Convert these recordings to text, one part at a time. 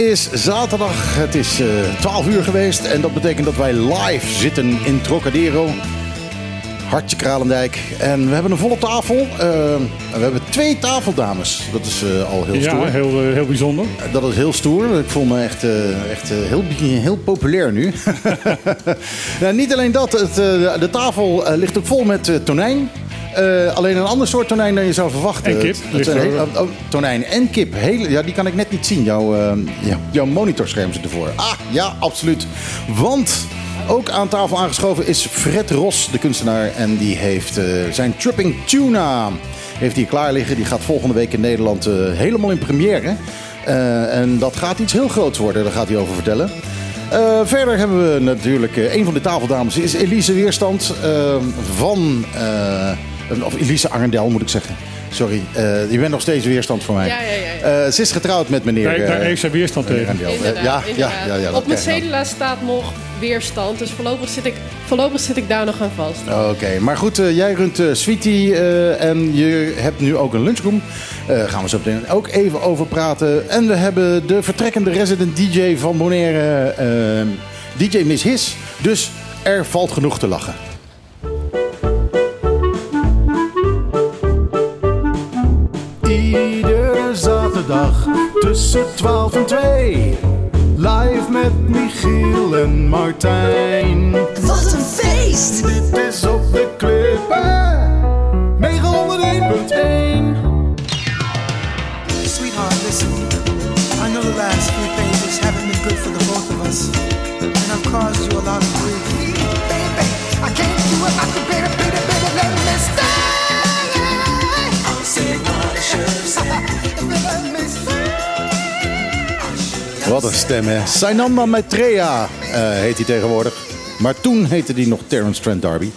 is zaterdag. Het is eh 12 uur geweest en dat betekent dat wij live zitten in Trocadero. Hartje Kralendijk. En we hebben een volle tafel. Eh, we hebben twee tafeldames. Dat is eh, al heel stoer. Ja, heel, heel bijzonder. Dat is heel stoer. Ik voel me echt, echt heel, heel populair nu. nou, niet alleen dat. Het, de tafel ligt ook vol met tonijn. Eh, alleen een ander soort tonijn dan je zou verwachten. En kip, zijn heel- ook. oh, tonijn en kip. Ja, die kan ik net niet zien. Jouw, eh, ja, jouw monitorscherm zit ervoor. Ah, ja, absoluut. Want ook aan tafel aangeschoven is Fred Ros, de kunstenaar. En die heeft eh, zijn Tripping Tuna heeft hij klaar liggen. Die gaat volgende week in Nederland eh, helemaal in première. Eh, en dat gaat iets heel groots worden. Daar gaat hij over vertellen. Eh, verder hebben we natuurlijk eh, een van de tafeldames is Elise Weerstand eh, van eh, of Elise Arendel moet ik zeggen. Sorry, eh, je bent nog steeds weerstand voor mij. Ja, ja, ja, ja. Eh, ze is getrouwd met meneer. Daar, daar eh, heeft zij weerstand tegen. Inderdaad, ja, inderdaad. ja, ja, Op mijn cedula staat nog weerstand, dus voorlopig zit ik, voorlopig zit ik daar nog aan vast. Oké, maar goed, eh, jij runt eh Sweetie eh, en je hebt nu ook een lunchroom. Daar gaan we zo meteen ook even over praten. En we hebben de vertrekkende resident DJ van Bonaire, eh, DJ Miss His. Dus er valt genoeg te lachen. Zaterdag tussen 12 en 2. Live met Michiel en Martijn. Wat een feest! Dit is op de klippen. 901.1. Sweetheart, listen. I know the last few pages haven't been good for the both of us. And I've caused you a lot of grief. Baby, I can't do it like a Wat een stem, hè? Sainanda Maitreya eh, heet hij tegenwoordig. Maar toen heette hij nog Terence Trent D'Arby.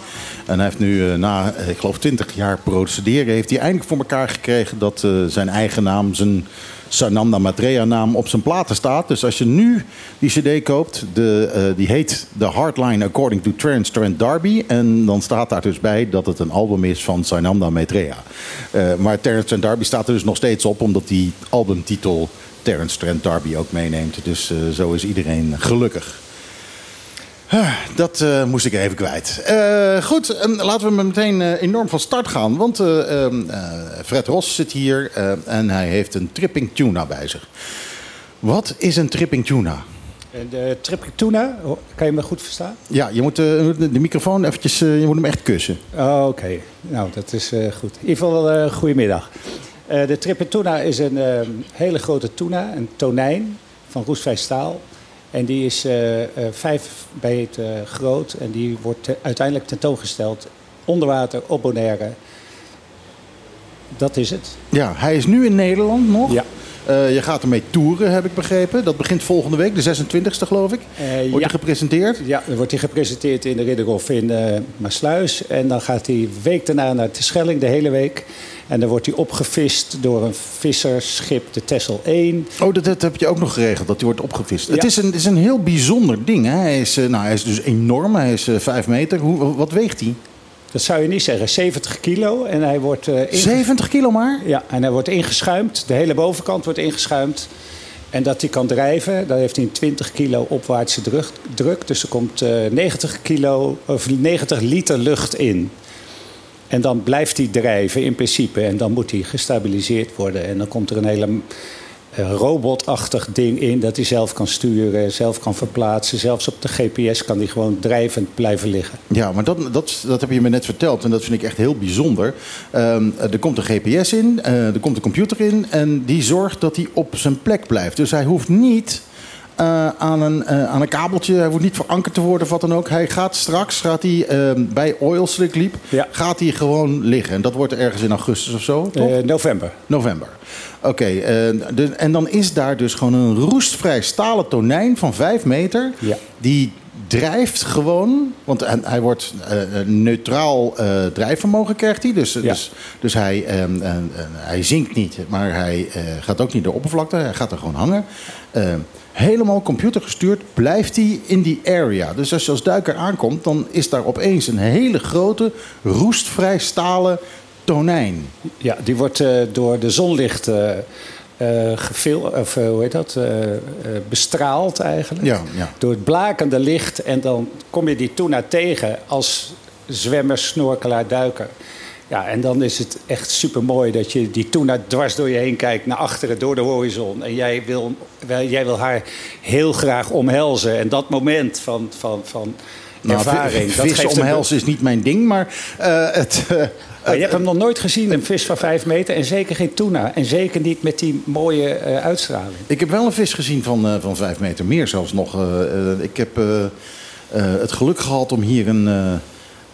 En hij heeft nu eh, na, eh, ik geloof, 20 jaar procederen... heeft hij eindelijk voor elkaar gekregen dat zijn eigen naam... zijn Sananda Maitreya naam op zijn platen staat. Dus als je nu die cd koopt, de, die heet The Hardline According to Terence Trent D'Arby. En dan staat daar dus bij dat het een album is van Sananda Maitreya. Maar Terence Trent D'Arby staat er dus nog steeds op... omdat die albumtitel Terence Trent D'Arby ook meeneemt. Dus eh, zo is iedereen gelukkig. Ah, Dat eh, moest ik even kwijt. Eh, goed, en laten we meteen enorm van start gaan. Want eh, ehm, eh, Fred Ros zit hier en hij heeft een tripping tuna bij zich. Wat is een tripping tuna? De tripping tuna, kan je me goed verstaan? Ja, je moet eh, de microfoon eventjes, je moet hem echt kussen. Oh, Oké, nou dat is goed. In ieder geval goedemiddag. Eh de tripping tuna is een eh, hele grote tuna, een tonijn van roestvrij staal. En die is eh, eh, vijf beet eh, groot en die wordt te- uiteindelijk tentoongesteld onder water op Bonaire. Dat is het. Ja, hij is nu in Nederland nog. Ja. Je gaat ermee toeren, heb ik begrepen. Dat begint volgende week, de 26e geloof ik. Wordt ja. hij gepresenteerd? Ja, dan wordt hij gepresenteerd in de Ridderhof in eh Maasluis. En dan gaat hij week daarna naar Terschelling, de hele week. En dan wordt hij opgevist door een vissersschip, de Tessel 1. Oh, dat, dat heb je ook nog geregeld, dat hij wordt opgevist. Ja. Het, is een, het is een heel bijzonder ding. Hè? Hij, is, eh, nou, hij is dus enorm, hij is eh, vijf meter. Hoe, wat weegt hij? Dat zou je niet zeggen, 70 kilo. En hij wordt, eh, inge- 70 kilo maar? ja, en hij wordt ingeschuimd. De hele bovenkant wordt ingeschuimd. En dat hij kan drijven, dan heeft hij een 20 kilo opwaartse druk. Dus er komt eh, 90, kilo, of 90 liter lucht in. En dan blijft hij drijven in principe. En dan moet hij gestabiliseerd worden. En dan komt er een hele eh, robotachtig ding in dat hij zelf kan sturen, zelf kan verplaatsen. Zelfs op de GPS kan hij gewoon drijvend blijven liggen. Ja, maar dat, dat, dat heb je me net verteld en dat vind ik echt heel bijzonder. Ehm, er komt een GPS in, eh, er komt een computer in en die zorgt dat hij op zijn plek blijft. Dus hij hoeft niet eh, aan, een, eh, aan een kabeltje, hij hoeft niet verankerd te worden of wat dan ook. Hij gaat straks, gaat hij, ehm, bij Oil Slick Leap, Ja. gaat hij gewoon liggen. En dat wordt ergens in augustus of zo, toch? Eh, november. November. Oké, en dan is daar dus gewoon een roestvrij stalen tonijn van 5 meter. Ja. Die drijft gewoon, want hij, wordt neutraal drijfvermogen krijgt hij. Dus, dus, dus hij, eh, eh, eh, hij zinkt niet, maar hij gaat ook niet de oppervlakte. Hij gaat er gewoon hangen. Helemaal computergestuurd blijft hij in die area. Dus als je als duiker aankomt, dan is daar opeens een hele grote roestvrij stalen tonijn. Ja, die wordt eh, door de zonlicht gefil- of, hoe heet dat? Bestraald eigenlijk. Ja, ja. Door het blakende licht. En dan kom je die tuna tegen als zwemmer, snorkelaar, duiker. Ja, en dan is het echt super mooi dat je die tuna dwars door je heen kijkt, naar achteren, door de horizon. En jij wil, jij wil haar heel graag omhelzen. En dat moment van, van, van Nou, ervaring. vi- dat vis geeft een- omhelzen is niet mijn ding, maar eh, het... eh, Maar je hebt hem nog nooit gezien, een vis van vijf meter. En zeker geen tuna. En zeker niet met die mooie eh, uitstraling. Ik heb wel een vis gezien van, van vijf meter, meer zelfs nog. Ik heb het geluk gehad om hier een,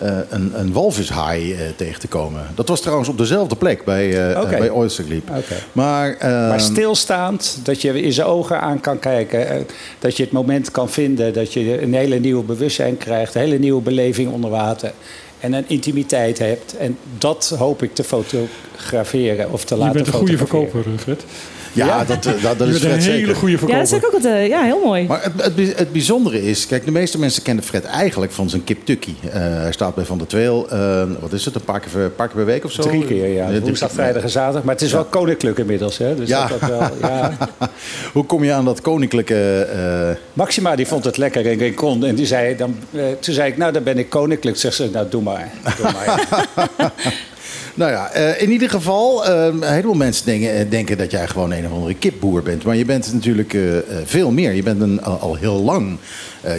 eh, een, een walvishaai eh, tegen te komen. Dat was trouwens op dezelfde plek bij, eh eh, bij Oyster. Oké. Maar, eh, Maar stilstaand, dat je in zijn ogen aan kan kijken. Dat je het moment kan vinden. Dat je een hele nieuwe bewustzijn krijgt. Een hele nieuwe beleving onder water. En een intimiteit hebt. En dat hoop ik te fotograferen of te Je laten bent een goede fotograferen. verkoper, Fred. Ja, dat, eh, dat, dat Je is bent een Fred hele zeker. goede Ja, verkoper. dat is ook altijd, eh, ja, heel mooi. Maar het, het, bij- het bijzondere is, kijk, de meeste mensen kennen Fred eigenlijk van zijn Kip Tukkie. Eh, hij staat bij Van der Tweel, eh, wat is het, een paar keer, per- paar keer per week of zo? Drie keer, ja. Woensdag, vrijdag en zaterdag. Maar het is wel koninklijk inmiddels. Hè? Dus Ja. dat, dat wel, ja. Hoe kom je aan dat koninklijke... eh, Maxima die vond het lekker in Rincon. En die zei, dan, eh, toen zei ik, nou dan ben ik koninklijk. Zegt ze, nou doe maar. Doe maar. Nou ja, eh, in ieder geval, eh, een heleboel mensen denken, eh, denken dat jij gewoon een of andere kipboer bent. Maar je bent natuurlijk eh, veel meer. Je bent een, al, heel lang,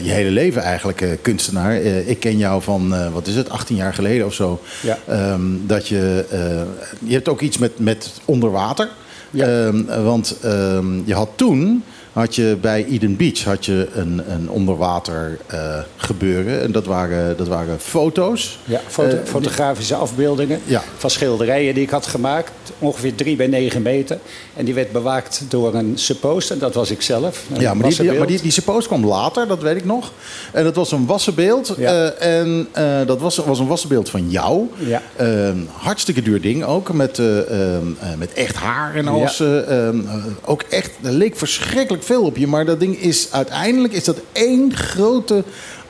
je hele leven eigenlijk, kunstenaar. Ik ken jou van, wat is het, 18 jaar geleden of zo. Ja. Ehm, dat je, je hebt ook iets met, met onder water. Ja. Ehm, want ehm, je had toen, had je bij Eden Beach had je een, een onderwater eh, gebeuren. En dat waren, dat waren foto's. Ja, foto- Eh, fotografische afbeeldingen Ja. van schilderijen die ik had gemaakt. Ongeveer 3 bij 9 meter. En die werd bewaakt door een supposter. Dat was ik zelf. Ja, maar die, die, wassenbeeld. maar die, die suppose kwam later, dat weet ik nog. En dat was een wassenbeeld. Ja. eh, en dat was, was een wassenbeeld van jou. Ja. Ehm, hartstikke duur ding ook. Met, eh, ehm, eh, met echt haar en alles. Ja. eh, ehm, eh, ook echt, er leek verschrikkelijk veel op je. Maar dat ding is uiteindelijk is dat één grote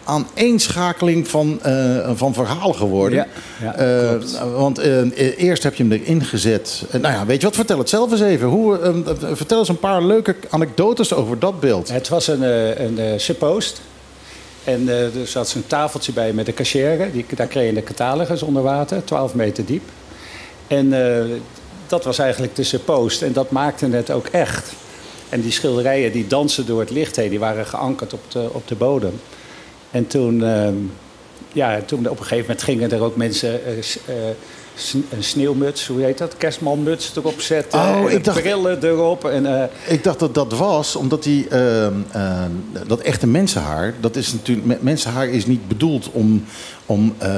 aaneenschakeling van, eh, van verhalen geworden. Ja, ja, Eh, want eh, eerst heb je hem erin gezet. Nou ja, weet je wat? Vertel het zelf eens even. Hoe, vertel eens een paar leuke anekdotes over dat beeld. Het was een, een suppost. En er zat zo'n tafeltje bij met een cachère. Die, daar kreeg je de catalogus onder water, 12 meter diep. En dat was eigenlijk de suppost. En dat maakte het ook echt. En die schilderijen die dansen door het licht heen, die waren geankerd op de, op de bodem. En toen, ehm, ja, toen op een gegeven moment gingen er ook mensen eh, eh, een sneeuwmuts, hoe heet dat? Kerstmanmuts erop zetten. Oh, ik dacht- brillen erop. En, eh, Ik dacht dat dat was omdat die, ehm, eh, dat echte mensenhaar, dat is natuurlijk, me- mensenhaar is niet bedoeld om, om eh,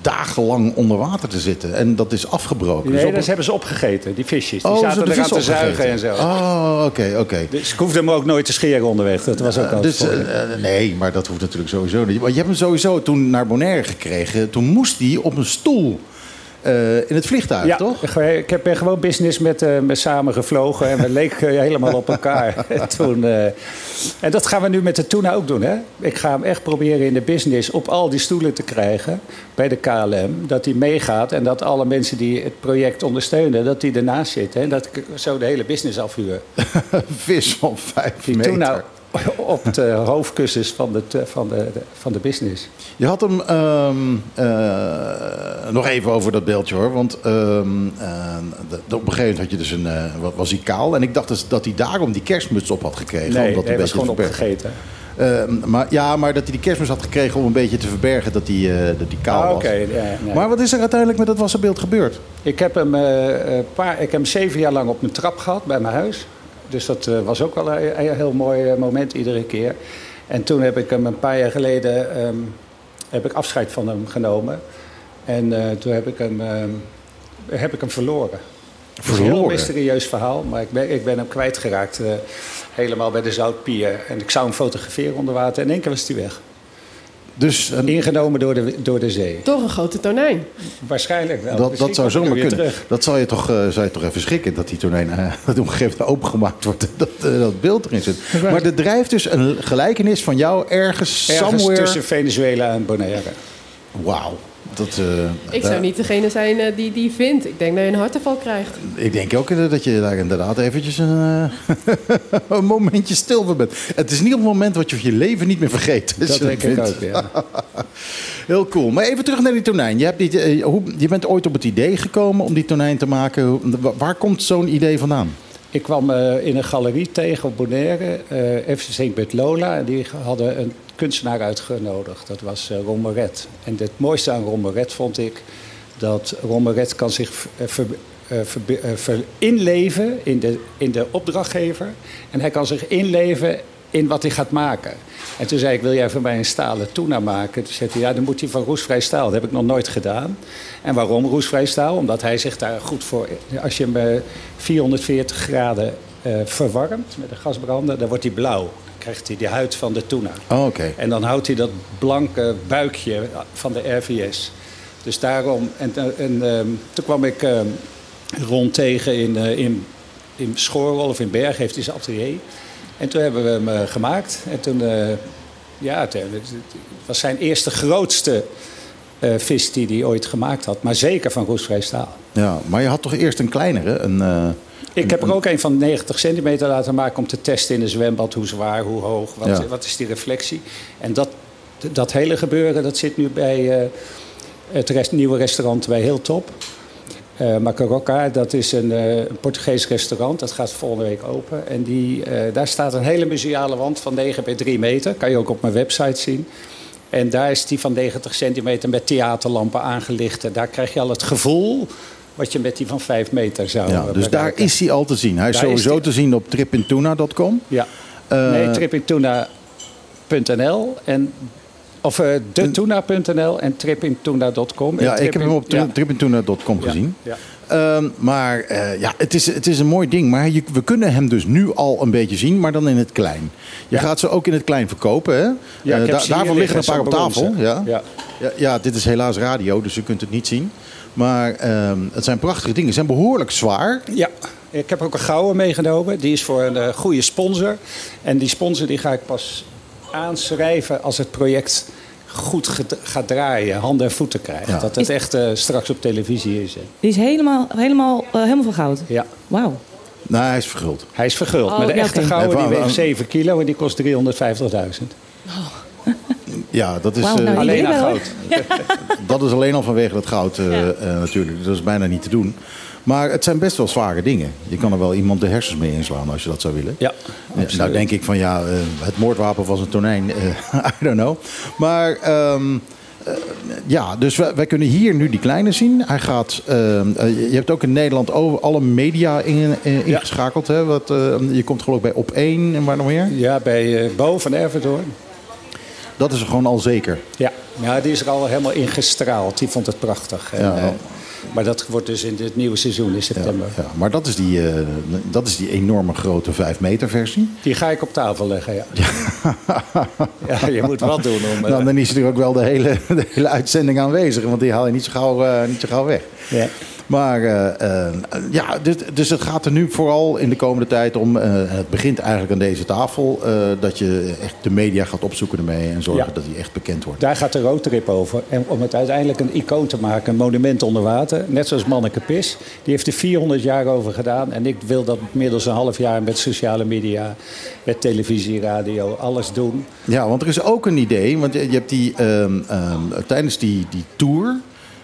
dagenlang onder water te zitten. En dat is afgebroken. Dus Nee, op- dat hebben ze opgegeten, die visjes. Die Oh, zaten eraan te zuigen en zo. Oh, oké, oké. Dus ik hoefde hem ook nooit te scheren onderweg. Dat was ook Eh, al dus, nee, maar dat hoeft natuurlijk sowieso niet. Maar je hebt hem sowieso toen naar Bonaire gekregen. Toen moest hij op een stoel eh, in het vliegtuig, ja, toch? ik heb gewoon business met, eh, met samen gevlogen en we leken helemaal op elkaar. En Toen, eh, en dat gaan we nu met de tuna ook doen. Hè? Ik ga hem echt proberen in de business op al die stoelen te krijgen bij de KLM. Dat hij meegaat en dat alle mensen die het project ondersteunen, dat die ernaast zitten. En dat ik zo de hele business afhuur. Vis van vijf Die meter. tuna op de hoofdkussens van de, van de, van de business. Je had hem ehm, eh, nog even over dat beeldje hoor. Want ehm, eh, de- op een gegeven moment had je dus een, wat- was hij kaal. En ik dacht dus dat hij daarom die kerstmuts op had gekregen. Nee, om dat hij was gewoon opgegeten. Ehm, maar, ja, maar dat hij die kerstmuts had gekregen om een beetje te verbergen dat hij, dat hij kaal Ah, was. oké, ja, nee. Maar wat is er uiteindelijk met dat wassenbeeld gebeurd? Ik heb hem, paar, ik heb hem zeven jaar lang op mijn trap gehad bij mijn huis. Dus dat eh, was ook wel een, een heel mooi eh, moment iedere keer. En toen heb ik hem een paar jaar geleden ehm, heb ik afscheid van hem genomen. En eh, toen heb ik hem, ehm, heb ik hem verloren. Het is een heel Verloren? mysterieus verhaal, maar ik ben, ik ben hem kwijtgeraakt. eh, helemaal bij de Zoutpier. En ik zou hem fotograferen onder water. En in één keer was hij weg. Dus een- Ingenomen door de, door de zee. Door een grote tonijn. Waarschijnlijk wel. dat, dat zou zomaar kunnen. terug. Dat zal je toch, eh, zou je toch even schrikken dat die tonijn eh, dat op een gegeven moment opengemaakt wordt. Dat, eh, dat beeld erin zit. Maar er drijft dus een gelijkenis van jou ergens, Ergens somewhere. tussen Venezuela en Bonaire. Wauw. Dat, eh, Ik daar- zou niet degene zijn eh, die die vindt. Ik denk dat je een hartaanval krijgt. Ik denk ook dat je daar inderdaad eventjes een, eh, een momentje stil voor bent. Het is niet op het moment wat je van je leven niet meer vergeet. Dat denk ik vindt. ook, ja. Heel cool. Maar even terug naar die tonijn. Je, hebt die, hoe, je bent ooit op het idee gekomen om die tonijn te maken. Waar komt zo'n idee vandaan? Ik kwam in een galerie tegen op Bonaire, eh FC St. Bert Lola. En die hadden een kunstenaar uitgenodigd. Dat was eh Ron Moret. En het mooiste aan Ron Moret vond ik dat Ron Moret kan zich eh, ver, eh, ver- inleven in de, in de opdrachtgever. En hij kan zich inleven in wat hij gaat maken. En toen zei ik, wil jij voor mij een stalen tuna maken? Toen zei hij, ja, dan moet hij van roestvrij staal. Dat heb ik nog nooit gedaan. En waarom roestvrij staal? Omdat hij zich daar goed voor... Als je hem eh, 440 graden verwarmt met een gasbrander, dan wordt hij blauw. Krijgt hij de huid van de tuna. Oh, oké. En dan houdt hij dat blanke buikje van de RVS. Dus daarom... En, en ehm, toen kwam ik ehm, rond tegen in, eh, in, in Schorrel of in Berg, heeft hij zijn atelier. En toen hebben we hem eh, gemaakt. En toen... eh, ja, het, het was zijn eerste grootste eh, vis die hij ooit gemaakt had. Maar zeker van roestvrij staal. Ja, maar je had toch eerst een kleinere? Een, eh, Ik heb er ook een van 90 centimeter laten maken om te testen in een zwembad. Hoe zwaar, hoe hoog, wat, Ja. wat is die reflectie. En dat, dat hele gebeuren dat zit nu bij eh, het rest, nieuwe restaurant bij Heel Top. Eh Macaroca, dat is een, Portugees restaurant. Dat gaat volgende week open. En die, daar staat een hele museale wand van 9 bij 3 meter. Kan je ook op mijn website zien. En daar is die van 90 centimeter met theaterlampen aangelicht. En daar krijg je al het gevoel wat je met die van 5 meter zou ja, eh, dus daar is hij al te zien. Hij is Daar is sowieso te zien op tripintuna.com. Ja. Eh, nee, trippingtuna.nl en of uh, detuna.nl en trippingtuna.com. En Ja, ik heb hem op ja. tripintuna.com Ja, gezien. ja. Ehm, maar eh, ja, het is, het is een mooi ding. Maar je, we kunnen hem dus nu al een beetje zien, maar dan in het klein. Je Ja. gaat ze ook in het klein verkopen, hè? Ja, da- hier daarvan liggen een paar op tafel. Ja. Ja. Ja, ja, dit is helaas radio, dus u kunt het niet zien. Maar ehm, het zijn prachtige dingen. Ze zijn behoorlijk zwaar. Ja, ik heb ook een gouden meegenomen. Die is voor een goede sponsor. En die sponsor die ga ik pas aanschrijven als het project goed gaat draaien, handen en voeten krijgt. Ja. Dat het echt eh, straks op televisie is. hè. Die is helemaal, helemaal, eh, helemaal van goud. Ja, Wauw. Nou, hij is verguld. hij is verguld. Oh, maar de ja, echte gouden die weegt 7 kilo en die kost 350.000. Ja, dat is, Wauw, eh, nou, Alleen wel, goud. dat is alleen al vanwege het goud eh, Ja. eh, natuurlijk. Dat is bijna niet te doen. Maar het zijn best wel zware dingen. Je kan er wel iemand de hersens mee inslaan als je dat zou willen. Ja, Ja, nou denk ik van ja, eh, het moordwapen was een tonijn. eh, I don't know. Maar ehm, eh, ja, dus wij, wij kunnen hier nu die kleine zien. Hij gaat, ehm, eh, je hebt ook in Nederland over alle media in, eh, ingeschakeld. Hè? Wat, eh, je komt geloof ik bij Op 1 en waar nog meer. Ja, bij eh Bo van Ervendoorn. Dat is er gewoon al zeker. Ja. ja, die is er al helemaal ingestraald. Die vond het prachtig. En, Ja. eh, maar dat wordt dus in het nieuwe seizoen in Ja, september. ja. Maar dat is, die, eh, dat is die enorme grote 5 meter versie. Die ga ik op tafel leggen, ja. Ja, je moet wat doen om... eh, Nou, dan is er ook wel de hele, de hele uitzending aanwezig. Want die haal je niet zo gauw, eh, niet zo gauw weg. Ja. Maar eh, eh, ja, dus, dus het gaat er nu vooral in de komende tijd om. eh, het begint eigenlijk aan deze tafel. dat je echt de media gaat opzoeken ermee en zorgen Ja. dat die echt bekend wordt. Daar gaat de roadtrip over. En om het uiteindelijk een icoon te maken, een monument onder water. Net zoals Manneke Pis. Die heeft er 400 jaar over gedaan. En ik wil dat middels een half jaar met sociale media, met televisie, radio, alles doen. Ja, want er is ook een idee. Want je, je hebt die ehm, ehm, tijdens die, die tour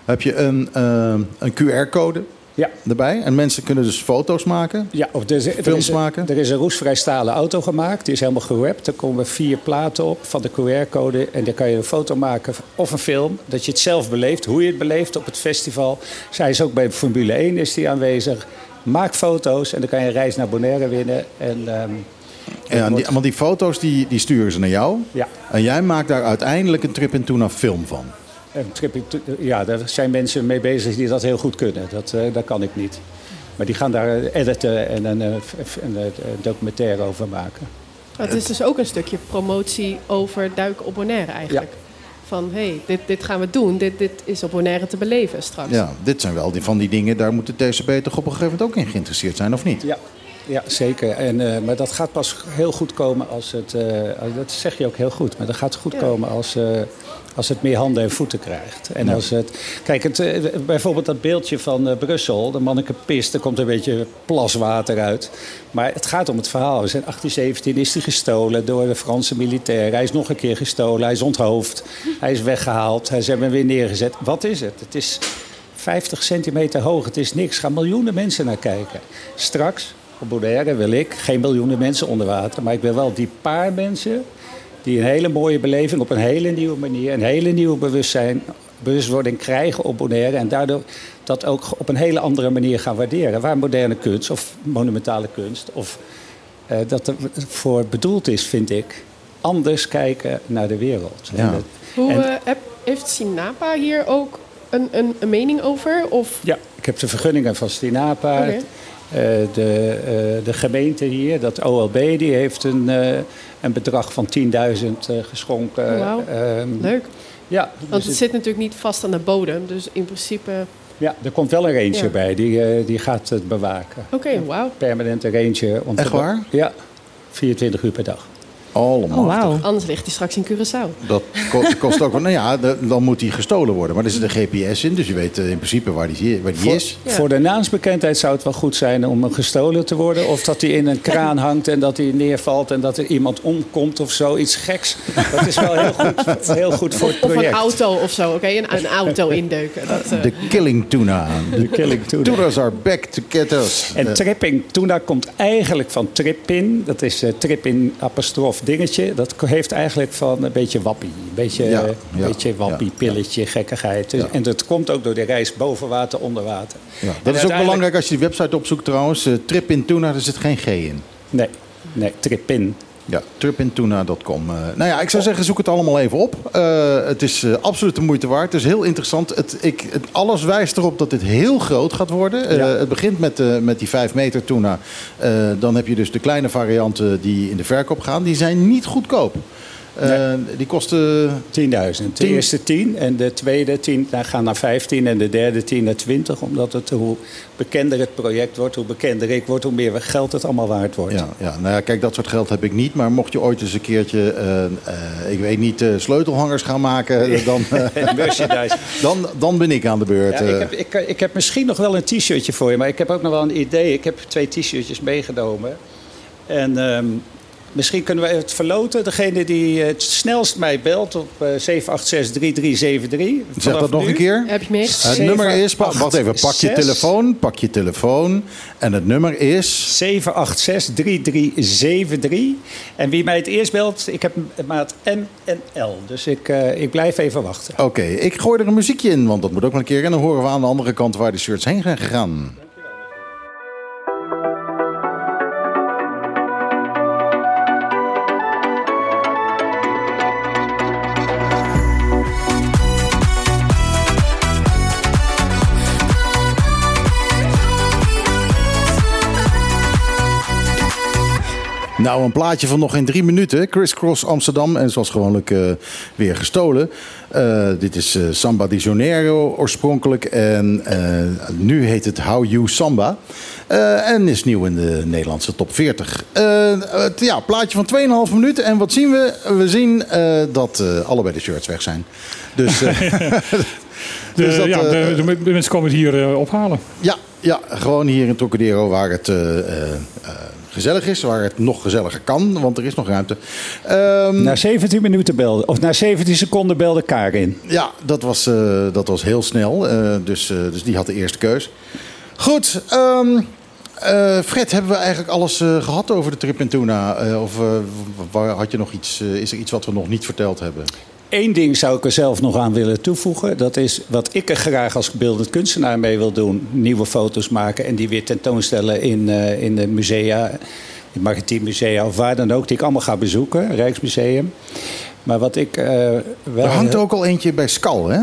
heb je een, ehm, een QR-code Ja. erbij. En mensen kunnen dus foto's maken. Ja, of er, is- er Films is, een- maken? Er is een roesvrij stalen auto gemaakt. Die is helemaal gerapt. Er komen vier platen op van de QR-code. En daar kan je een foto maken of een film. Dat je het zelf beleeft, hoe je het beleeft op het festival. Zij is ook bij Formule 1 is die aanwezig. Maak foto's en dan kan je een reis naar Bonaire winnen. En, ehm, Ja, en die, want die foto's die, die sturen ze naar jou. Ja. En jij maakt daar uiteindelijk een trip in tuna film van. Trip in- ja, daar zijn mensen mee bezig die dat heel goed kunnen. Dat, eh, dat kan ik niet. Maar die gaan daar eh, editen en een, eh, eh, documentaire over maken. Maar het is dus ook een stukje promotie over duiken op Bonaire eigenlijk. Van hé, hey, dit, dit gaan we doen. Dit, dit is op Bonaire te beleven straks. Ja, dit zijn wel die, van die dingen. Daar moet de TCB toch op een gegeven moment ook in geïnteresseerd zijn, of niet? Ja. Ja, zeker. En, eh, maar dat gaat pas heel goed komen als het... eh, dat zeg je ook heel goed. Maar dat gaat goed Ja. komen als, eh, als het meer handen en voeten krijgt. En Ja. als het... Kijk, het, eh, bijvoorbeeld dat beeldje van eh, Brussel. De manneke pist, er komt een beetje plaswater uit. Maar het gaat om het verhaal. In 1817 is hij gestolen door de Franse militairen. Hij is nog een keer gestolen. Hij is onthoofd. Hij is weggehaald. Hij is hem weer neergezet. Wat is het? Het is 50 centimeter hoog. Het is niks. Er gaan miljoenen mensen naar kijken. Straks, op Bonaire, wil ik geen miljoenen mensen onder water. Maar ik wil wel die paar mensen die een hele mooie beleving op een hele nieuwe manier, een hele nieuwe bewustzijn, bewustwording krijgen op Bonaire. En daardoor dat ook op een hele andere manier gaan waarderen. Waar moderne kunst of monumentale kunst of eh, dat er voor bedoeld is, vind ik. Anders kijken naar de wereld. Ja. En dat- Hoe, en- eh, heeft Sinapa hier ook een, een, een mening over? Of Ja, ik heb de vergunningen van Stinapa. Oké. Eh, de, eh, de gemeente hier, dat OLB, die heeft een, eh, een bedrag van 10.000 eh, geschonken. Wauw. Ehm, leuk? Ja, Want dus het het- zit natuurlijk niet vast aan de bodem. Dus in principe... ja, er komt wel een ranger Ja. bij, die, die gaat het bewaken. Oké, wauw. Permanente ranger. om Echt waar? Ja, 24 uur per dag. Allemaal. Oh. Anders ligt hij straks in Curaçao. Dat ko- kost ook wel. Nou ja, dan moet die gestolen worden. Maar er zit een GPS in, dus je weet eh, in principe waar die, waar die Voor, is. Ja. voor de naamsbekendheid zou het wel goed zijn om gestolen te worden. Of dat hij in een kraan hangt en dat hij neervalt en dat er iemand omkomt of zo. Iets geks. Dat is wel heel goed, heel goed voor het Of een project. auto of zo. Oké, een, een auto indeuken. Eh, De killing tuna. De killing tuna. Tunas are back to get us. En Eh, tripping tuna komt eigenlijk van trippin. Dat is eh trippin apostrof dingetje. Dat heeft eigenlijk van een beetje wappie. Een beetje, Ja, ja, beetje wappie, pilletje, gekkigheid. Dus-. En dat komt ook door de reis boven water, onder water. En dat is ook belangrijk als je die website opzoekt trouwens. Eh, Trip in tuna, daar zit geen G in. Nee, nee, trippin. Ja, tripintuna.com. Eh nou ja, ik zou zeggen, zoek het allemaal even op. Eh, het is eh, absoluut de moeite waard. Het is heel interessant. Het, ik, het, alles wijst erop dat dit heel groot gaat worden. Ja. het begint met, met die 5 meter tuna. Dan heb je dus de kleine varianten die in de verkoop gaan. Die zijn niet goedkoop. Eh, Die kosten 10.000. De eerste 10 en de tweede 10 nou, gaan naar 15 en de derde 10 naar 20. Omdat het, hoe bekender het project wordt, hoe bekender ik word, hoe meer geld het allemaal waard wordt. Ja, ja, nou ja, kijk, dat soort geld heb ik niet. Maar mocht je ooit eens een keertje, eh, eh, ik weet niet, sleutelhangers gaan maken, dan, dan, dan ben ik aan de beurt. Ja, ik, heb, ik, ik heb misschien nog wel een t-shirtje voor je, maar ik heb ook nog wel een idee. Ik heb twee t-shirtjes meegenomen. En ehm, misschien kunnen we het verloten. Degene die het snelst mij belt op eh 786-3373. Zeg vanaf dat nog nu. een keer. heb je meer? Het nummer is, wacht even, pak je telefoon, pak je telefoon. En het nummer is, 786-3373. En wie mij het eerst belt, ik heb maat M en L. Dus ik, eh, ik blijf even wachten. oké, ik gooi er een muziekje in, want dat moet ook wel een keer. En dan horen we aan de andere kant waar de shirts heen zijn gegaan. Nou, een plaatje van nog geen drie minuten. Criss Cross Amsterdam. En zoals gewoonlijk eh, weer gestolen. Eh, dit is eh, Samba di Janeiro oorspronkelijk. En nu heet het How You Samba. En is nieuw in de Nederlandse top 40. Eh, het, ja, plaatje van 2,5 minuten. En wat zien we? We zien dat allebei de shirts weg zijn. Dus, De, Dus dat, ja, de, de, de mensen komen het hier ophalen. ja, ja, gewoon hier in Trocadero waar het gezellig is. Waar het nog gezelliger kan, want er is nog ruimte. Ehm, Na 17 minuten belde, of na 17 seconden belde Karin. Ja, dat was, eh, dat was heel snel. eh, dus, eh, dus die had de eerste keus. Goed, ehm, eh, Fred, hebben we eigenlijk alles eh, gehad over de trip in Tuna? Of waar had je nog iets, is er iets wat we nog niet verteld hebben? Eén ding zou ik er zelf nog aan willen toevoegen. Dat is wat ik er graag als beeldend kunstenaar mee wil doen. Nieuwe foto's maken en die weer tentoonstellen in, eh, in de musea. Het Maritiem Musea of waar dan ook. Die ik allemaal ga bezoeken. Rijksmuseum. Maar wat ik eh, wel... Er hangt ook al eentje bij Skal, hè?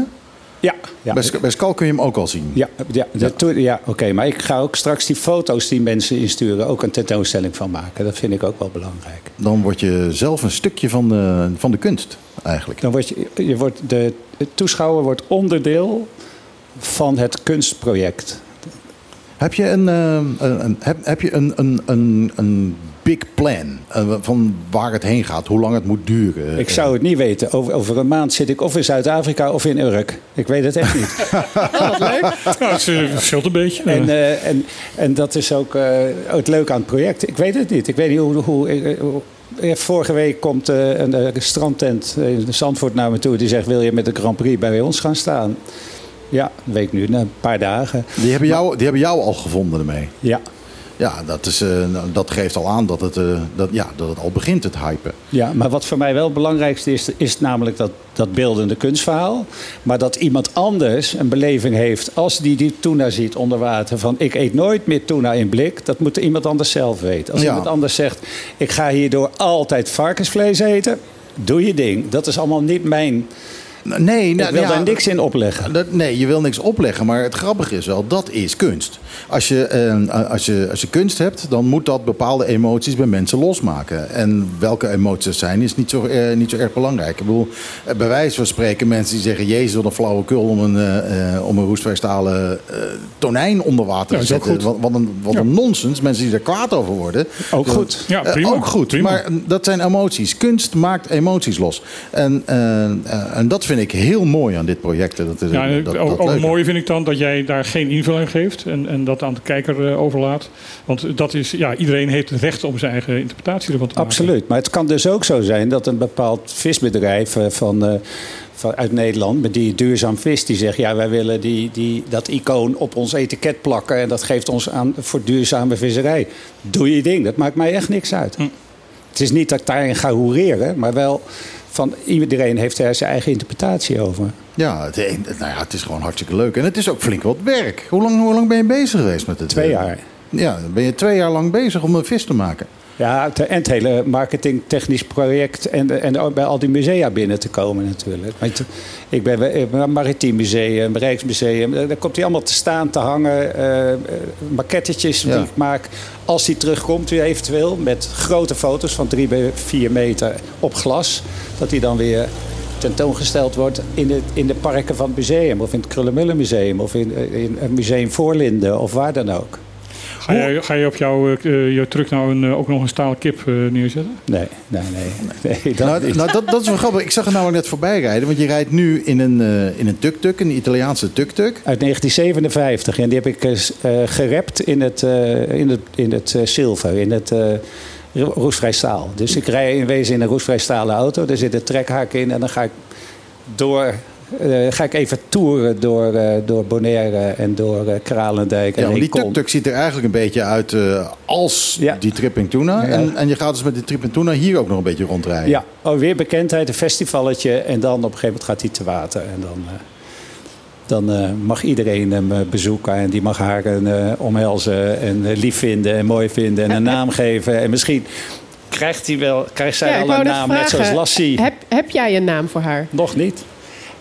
Ja, ja. Bij, bij Skal kun je hem ook al zien. Ja, ja, doe- ja oké. Maar ik ga ook straks die foto's die mensen insturen... ook een tentoonstelling van maken. Dat vind ik ook wel belangrijk. Dan word je zelf een stukje van de, van de kunst, eigenlijk. Dan wordt je, je wordt de, de toeschouwer wordt onderdeel van het kunstproject. Heb je een, eh, een, een- heb, heb je een, een, een, een big plan eh, van waar het heen gaat, hoe lang het moet duren? Ik zou het niet weten. Over, over een maand zit ik of in Zuid-Afrika of in Urk. Ik weet het echt niet. Nou, het eh, verschilt een beetje. En, eh, en, en dat is ook eh, het leuke aan het project. Ik weet het niet. Ik weet niet hoe... hoe, hoe- Vorige week komt eh, een eh, strandtent in Zandvoort naar me toe. Die zegt, wil je met de Grand Prix bij ons gaan staan? Ja, een week nu, na een paar dagen. Die hebben, jou, die hebben jou al gevonden ermee. Ja, Ja, dat, is, eh, nou, dat geeft al aan dat het, eh, dat, ja, dat het al begint, het hypen. ja, maar wat voor mij wel het belangrijkste is... is namelijk dat, dat beeldende kunstverhaal. Maar dat iemand anders een beleving heeft... als die die tuna ziet onder water... van ik eet nooit meer tuna in blik... dat moet iemand anders zelf weten. Als Ja. iemand anders zegt... ik ga hierdoor altijd varkensvlees eten... doe je ding. Dat is allemaal niet mijn... Nee, Ik nou, wil ja, daar niks in opleggen. Dat, nee, je wil niks opleggen, maar het grappige is wel, dat is kunst. Als je, eh, als, je, als je kunst hebt, dan moet dat bepaalde emoties bij mensen losmaken. En welke emoties dat zijn, is niet zo, eh, niet zo erg belangrijk. Ik bedoel, eh, bij wijze van spreken, mensen die zeggen... Jezus, wat een flauwekul om een, eh, eh, om een roestvrijstalen eh, tonijn onder water Ja, te zetten. Wat, wat een, wat Ja. een nonsens. Mensen die er kwaad over worden. Ook goed. Ja, eh, prima, ook goed, prima. maar mm, dat zijn emoties. Kunst maakt emoties los. En, eh, eh, en dat vind ik heel mooi aan dit project. Dat is, Ja, dat, ook, dat ook leuke. mooi vind ik dan dat jij daar geen invulling geeft en, en dat aan de kijker eh, overlaat. Want dat is, ja, iedereen heeft het recht om zijn eigen interpretatie ervan te maken. Absoluut. Maar het kan dus ook zo zijn dat een bepaald visbedrijf eh, van, eh, van, uit Nederland, met die duurzaam vis, die zegt: ja, wij willen die, die, dat icoon op ons etiket plakken en dat geeft ons aan voor duurzame visserij. Doe je ding, dat maakt mij echt niks uit. Hm. Het is niet dat ik daarin ga hoereren, maar wel van iedereen heeft daar zijn eigen interpretatie over. Ja, het, nou ja, het is gewoon hartstikke leuk. En het is ook flink wat werk. Hoe lang, hoe lang ben je bezig geweest met het? Twee jaar. Ja, dan ben je twee jaar lang bezig om een vis te maken. Ja, en het hele marketingtechnisch project en, en ook bij al die musea binnen te komen natuurlijk. Want ik ben het Maritiem Museum, Rijksmuseum, daar komt hij allemaal te staan, te hangen. maquettetjes Ja. die ik maak. Als hij terugkomt weer eventueel met grote foto's van drie bij vier meter op glas. Dat hij dan weer tentoongesteld wordt in de, in de parken van het museum. Of in het Krullenmullen Museum. Of in, in het Museum Voorlinden. Of waar dan ook. Ga je, ga je op jouw eh, je truck nou een, eh, ook nog een stalen kip eh, neerzetten? Nee, nee, nee. nee dat Nou, nou dat, dat is wel grappig. Ik zag er namelijk net voorbij rijden. Want je rijdt nu in een, eh, in een tuk-tuk, een Italiaanse tuk-tuk. Uit 1957. En die heb ik eh, eh, gerept in het, eh, in het, in het eh, zilver, in het eh, ro- roestvrij staal. Dus ik rij in wezen in een roestvrij stalen auto. Daar zit een trekhaak in en dan ga ik door... eh, ga ik even toeren door, eh, door Bonaire en door eh, Kralendijk en Ja, want die tuk-tuk ziet er eigenlijk een beetje uit eh, als Ja. die Tripping Tuna. Ja. En, en je gaat dus met die Tripping Tuna hier ook nog een beetje rondrijden. Ja, oh, weer bekendheid, een festivalletje. En dan op een gegeven moment gaat hij te water. En dan, eh, dan eh, mag iedereen hem bezoeken. En die mag haar een, eh, omhelzen en eh, lief vinden en mooi vinden. En een naam geven. En misschien krijgt, hij wel, krijgt zij Ja, al een naam, net zoals Lassie. Heb, heb jij een naam voor haar? Nog niet.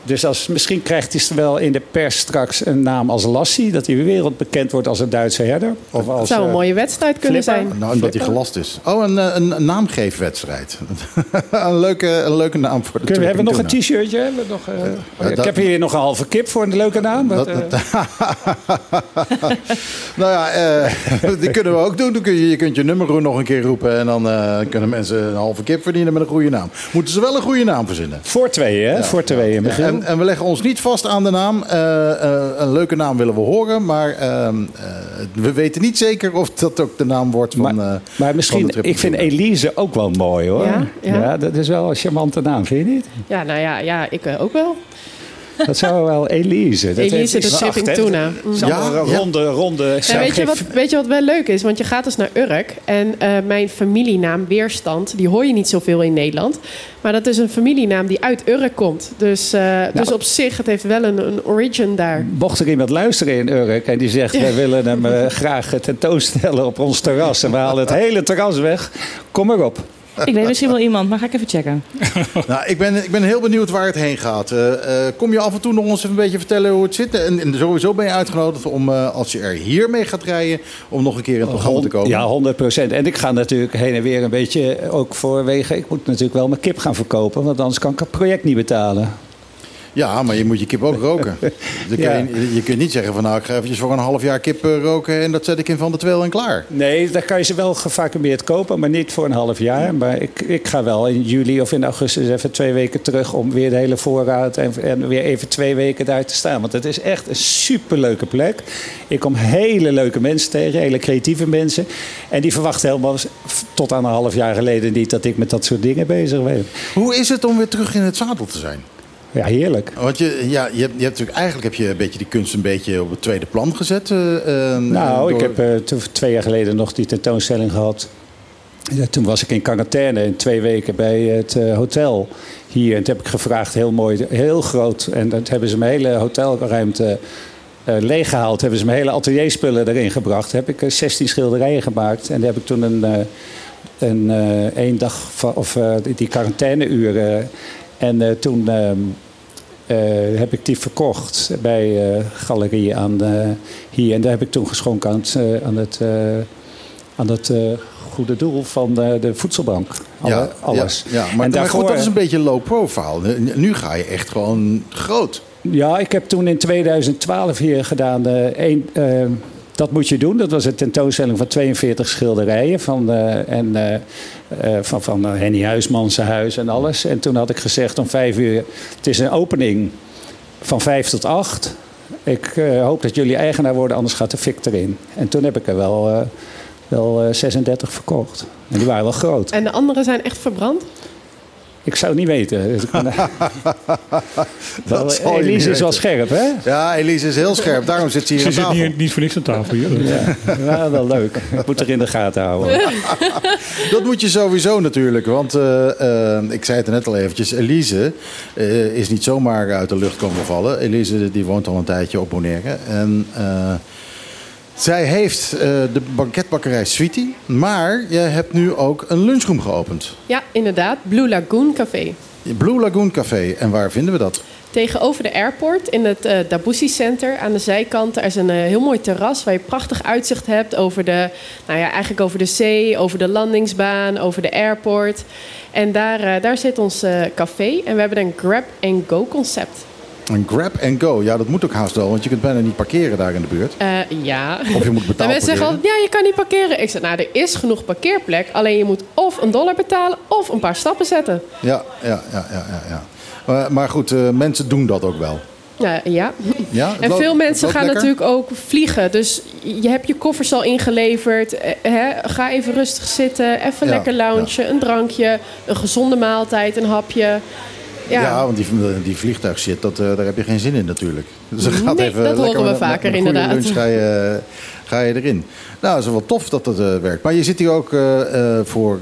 Dus als, misschien krijgt hij wel in de pers straks een naam als Lassie. Dat hij wereldbekend wordt als een Duitse herder. Of als, Het zou een eh, mooie wedstrijd kunnen Flipper? zijn. Nou, omdat hij gelast is. Oh, een, eh, een, een naamgeefwedstrijd. een, leuke, een leuke naam voor de Kunnen we hebben nog een t-shirtje? Hebben we nog, oh ja, ik dat- heb hier nog een halve kip voor een leuke naam. Dat, eh, dat- nou ja, eh, die kunnen we ook doen. Dan kun je, je kunt je nummer nog een keer roepen. En dan eh, kunnen mensen een halve kip verdienen met een goede naam. Moeten ze wel een goede naam verzinnen. Voor tweeën, hè? voor tweeën, Michiel. En, en we leggen ons niet vast aan de naam. Eh, eh, een leuke naam willen we horen. Maar ehm, eh, we weten niet zeker of dat ook de naam wordt van. maar, eh, maar van misschien, ik vind. Elise ook wel mooi hoor. Ja? Ja. dat is wel een charmante naam, vind je niet? Ja, nou ja, ja ik ook wel. Dat zou wel Elise. Dat Elise heeft- de hè? Tuna. Mm. Ja, ronde, ronde. En weet, je wat, weet je wat wel leuk is? Want je gaat dus naar Urk. En eh, mijn familienaam Weerstand, die hoor je niet zoveel in Nederland. Maar dat is een familienaam die uit Urk komt. Dus, eh, dus op zich, het heeft wel een, een origin daar. Mocht er iemand luisteren in Urk en die zegt... wij willen hem eh, graag tentoonstellen op ons terras... en we halen het hele terras weg, kom erop. Ik weet misschien wel iemand, maar ga ik even checken. Nou, ik, ben, ik ben heel benieuwd waar het heen gaat. Eh, eh, kom je af en toe nog eens even een beetje vertellen hoe het zit? En, en sowieso ben je uitgenodigd om, eh, als je er hiermee gaat rijden, om nog een keer in het programma te komen. Ja, 100 procent. En ik ga natuurlijk heen en weer een beetje ook voorwege... ik moet natuurlijk wel mijn kip gaan verkopen... want anders kan ik het project niet betalen. Ja, maar je moet je kip ook roken. Dan kun je, je kunt niet zeggen van nou, ik ga eventjes voor een half jaar kip eh, roken en dat zet ik in van de tweel en klaar. Nee, daar kan je ze wel gevacumeerd kopen, maar niet voor een half jaar. Maar ik, ik ga wel in juli of in augustus even twee weken terug om weer de hele voorraad en, en weer even twee weken daar te staan. Want het is echt een superleuke plek. Ik kom hele leuke mensen tegen, hele creatieve mensen. En die verwachten helemaal tot aan een half jaar geleden niet dat ik met dat soort dingen bezig ben. Hoe is het om weer terug in het zadel te zijn? Ja, heerlijk. Want je, ja, je, hebt, je hebt natuurlijk, eigenlijk heb je een beetje die kunst een beetje op het tweede plan gezet. eh, eh, Nou, ik heb eh, twee jaar geleden nog die tentoonstelling gehad. Ja, toen was ik in quarantaine in twee weken bij het eh, hotel hier. En toen heb ik gevraagd, heel mooi, heel groot. En dat hebben ze mijn hele hotelruimte eh leeggehaald. Hebben ze mijn hele atelierspullen erin gebracht. Heb ik eh, 16 schilderijen gemaakt. En daar heb ik toen een, eh, een eh, één dag of eh, die- die quarantaineuren. En eh, toen ehm, eh, heb ik die verkocht bij eh galerieën aan hier. En daar heb ik toen geschonken aan het, aan het, aan het goede doel van eh, de voedselbank. Alle- ja, alles. Ja, ja. Maar, En maar daarvoor- goed, dat is een beetje low profile. Nu- ga je echt gewoon groot. Ja, ik heb toen in 2012 hier gedaan. dat moet je doen. Dat was een tentoonstelling van 42 schilderijen. Van, en, eh, van, van eh, Henny Huisman huis en alles. En toen had ik gezegd om vijf uur... Het is een opening van vijf tot acht. Ik eh, hoop dat jullie eigenaar worden, anders gaat de fik erin. En toen heb ik er wel, wel eh, 36 verkocht. En die waren wel groot. En de andere zijn echt verbrand? Ik zou het niet weten. Dus Dat Elise niet is wel scherp, hè? Ja, Elise is heel scherp. Daarom zit ze hier Ze aan zit tafel. niet, niet voor niks aan tafel hier. Ja, ja, wel leuk. Ik moet er in de gaten houden. Dat moet je sowieso natuurlijk. Want eh, eh, ik zei het er net al eventjes. Elise eh, is niet zomaar uit de lucht komen vallen. Elise die woont al een tijdje op Bonaire. En eh, zij heeft eh, de banketbakkerij Sweetie. Maar je hebt nu ook een lunchroom geopend. Ja, inderdaad. Blue Lagoon Café. Blue Lagoon Café. En waar vinden we dat? Tegenover de airport in het eh Dabusi Center aan de zijkant. Er is een eh, heel mooi terras waar je prachtig uitzicht hebt over de, nou ja, eigenlijk over de zee, over de landingsbaan, over de airport. En daar, daar zit ons café en we hebben een grab-and-go concept. Een grab and go. Ja, dat moet ook haast wel. Want je kunt bijna niet parkeren daar in de buurt. Eh, ja. Of je moet En betalen. mensen zeggen al, ja, je kan niet parkeren. Ik zeg, nou, er is genoeg parkeerplek. Alleen je moet of een dollar betalen of een paar stappen zetten. Ja, ja, ja, ja, ja. ja. Maar, maar goed, eh, mensen doen dat ook wel. Ja, ja. Ja, het En loopt- veel mensen gaan lekker? natuurlijk ook vliegen. Dus je hebt je koffers al ingeleverd. Eh, Hè? Ga even rustig zitten. Even Ja, lekker loungen. Een drankje. Een gezonde maaltijd. Een hapje. Ja, Ja, want die, die vliegtuigshit, dat, eh, daar heb je geen zin in natuurlijk. Dus dan gaat Nee, even dat horen we met- met vaker, goede inderdaad. lunch ga je, ga je erin. Nou, dat is wel tof dat dat eh, werkt. Maar je zit hier ook eh, eh, voor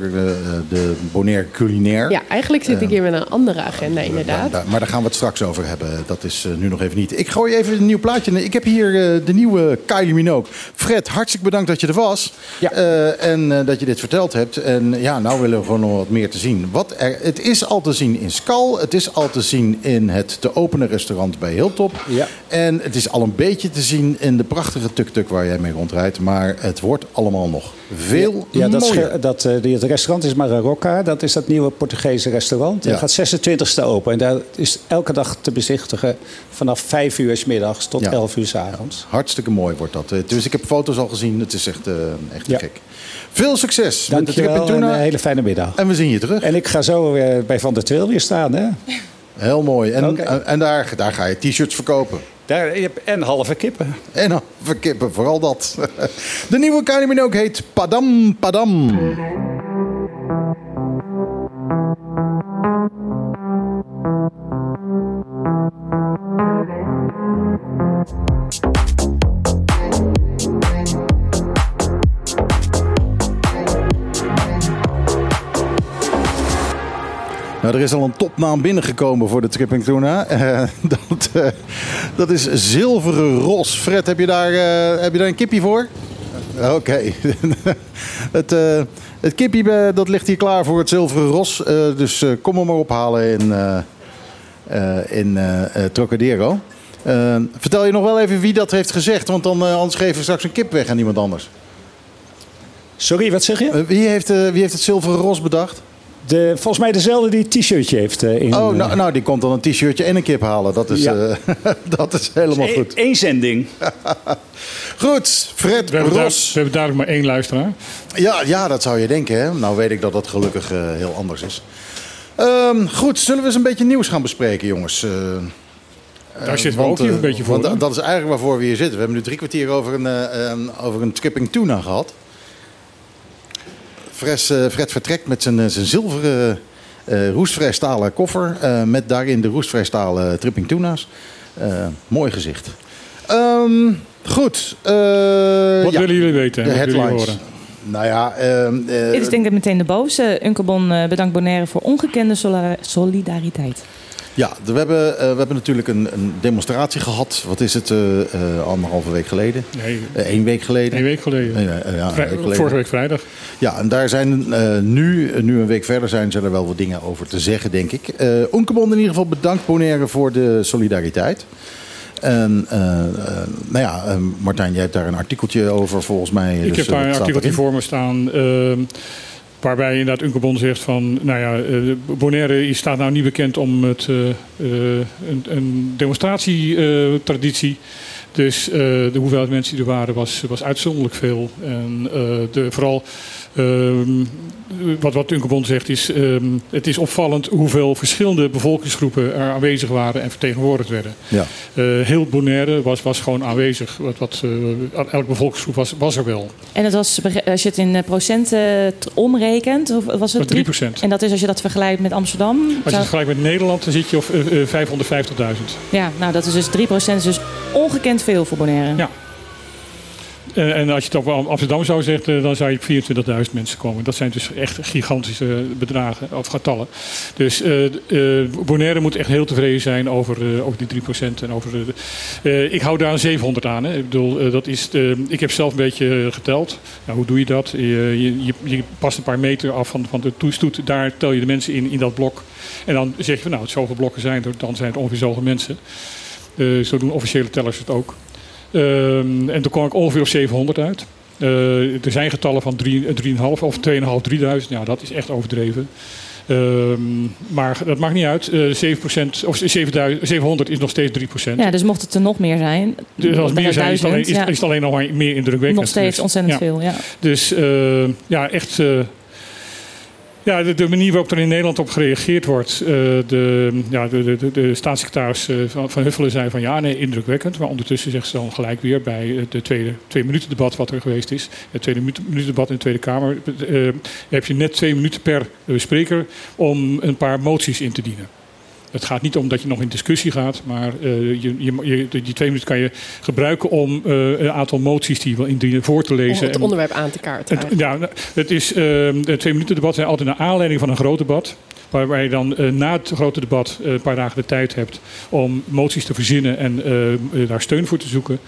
de Bonaire culinair. ja, eigenlijk zit ik hier met een andere agenda, inderdaad. Maar daar gaan we het straks over hebben. Dat is nu nog even niet. Ik gooi even een nieuw plaatje. Ik heb hier de nieuwe Kylie Minogue. Fred, hartstikke bedankt dat je er was. Ja. En dat je dit verteld hebt. En ja, nou willen we gewoon nog wat meer te zien. Wat er, het is al te zien in Skal. Het is al te zien in het te openen restaurant bij Hilltop. Ja. En het is al een beetje te zien in de prachtige tuk-tuk waar jij mee rondrijdt. Maar het wordt allemaal nog veel Ja, dat, mooier. dat, eh, het restaurant is Mararocca. Dat is dat nieuwe Portugese restaurant. Ja. Dat gaat 26e open. En daar is elke dag te bezichtigen vanaf 5 uur s middags tot Ja. 11 uur s avonds. Hartstikke mooi wordt dat. Eh, Dus ik heb foto's al gezien. Het is echt, eh, echt te gek. Veel succes met de trip en een hele fijne middag. En we zien je terug. En ik ga zo weer bij Van der Twil weer staan. Hè? Heel mooi. En, en daar, daar ga je t-shirts verkopen. Daar, en halve kippen. En dan verkippen, vooral dat. De nieuwe Kylie Minogue heet Padam Padam. Nou, er is al een topnaam binnengekomen voor de Tripping Tuna. Eh, dat, eh, dat is Zilveren Ros. Fred, heb je daar, eh, heb je daar een kipje voor? Oké. het, het kipje eh, dat ligt hier klaar voor het Zilveren Ros. Dus kom hem maar ophalen in, in Trocadero. Vertel je nog wel even wie dat heeft gezegd. Want dan, anders geven we straks een kip weg aan iemand anders. Sorry, wat zeg je? Wie, heeft, wie heeft het Zilveren Ros bedacht? De, volgens mij dezelfde die het t-shirtje heeft eh, in. Oh, nou, nou, die komt dan een t-shirtje en een kip halen. Dat is, Ja. eh, dat is helemaal Eén- goed. één zending. Goed, Fred We hebben, we hebben duidelijk maar één luisteraar. Ja, ja, dat zou je denken. Hè? Nou weet ik dat dat gelukkig eh, heel anders is. Ehm, goed, zullen we eens een beetje nieuws gaan bespreken, jongens? Eh, Daar zitten we want, ook hier eh, een beetje voor. Want dat is eigenlijk waarvoor we hier zitten. We hebben nu drie kwartier over een, eh, een- over een tripping tuna gehad. Fres, eh, Fred vertrekt met zijn, eh, zijn zilveren eh roestvrij stalen koffer. eh, met daarin de roestvrij stalen tripping tuna's. Eh, mooi gezicht. Ehm, goed. eh, Wat ja, willen jullie weten? de headlines. horen? Nou ja, ehm, eh, Dit is denk ik meteen de boze. Unkebon eh, bedankt Bonaire voor ongekende solidariteit. Ja, we hebben, eh, we hebben natuurlijk een, een demonstratie gehad. Wat is het? eh, eh, anderhalve week geleden? Nee, Eén week geleden? een week geleden. Ja, week geleden. vorige week vrijdag. Ja, en daar zijn nu, nu een week verder zijn, zijn er wel wat dingen over te zeggen, denk ik. Onkebond in ieder geval bedankt Bonaire voor de solidariteit. En nou ja, Martijn, jij hebt daar een artikeltje over volgens mij. Ik dus, heb daar een artikeltje voor me staan. Waarbij inderdaad Unkebon zegt van... Nou ja, eh, Bonaire staat nou niet bekend om het, eh, eh, een, een demonstratietraditie. dus de hoeveelheid mensen die er waren was, was uitzonderlijk veel. En de, vooral... ehm, wat, wat zegt is, ehm, het is opvallend hoeveel verschillende bevolkingsgroepen er aanwezig waren en vertegenwoordigd werden. Ja. Eh, heel Bonaire was, was gewoon aanwezig. Wat, wat, eh, elke bevolkingsgroep was, was er wel. En dat was, als je het in eh, procenten omrekent, of was het Met 3 procent. En dat is als je dat vergelijkt met Amsterdam. Als je zou- het vergelijkt met Nederland, dan zit je op eh, 550.000. Ja, nou dat is dus 3 is dus ongekend veel voor Bonaire. Ja. Eh, en als je het op Amsterdam zou zeggen, dan zou je op 24.000 mensen komen. Dat zijn dus echt gigantische bedragen of getallen. Dus eh eh, Bonaire moet echt heel tevreden zijn over, eh, over die 3%. En over, eh, ik hou daar een 700 aan. Hè. Ik, bedoel, eh, dat is ik heb zelf een beetje eh, geteld. Nou, hoe doe je dat? Je, je, je, past een paar meter af van, van de toestoet. Daar tel je de mensen in, in dat blok. En dan zeg je van nou, zoveel blokken zijn er. Dan zijn het ongeveer zoveel mensen. Eh, zo doen officiële tellers het ook. Ehm, en toen kwam ik ongeveer op 700 uit. Eh, er zijn getallen van 3,5 of 2,5, 3000. Ja, dat is echt overdreven. Ehm, maar dat maakt niet uit. Eh 7%, of 7000, 700 is nog steeds 3%. Ja, dus mocht het er nog meer zijn, dus als het meer zijn, is het alleen, is, ja, is het alleen nog maar meer indrukwekkend. nog steeds Dus, ontzettend ja. veel. Ja. Dus eh, ja, echt. Eh, ja, de, manier waarop er in Nederland op gereageerd wordt. eh, de, ja, de, de, de, staatssecretaris eh, van, van Huffelen zei van ja, nee, indrukwekkend. Maar ondertussen zegt ze dan gelijk weer bij eh, de tweede twee minuten debat wat er geweest is. Het tweede minuten debat in de Tweede Kamer. eh, heb je net twee minuten per eh, spreker om een paar moties in te dienen. Het gaat niet om dat je nog in discussie gaat, maar eh, je, je, die twee minuten kan je gebruiken om eh, een aantal moties die je wil indienen voor te Om lezen. het En- onderwerp aan te kaarten. het, ja, nou, het is ehm twee minuten debat zijn altijd naar aanleiding van een groot debat. Waarbij je dan eh, na het grote debat een paar dagen de tijd hebt om moties te verzinnen en eh, eh, daar steun voor te zoeken.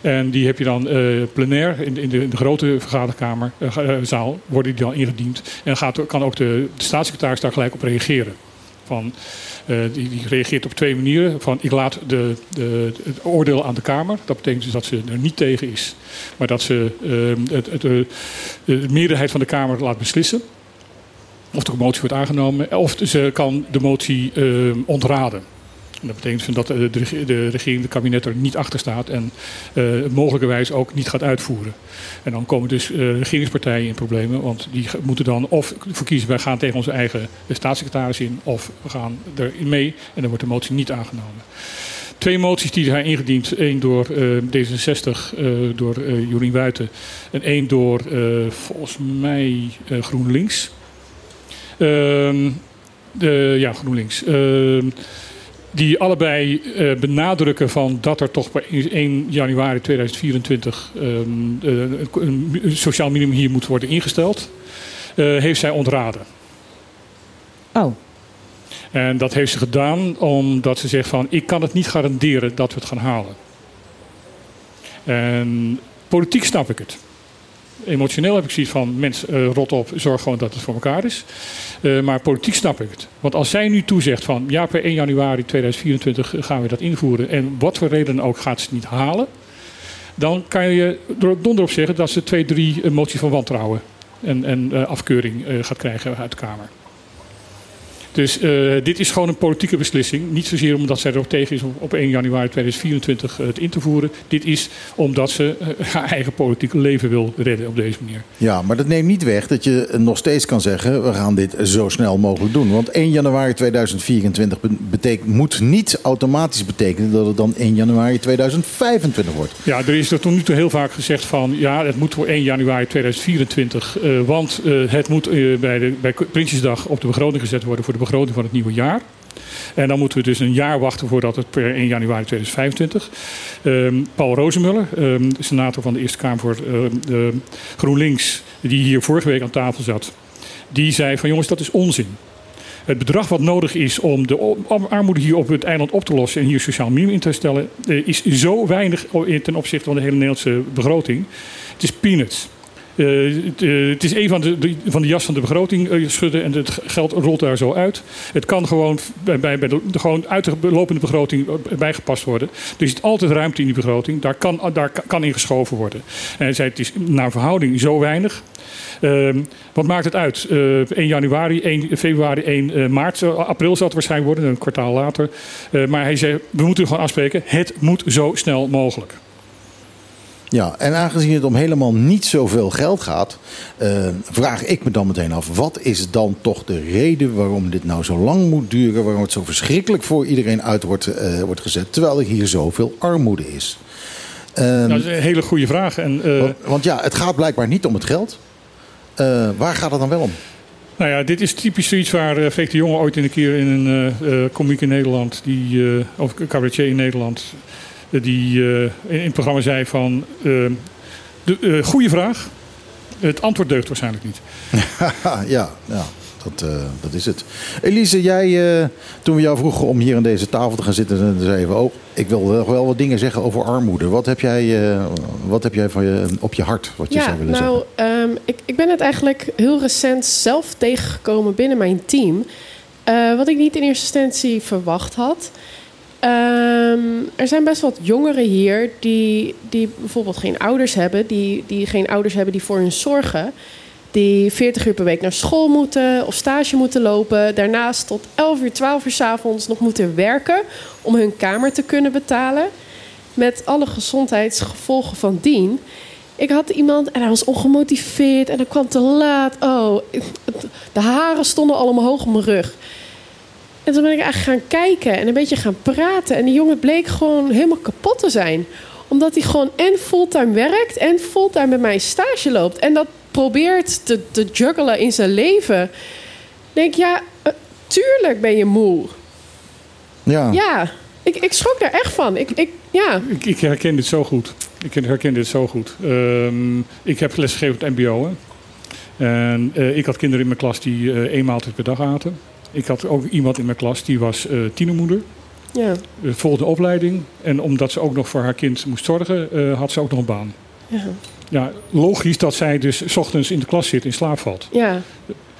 En die heb je dan plenair in, de- in, de, in de grote vergaderkamer, eh, ga- eh, zaal, worden die dan ingediend. En dan gaat, kan ook de, de staatssecretaris daar gelijk op reageren. Van, eh, die, die reageert op twee manieren. Van ik laat de, de, het oordeel aan de Kamer. Dat betekent dus dat ze er niet tegen is. Maar dat ze eh, het, het, eh, de meerderheid van de Kamer laat beslissen. Of de motie wordt aangenomen. Of ze kan de motie eh, ontraden. Dat betekent dat de, de, reg- de regering, het kabinet er niet achter staat. En eh, mogelijkerwijs ook niet gaat uitvoeren. En dan komen dus eh, regeringspartijen in problemen. Want die moeten dan of voor kiezen, wij gaan tegen onze eigen staatssecretaris in. Of we gaan erin mee en dan wordt de motie niet aangenomen. Twee moties die zijn ingediend. Eén door eh, D66, eh, door eh Jorien Wuiten. En één door, volgens mij, GroenLinks. Ehm, de, ja, GroenLinks. Die allebei eh, benadrukken van dat er toch bij 1 januari 2024 ehm, eh, een sociaal minimum hier moet worden ingesteld. eh, heeft zij ontraden. Oh, En dat heeft ze gedaan omdat ze zegt van ik kan het niet garanderen dat we het gaan halen. En politiek snap ik het. Emotioneel heb ik zoiets van mens eh, rot op, zorg gewoon dat het voor elkaar is. Eh, maar politiek snap ik het. Want als zij nu toezegt van ja per 1 januari 2024 gaan we dat invoeren. En wat voor reden ook gaat ze het niet halen. Dan kan je er donder op zeggen dat ze twee, drie moties van wantrouwen en, en eh, afkeuring gaat krijgen uit de Kamer. Dus eh, dit is gewoon een politieke beslissing. Niet zozeer omdat zij er ook tegen is om op 1 januari 2024 het in te voeren. Dit is omdat ze eh, haar eigen politieke leven wil redden op deze manier. Ja, maar dat neemt niet weg dat je nog steeds kan zeggen... we gaan dit zo snel mogelijk doen. Want 1 januari 2024 be- betekent, moet niet automatisch betekenen... dat het dan 1 januari 2025 wordt. Ja, er is er tot nu toe heel vaak gezegd van ja, het moet voor 1 januari 2024. eh, want eh, het moet eh, bij, de, bij Prinsjesdag op de begroting gezet worden voor de begroting van het nieuwe jaar. En dan moeten we dus een jaar wachten voordat het per 1 januari 2025. Ehm, Paul Rozemuller, ehm, senator van de Eerste Kamer voor ehm, GroenLinks, die hier vorige week aan tafel zat, die zei van jongens, dat is onzin. Het bedrag wat nodig is om de armoede hier op het eiland op te lossen en hier sociaal minimum in te stellen, eh, is zo weinig ten opzichte van de hele Nederlandse begroting. Het is peanuts. Eh, het, eh, het is een van de, de- van de jas van de begroting eh, schudden en het geld rolt daar zo uit. Het kan gewoon bij, bij, de, gewoon uit de lopende begroting bijgepast worden. Er zit altijd ruimte in die begroting. Daar kan, daar ka- kan in geschoven worden. En hij zei het is naar verhouding zo weinig. Ehm, wat maakt het uit? Eh 1 januari, 1 februari, 1 eh, maart, april zal het waarschijnlijk worden, een kwartaal later. Maar hij zei, we moeten gewoon afspreken, het moet zo snel mogelijk. Ja, en aangezien het om helemaal niet zoveel geld gaat, eh, vraag ik me dan meteen af: wat is dan toch de reden waarom dit nou zo lang moet duren? Waarom het zo verschrikkelijk voor iedereen uit wordt, eh, wordt gezet, terwijl er hier zoveel armoede is? Ehm, Nou, dat is een hele goede vraag. En, eh, want, want ja, het gaat blijkbaar niet om het geld. Waar gaat het dan wel om? Nou ja, dit is typisch zoiets waar uh, Freek de Jonge ooit in een keer in een uh, komiek in Nederland, die, uh, of cabaretier in Nederland, die uh, in het programma zei van, uh, de, goede vraag, het antwoord deugt waarschijnlijk niet. ja, ja. Dat, uh, dat is het. Elise, jij, uh, toen we jou vroegen om hier aan deze tafel te gaan zitten, dan zeiden we: Oh, ik wil wel, wel wat dingen zeggen over armoede. Wat heb jij, uh, wat heb jij van je, op je hart wat je ja, zou willen nou, zeggen? Um, ik, ik ben het eigenlijk heel recent zelf tegengekomen binnen mijn team. Uh, wat ik niet in eerste instantie verwacht had. Um, er zijn best wat jongeren hier die, die bijvoorbeeld geen ouders hebben, die, die geen ouders hebben die voor hun zorgen die 40 uur per week naar school moeten of stage moeten lopen. Daarnaast tot 11 uur, 12 uur s avonds nog moeten werken om hun kamer te kunnen betalen. Met alle gezondheidsgevolgen van dien. Ik had iemand en hij was ongemotiveerd en hij kwam te laat. Oh, de haren stonden al omhoog op mijn rug. En toen ben ik eigenlijk gaan kijken en een beetje gaan praten. En die jongen bleek gewoon helemaal kapot te zijn. Omdat hij gewoon en fulltime werkt en fulltime bij mij stage loopt. En dat probeert te, te juggelen in zijn leven. Denk ja, uh, tuurlijk ben je moe. Ja. Ja, ik, ik schrok daar echt van. Ik, ik, ja. ik, ik herken dit zo goed. Ik herken dit zo goed. Um, ik heb lesgegeven op het mbo. Hè. En uh, ik had kinderen in mijn klas die uh, één maaltijd per dag aten. Ik had ook iemand in mijn klas die was uh, tienermoeder. Ja. volgde opleiding. En omdat ze ook nog voor haar kind moest zorgen, had ze ook nog een baan. Ja. Ja, logisch dat zij dus s ochtends in de klas zit en slaap valt. Ja.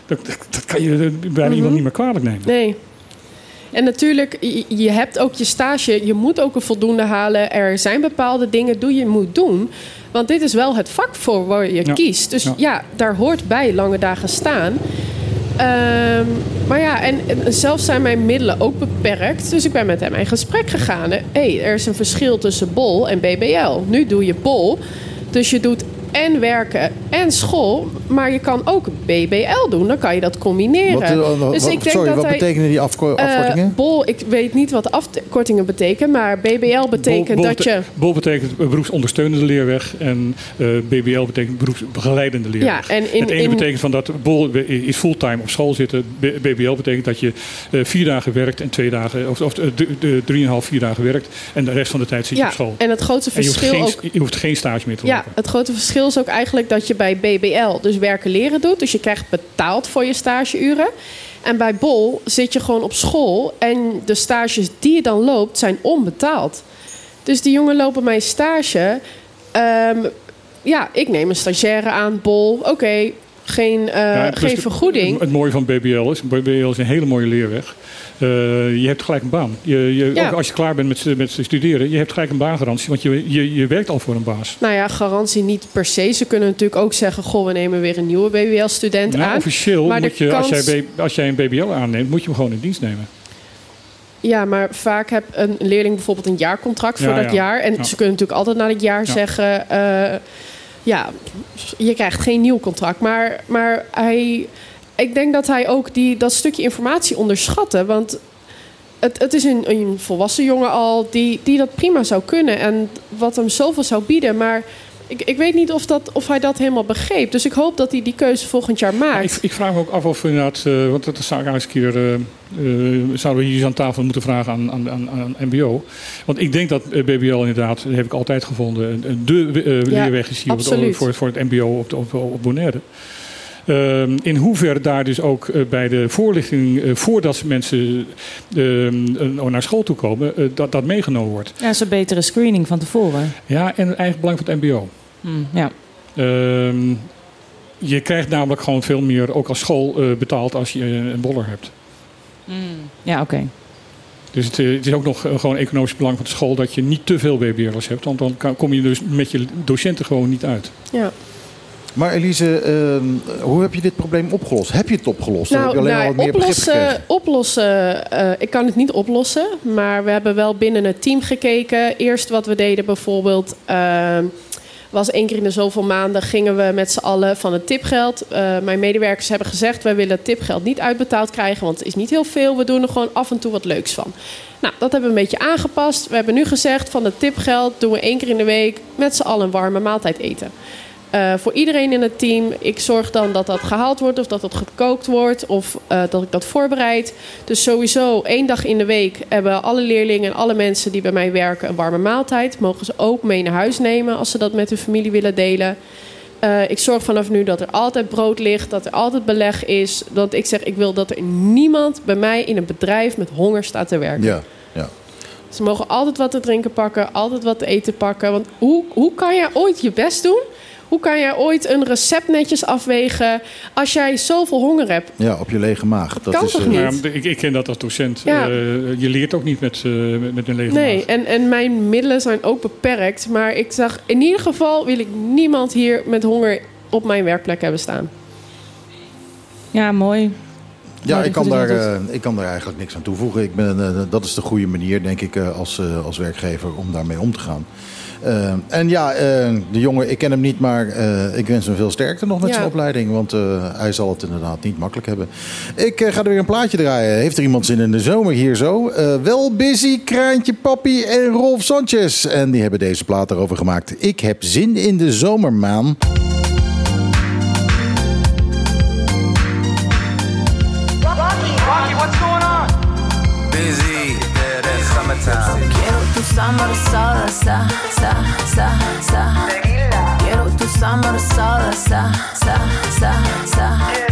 Dat, dat, dat kan je bijna mm -hmm. iemand niet meer kwalijk nemen. Nee. En natuurlijk, je, hebt ook je stage, je moet ook een voldoende halen. Er zijn bepaalde dingen die je moet doen. Want dit is wel het vak voor waar je ja. kiest. Dus ja. daar hoort bij lange dagen staan. Um, maar ja, en, en, zelf zijn mijn middelen ook beperkt. Dus ik ben met hem in gesprek gegaan. Hé, er is een verschil tussen bol en BBL. Nu doe je bol. Dus je doet en werken en school. Maar je kan ook BBL doen. Dan kan je dat combineren. Wat, uh, dus wat, ik denk sorry, dat wat hij, betekenen die afko afkortingen? Uh, bol, ik weet niet wat afkortingen betekenen. Maar BBL betekent bol, bol dat je... Bol betekent beroepsondersteunende leerweg. En uh, BBL betekent beroepsbegeleidende leerweg. Ja, en in, het ene in, betekent van dat bol is fulltime op school zitten. BBL betekent dat je uh, vier dagen werkt en twee dagen... Of, of drieënhalf, vier dagen werkt. En de rest van de tijd zit je ja, op school. en het grootste verschil je hoeft, ook... geen, je hoeft geen stage meer te ja, lopen. het grote verschil is ook eigenlijk dat je bij BBL dus werken leren doet. Dus je krijgt betaald voor je stageuren. En bij Bol zit je gewoon op school en de stages die je dan loopt zijn onbetaald. Dus die jongen lopen mijn stage. Um, ja, ik neem een stagiaire aan, Bol. Oké, geen, eh, Ja, geen vergoeding. Het mooie van BBL is, BBL is een hele mooie leerweg. Eh, je hebt gelijk een baan. Je, je, Ja. Ook als je klaar bent met, met studeren, je hebt gelijk een baangarantie. Want je, je, je werkt al voor een baas. Nou ja, garantie niet per se. Ze kunnen natuurlijk ook zeggen: Goh, we nemen weer een nieuwe BBL-student Nou, aan. officieel, Maar moet je, als, jij, als jij een BBL aanneemt, moet je hem gewoon in dienst nemen. Ja, maar vaak heb een leerling bijvoorbeeld een jaarcontract voor Ja, dat ja. jaar. En ze kunnen natuurlijk altijd na het jaar Ja. zeggen... eh, ja, je krijgt geen nieuw contract. Maar, maar hij, ik denk dat hij ook die, dat stukje informatie onderschatte. Want het, het is een, een volwassen jongen al die, die dat prima zou kunnen. En wat hem zoveel zou bieden. Maar ik, ik weet niet of, dat, of hij dat helemaal begreep. Dus ik hoop dat hij die keuze volgend jaar maakt. Ik, ik vraag me ook af of we inderdaad, eh, want dat zou ik eigenlijk eens een keer, eh, eh, zouden we hier eens aan tafel moeten vragen aan, aan, aan, aan MBO. Want ik denk dat BBL inderdaad, dat heb ik altijd gevonden, de Ja, leerweg is hier op het- absoluut. voor, voor het MBO op, op, op Bonaire. Ehm, in hoeverre daar dus ook eh, bij de voorlichting, eh, voordat ze mensen ehm, eh, naar school toe komen, eh, dat dat meegenomen wordt. Ja, een betere screening van tevoren. Ja, en het eigen belang van het MBO. Hm, ja. Ehm, je krijgt namelijk gewoon veel meer, ook als school, eh, betaald als je een boller hebt. Ja, oké. Dus het, het is ook nog gewoon economisch belang van de school dat je niet te veel BBL'ers hebt. Want dan kan- kom je dus met je docenten gewoon niet uit. Ja. Maar Elise, ehm, hoe heb je dit probleem opgelost? Heb je het opgelost? Of heb je Nou, alleen nou, al wat meer begrip oplossen, gekregen? oplossen eh, ik kan het niet oplossen. Maar we hebben wel binnen het team gekeken. Eerst wat we deden bijvoorbeeld... eh, was één keer in de zoveel maanden gingen we met z'n allen van het tipgeld. Eh, mijn medewerkers hebben gezegd... wij willen het tipgeld niet uitbetaald krijgen... want het is niet heel veel. We doen er gewoon af en toe wat leuks van. Nou, dat hebben we een beetje aangepast. We hebben nu gezegd van het tipgeld doen we één keer in de week... met z'n allen een warme maaltijd eten. Eh, voor iedereen in het team. Ik zorg dan dat dat gehaald wordt of dat dat gekookt wordt of eh, dat ik dat voorbereid. Dus sowieso één dag in de week hebben alle leerlingen en alle mensen die bij mij werken een warme maaltijd. Mogen ze ook mee naar huis nemen als ze dat met hun familie willen delen. Eh, ik zorg vanaf nu dat er altijd brood ligt, dat er altijd beleg is. Dat ik zeg, ik wil dat er niemand bij mij in een bedrijf met honger staat te werken. Ja, ja. Ze mogen altijd wat te drinken pakken, altijd wat te eten pakken. Want hoe, hoe kan jij ooit je best doen? Hoe kan jij ooit een recept netjes afwegen als jij zoveel honger hebt? ja, op je lege maag. Dat kan is, toch eh, niet? Ja, ik, ik ken dat als docent. Ja. Eh, je leert ook niet met, eh, met, met een lege Nee, maag. en, en mijn middelen zijn ook beperkt. Maar ik zag, in ieder geval wil ik niemand hier met honger op mijn werkplek hebben staan. Ja, mooi. Ja, ik kan, daar, eh, ik kan daar eigenlijk niks aan toevoegen. Ik ben, eh, dat is de goede manier, denk ik, eh, als, eh, als werkgever om daarmee om te gaan. Eh, en ja, eh, de jongen, ik ken hem niet, maar eh, ik wens hem veel sterkte nog met Ja. zijn opleiding. Want hij zal het inderdaad niet makkelijk hebben. Ik ga er weer een plaatje draaien. Heeft er iemand zin in de zomer hier zo? Wel Busy, Kraantje Papi en Rolf Sanchez. En die hebben deze plaat erover gemaakt. Ik heb zin in de zomer, summer salsa, sa, sa, sa, sa. Quiero tu summer salsa, sa, sa, sa, sa.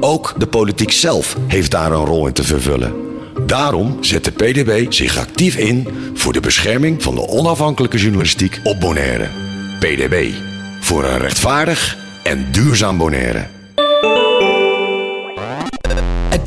Ook de politiek zelf heeft daar een rol in te vervullen. Daarom zet de PDB zich actief in voor de bescherming van de onafhankelijke journalistiek op Bonaire. PDB. Voor een rechtvaardig en duurzaam Bonaire.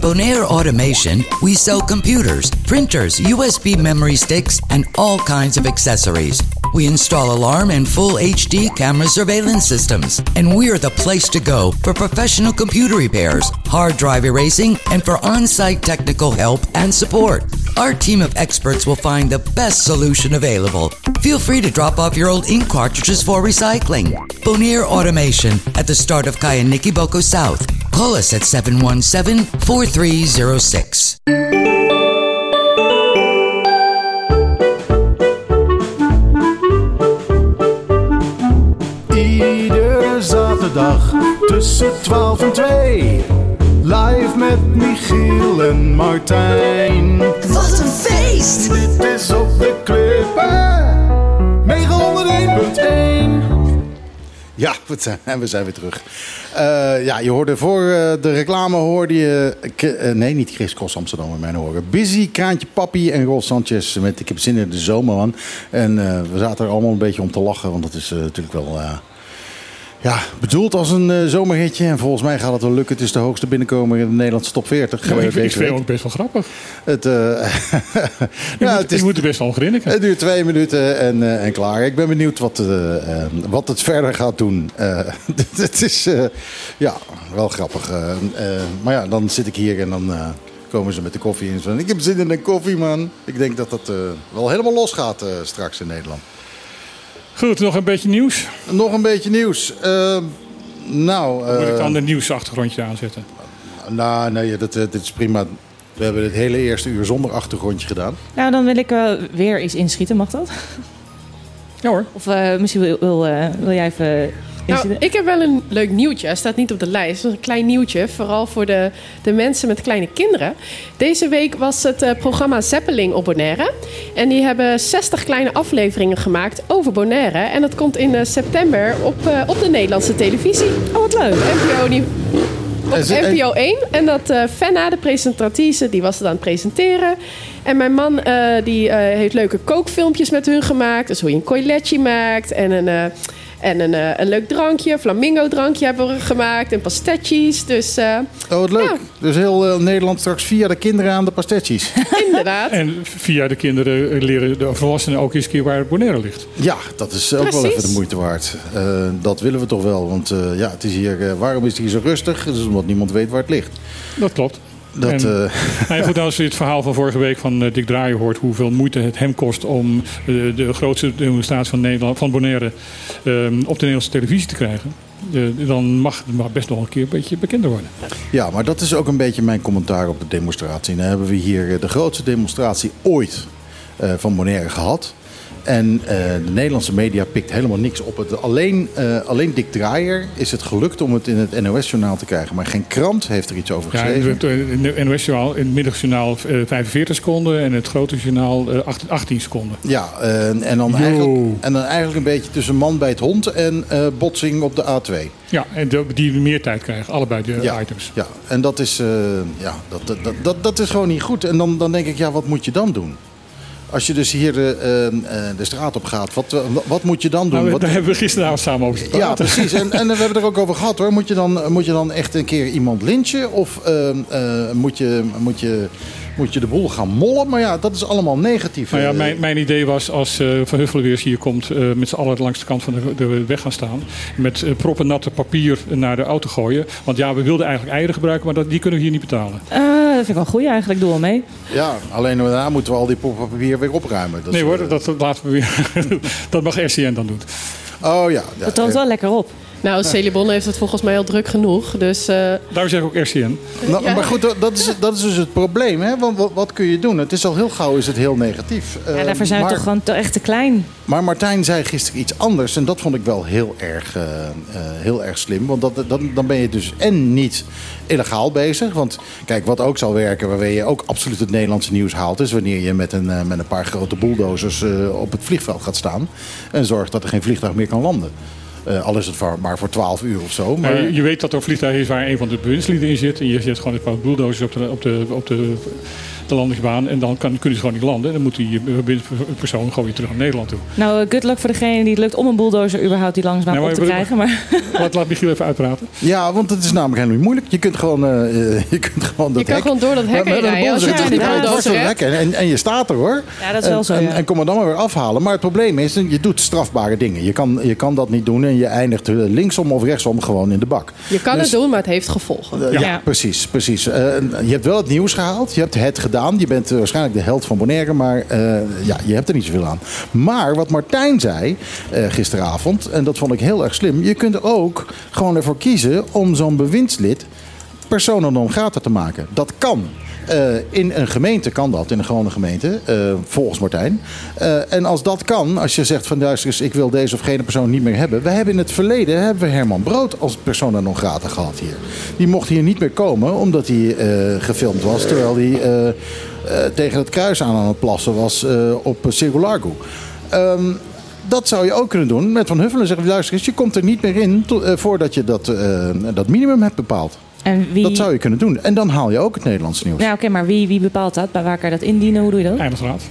Bonaire Automation, we sell computers, printers, USB memory sticks, and all kinds of accessories. We install alarm and full HD camera surveillance systems, and we're the place to go for professional computer repairs, hard drive erasing, and for on site technical help and support. Our team of experts will find the best solution available. Feel free to drop off your old ink cartridges for recycling. Bonaire Automation at the start of Kayaniki Boko South. Call us at 717 4306. Iedere zaterdag tussen 12 en 2. Live met Michiel en Martijn. Wat een feest! Dit is op de klippen. Ja, en we zijn weer terug. Eh, ja, je hoorde voor eh, de reclame hoorde je... Eh, nee, niet Chris Cross Amsterdam in mijn horen. Busy, Kraantje Papi en Rolf Sanchez met Ik heb zin in de zomer, man. En we zaten er allemaal een beetje om te lachen, want dat is natuurlijk wel... ja, bedoeld als een eh, zomerhitje. En volgens mij gaat het wel lukken. Het is de hoogste binnenkomer in de Nederlandse top 40. Ja, eh, ik, vind- ik vind het ook best wel grappig. Het, eh, ja, moet, het, is, je moet er best wel grinniken. het duurt twee minuten en, en klaar. Ik ben benieuwd wat, wat het verder gaat doen. Het is ja, wel grappig. maar ja, dan zit ik hier en dan komen ze met de koffie in. Ik heb zin in een koffie, man. Ik denk dat dat wel helemaal losgaat eh straks in Nederland. Goed, nog een beetje nieuws. Nog een beetje nieuws. Eh, nou, Moet ik dan een nieuwsachtergrondje aanzetten? nou, nee, dat, eh, dit is prima. We hebben het hele eerste uur zonder achtergrondje gedaan. Nou, dan wil ik weer eens inschieten, mag dat? Ja hoor. Of eh, misschien wil, wil, eh, wil jij even Nou, ik heb wel een leuk nieuwtje. Hij staat niet op de lijst. Het is een klein nieuwtje. Vooral voor de, de mensen met kleine kinderen. Deze week was het eh, programma Zeppeling op Bonaire. En die hebben 60 kleine afleveringen gemaakt over Bonaire. En dat komt in eh, september op, eh, op de Nederlandse televisie. Oh, wat leuk. NPO, nie- op NPO 1. En dat Fenna, de presentatrice, die was het aan het presenteren. En mijn man die, heeft leuke kookfilmpjes met hun gemaakt. Dus hoe je een coiletje maakt. En een, en een, eh, een leuk drankje, flamingo drankje hebben we gemaakt. En pastetjes. Dus eh, Oh, wat leuk. Ja. Dus heel eh, Nederland straks via de kinderen aan de pastetjes. inderdaad. En via de kinderen leren de volwassenen ook eens een keer waar Bonaire ligt. Ja, dat is ook wel even de moeite waard. Eh, dat willen we toch wel. Want eh, ja, het is hier, waarom is het hier zo rustig? Dat is omdat niemand weet waar het ligt. Dat klopt. Dat, En- eh, Nou ja, goed, als je het verhaal van vorige week van eh, Dick Draaien hoort... hoeveel moeite het hem kost om eh, de grootste demonstratie van, Nederland, van Bonaire... eh, op de Nederlandse televisie te krijgen... dan mag het maar best nog een keer een beetje bekender worden. ja, maar dat is ook een beetje mijn commentaar op de demonstratie. Dan hebben we hier de grootste demonstratie ooit van Bonaire gehad. En eh, de Nederlandse media pikt helemaal niks op. Het, alleen, eh, alleen Dick Draaier is het gelukt om het in het NOS-journaal te krijgen. Maar geen krant heeft er iets over Ja, geschreven. in het NOS-journaal, in het middagjournaal eh, 45 seconden... en het grote journaal eh, 18 18 seconden. Ja, eh, en, dan Yo. eigenlijk, en dan eigenlijk een beetje tussen man bij het hond en eh, botsing op de A2. Ja, en die meer tijd krijgen, allebei de Ja, items. ja, en dat is, eh, ja, dat, dat, dat, dat is gewoon niet goed. En dan, dan denk ik, ja, wat moet je dan doen? Als je dus hier de, eh, eh, de straat op gaat, wat, eh, wat moet je dan doen? Nou, Wat- daar hebben we gisteravond samen over gesproken. ja, precies. En, en we hebben er ook over gehad hoor. Moet je dan, moet je dan echt een keer iemand lynchen? Of eh, eh, moet, je, moet, je, moet je de boel gaan mollen? Maar ja, dat is allemaal negatief. Nou ja, Eh, mijn, mijn idee was als eh, Van Huffelen weer eens hier komt... eh, met z'n allen langs de kant van de, de weg gaan staan... met proppen natte papier naar de auto gooien. Want ja, we wilden eigenlijk eieren gebruiken... maar dat, die kunnen we hier niet betalen. Eh, dat vind ik wel goed eigenlijk. Doe wel mee. Ja, alleen daarna moeten we al die poppen papier weer opruimen. Dat nee hoor, dat, dat laten we weer... dat mag RCN dan doen. Oh ja. ja, Dat toont wel lekker op. Nou, Celibon heeft het volgens mij al druk genoeg. Dus eh, Daarom zeg ik ook RCN. Nou, Ja. Maar goed, dat- is, dat is dus het probleem. Hè? Want wat, wat kun je doen? Het is al heel gauw is het heel negatief. Ja, Eh, daarvoor zijn we toch gewoon te, echt te klein. maar Martijn zei gisteren iets anders. En dat vond ik wel heel erg, eh, eh, heel erg slim. Want dat, dat, dan ben je dus en niet illegaal bezig. Want kijk, wat ook zal werken... waarmee je ook absoluut het Nederlandse nieuws haalt... is wanneer je met een, met een paar grote bulldozers eh, op het vliegveld gaat staan... en zorgt dat er geen vliegtuig meer kan landen. Eh, al is het voor, maar voor 12 uur of zo. Maar, Maar je weet dat er een vliegtuig is waar een van de bewindslieden in zit. En je zet gewoon een paar bulldozers op de, op de, op de de landingsbaan. En dan kan, kunnen ze gewoon niet landen. En dan moet die eh, persoon gewoon weer terug naar Nederland toe. Nou, eh, good luck voor degene die het lukt om een bulldozer überhaupt die landingsbaan op te maar- krijgen. Maar Laat, laat Michiel even uitpraten. Ja, want het is namelijk helemaal niet moeilijk. Je kunt gewoon, eh, eh, je kunt gewoon dat Je kan hek- gewoon door dat hek heen een rijden. Als je die bulldozer hebt. en, en, en je staat er hoor. Ja, dat is wel en, zo, En, ja. en kom er dan maar weer afhalen. Maar het probleem is, je doet strafbare dingen. Je kan, je kan dat niet doen en je eindigt linksom of rechtsom gewoon in de bak. Je kan Dus- het doen, maar het heeft gevolgen. Ja. precies. precies. Eh, je hebt wel het nieuws gehaald. Je hebt het gedaan. Je bent eh, waarschijnlijk de held van Bonaire. Maar eh, ja, je hebt er niet zoveel aan. Maar wat Martijn zei eh, gisteravond. En dat vond ik heel erg slim. Je kunt ook gewoon ervoor kiezen om zo'n bewindslid persona non te maken. Dat kan. Eh, in een gemeente kan dat, in een gewone gemeente, eh, volgens Martijn. Eh, en als dat kan, als je zegt van luister ik wil deze of gene persoon niet meer hebben. We hebben in het verleden hebben we Herman Brood als persona non grata gehad hier. Die mocht hier niet meer komen omdat hij gefilmd was terwijl hij tegen het kruis aan aan het plassen was op Circo Largo. Ehm, dat zou je ook kunnen doen met Van Huffelen. Zeggen, luister eens, je komt er niet meer in voordat je dat, dat minimum hebt bepaald. En wie... Dat zou je kunnen doen. En dan haal je ook het Nederlandse nieuws. Ja, oké, maar wie, wie bepaalt dat? Bij waar kan je dat indienen? Hoe doe je dat? Eilandsraad.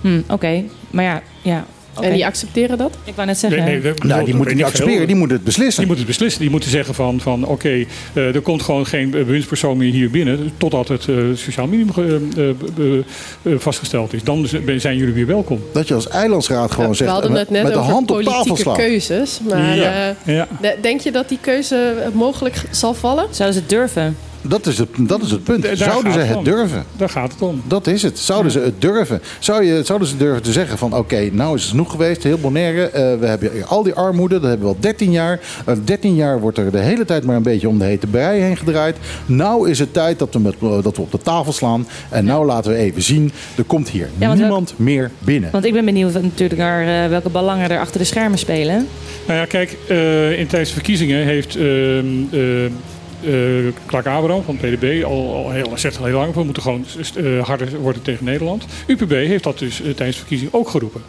Hm, oké. Maar ja, ja. En die accepteren dat? Ik wou net zeggen. Nee, nee, dat- Nou, die moeten niet accepteren, die moeten het beslissen. Die moeten het beslissen. Die moeten zeggen van, van oké, eh, er komt gewoon geen bewindspersoon meer hier binnen. Totdat het eh, sociaal minimum eh, vastgesteld is. Dan zijn jullie weer welkom. Dat je als eilandsraad gewoon we zegt, hadden met, het net met de hand op tafel politieke slaan. keuzes. Maar Ja, eh, ja. de- denk je dat die keuze mogelijk zal vallen? Zouden ze het durven? Dat is het, dat is het punt. Daar Zouden ze het om. durven? Daar gaat het om. Dat is het. Zouden ze het durven? Zou je, zouden ze durven te zeggen van... oké, nou is het genoeg geweest, heel Bonaire. eh, we hebben al die armoede, dat hebben we al 13 jaar. Eh 13 jaar wordt er de hele tijd maar een beetje om de hete brei heen gedraaid. Nou is het tijd dat we, met, eh, dat we op de tafel slaan. En nou laten we even zien, er komt hier Ja, niemand meer binnen. Want ik ben benieuwd natuurlijk naar eh, welke belangen er achter de schermen spelen. Nou ja, kijk, eh, in tijdens de verkiezingen heeft eh, Clark Abraham van PDB al, al heel, zegt al heel lang... we moeten gewoon eh, harder worden tegen Nederland. UPB heeft dat dus eh, tijdens de verkiezingen ook geroepen.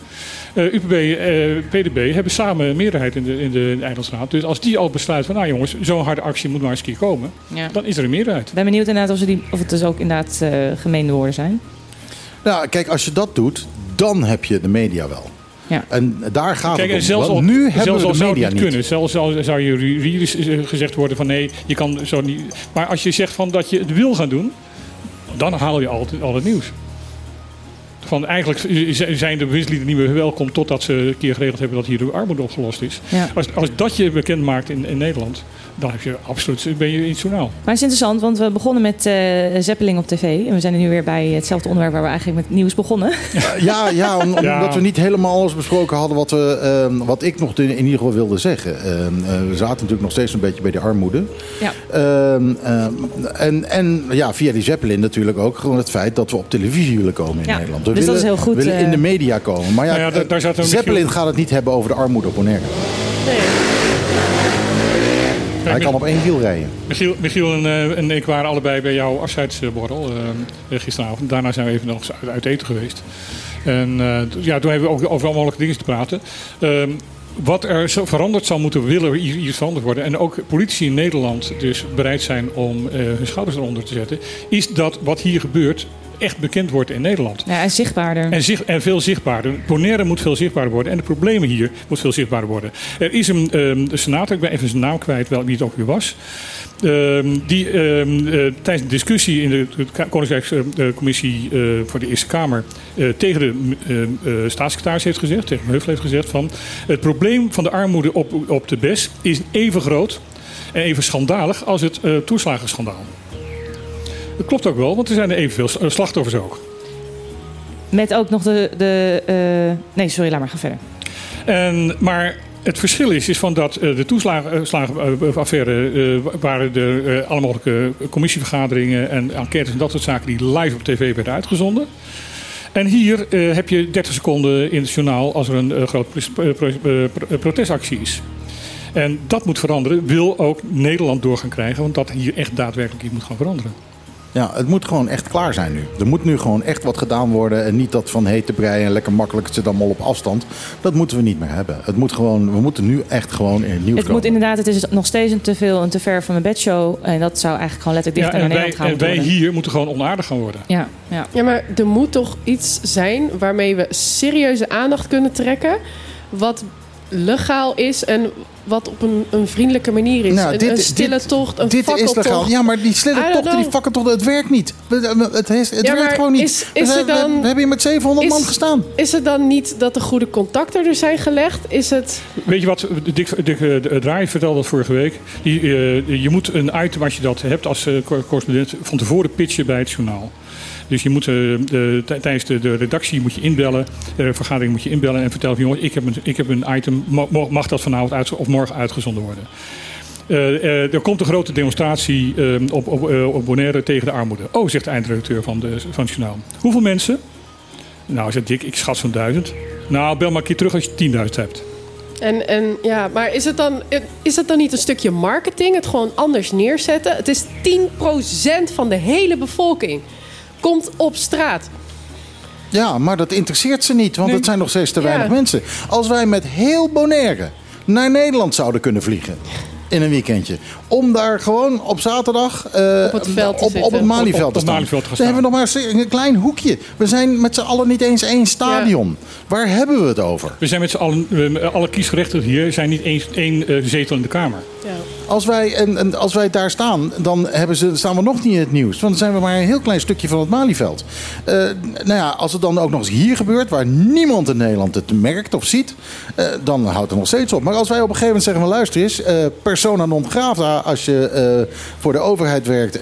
Eh, UPB en PDB hebben samen een meerderheid in de, in de Eilandsraad. Dus als die al besluit van... nou jongens, zo'n harde actie moet maar eens een keer komen... Ja. dan is er een meerderheid. Ik ben benieuwd inderdaad of, ze die, of het dus ook inderdaad eh gemeende woorden zijn. Nou, kijk, als je dat doet, dan heb je de media wel. Ja. En daar gaat Kijk, het om. zelfs al, nu hebben zelfs we al de zou media het niet niet. kunnen. Zelfs al zou je juridisch eh, gezegd worden van nee, je kan zo niet. Maar als je zegt van dat je het wil gaan doen, dan haal je altijd al het nieuws. Van eigenlijk zijn de bewindslieden niet meer welkom totdat ze een keer geregeld hebben dat hier de armoede opgelost is. Ja. Als, als dat je bekend maakt in, in Nederland, dan heb je absoluut, ben je in het journaal. Maar het is interessant, want we begonnen met eh Zeppeling op tv. En we zijn nu weer bij hetzelfde onderwerp waar we eigenlijk met nieuws begonnen. Ja, ja om- omdat Ja. we niet helemaal alles besproken hadden wat, we, ehm, wat ik nog in, in ieder geval wilde zeggen. Ehm, eh, we zaten natuurlijk nog steeds een beetje bij de armoede. Ja. Ehm, ehm, en, en ja, via die Zeppelin natuurlijk ook gewoon het feit dat we op televisie willen komen in Ja, Nederland. We dus dat willen, is heel goed, willen in eh. de media komen. Maar ja, Nou ja, daar- daar zat een Zeppelin Michiel- gaat het niet hebben over de armoede op Bonaire. Hij kan op één wiel rijden. Michiel, Michiel en, eh, en ik waren allebei bij jouw afscheidsborrel eh, gisteravond. Daarna zijn we even nog eens uit, uit eten geweest. En eh, ja, toen hebben we ook over alle mogelijke dingen te praten. Ehm, wat er zo veranderd zal moeten willen hier veranderd worden. En ook politici in Nederland dus bereid zijn om eh, hun schouders eronder te zetten. Is dat wat hier gebeurt echt bekend wordt in Nederland. Ja, en zichtbaarder. En, zich, en veel zichtbaarder. Bonaire moet veel zichtbaarder worden. En de problemen hier moet veel zichtbaarder worden. Er is een de senator, ik ben even zijn naam kwijt, wel wie het ook weer was. ehm, die ehm, eh, tijdens de discussie in de, de Koninkrijkscommissie eh, voor de Eerste Kamer eh, tegen de staatssecretaris heeft gezegd, tegen Heuvel heeft gezegd van het probleem van de armoede op, op de BES is even groot en even schandalig als het toeslagenschandaal. Dat klopt ook wel, want er zijn er evenveel s- slachtoffers ook. Met ook nog de... de eh, Nee, sorry, laat maar, ga verder. En, maar het verschil is, is van dat eh, de toeslagenaffaire eh, waren eh, alle mogelijke commissievergaderingen en enquêtes en dat soort zaken die live op tv werden uitgezonden. En hier eh, heb je 30 seconden in het journaal als er een eh, groot pres- eh, pro- eh, pro- protestactie is. En dat moet veranderen, wil ook Nederland door gaan krijgen, want dat hier echt daadwerkelijk iets moet gaan veranderen. Ja, het moet gewoon echt klaar zijn nu. Er moet nu gewoon echt wat gedaan worden. En niet dat van hete brei en lekker makkelijk het zit allemaal op afstand. Dat moeten we niet meer hebben. Het moet gewoon, we moeten nu echt gewoon in het nieuws Het moet inderdaad, het is nog steeds een te veel, een te ver van mijn bedshow. En dat zou eigenlijk gewoon letterlijk Ja, dichter en naar wij, Nederland gaan en wij worden. hier moeten gewoon onaardig gaan worden. Ja, ja. Ja, maar er moet toch iets zijn waarmee we serieuze aandacht kunnen trekken. Wat legaal is en wat op een, een vriendelijke manier is. Nou, een, dit- een stille dit- tocht, een Dit is fakkeltocht. legaal. Ja, maar die stille tochten, die know. fakkeltochten, het werkt niet. Het, is- het Ja, werkt maar gewoon niet. is- we, is dan- we, we hebben hier met 700 man gestaan. Is het dan niet dat de goede contacten er zijn gelegd? Is het... Weet je wat, Dick, Dick eh, Draai vertelde dat vorige week. Die, eh, je moet een item, als je dat hebt als eh, cor- correspondent, van tevoren pitchen bij het journaal. Dus je moet eh, de, tij- tijdens de, de redactie moet je inbellen, de vergadering moet je inbellen en vertellen jongens, ik heb een, ik heb een item, mag dat vanavond uit, of morgen uitgezonden worden? Eh, eh, er komt een grote demonstratie op, op, op Bonaire tegen de armoede. Oh, zegt de eindredacteur van, de, van het journaal. Hoeveel mensen? Nou, zegt Dick, ik schat zo'n duizend. Nou, bel maar een keer terug als je 10.000 hebt. En, en ja, maar is het, dan, is het dan niet een stukje marketing? Het gewoon anders neerzetten? Het is 10% van de hele bevolking. Komt op straat. Ja, maar dat interesseert ze niet, want Nee. het zijn nog steeds te Ja. weinig mensen. Als wij met heel Bonaire naar Nederland zouden kunnen vliegen. In een weekendje. Om daar gewoon op zaterdag eh, Op het veld te op, op zitten. het Malieveld te staan. Malieveld Dan hebben we nog maar een klein hoekje. We zijn met z'n allen niet eens één stadion. Waar hebben we het over? We zijn met z'n allen, alle kiesgerechtigden hier zijn niet eens één eh, zetel in de Kamer. Als wij, en, en als wij daar staan, dan hebben ze, staan we nog niet in het nieuws. Want dan zijn we maar een heel klein stukje van het Malieveld. Eh, nou ja, als het dan ook nog eens hier gebeurt, waar niemand in Nederland het merkt of ziet, eh, dan houdt het nog steeds op. Maar als wij op een gegeven moment zeggen: van, luister eens, eh, persona non grata, als je voor de overheid werkt,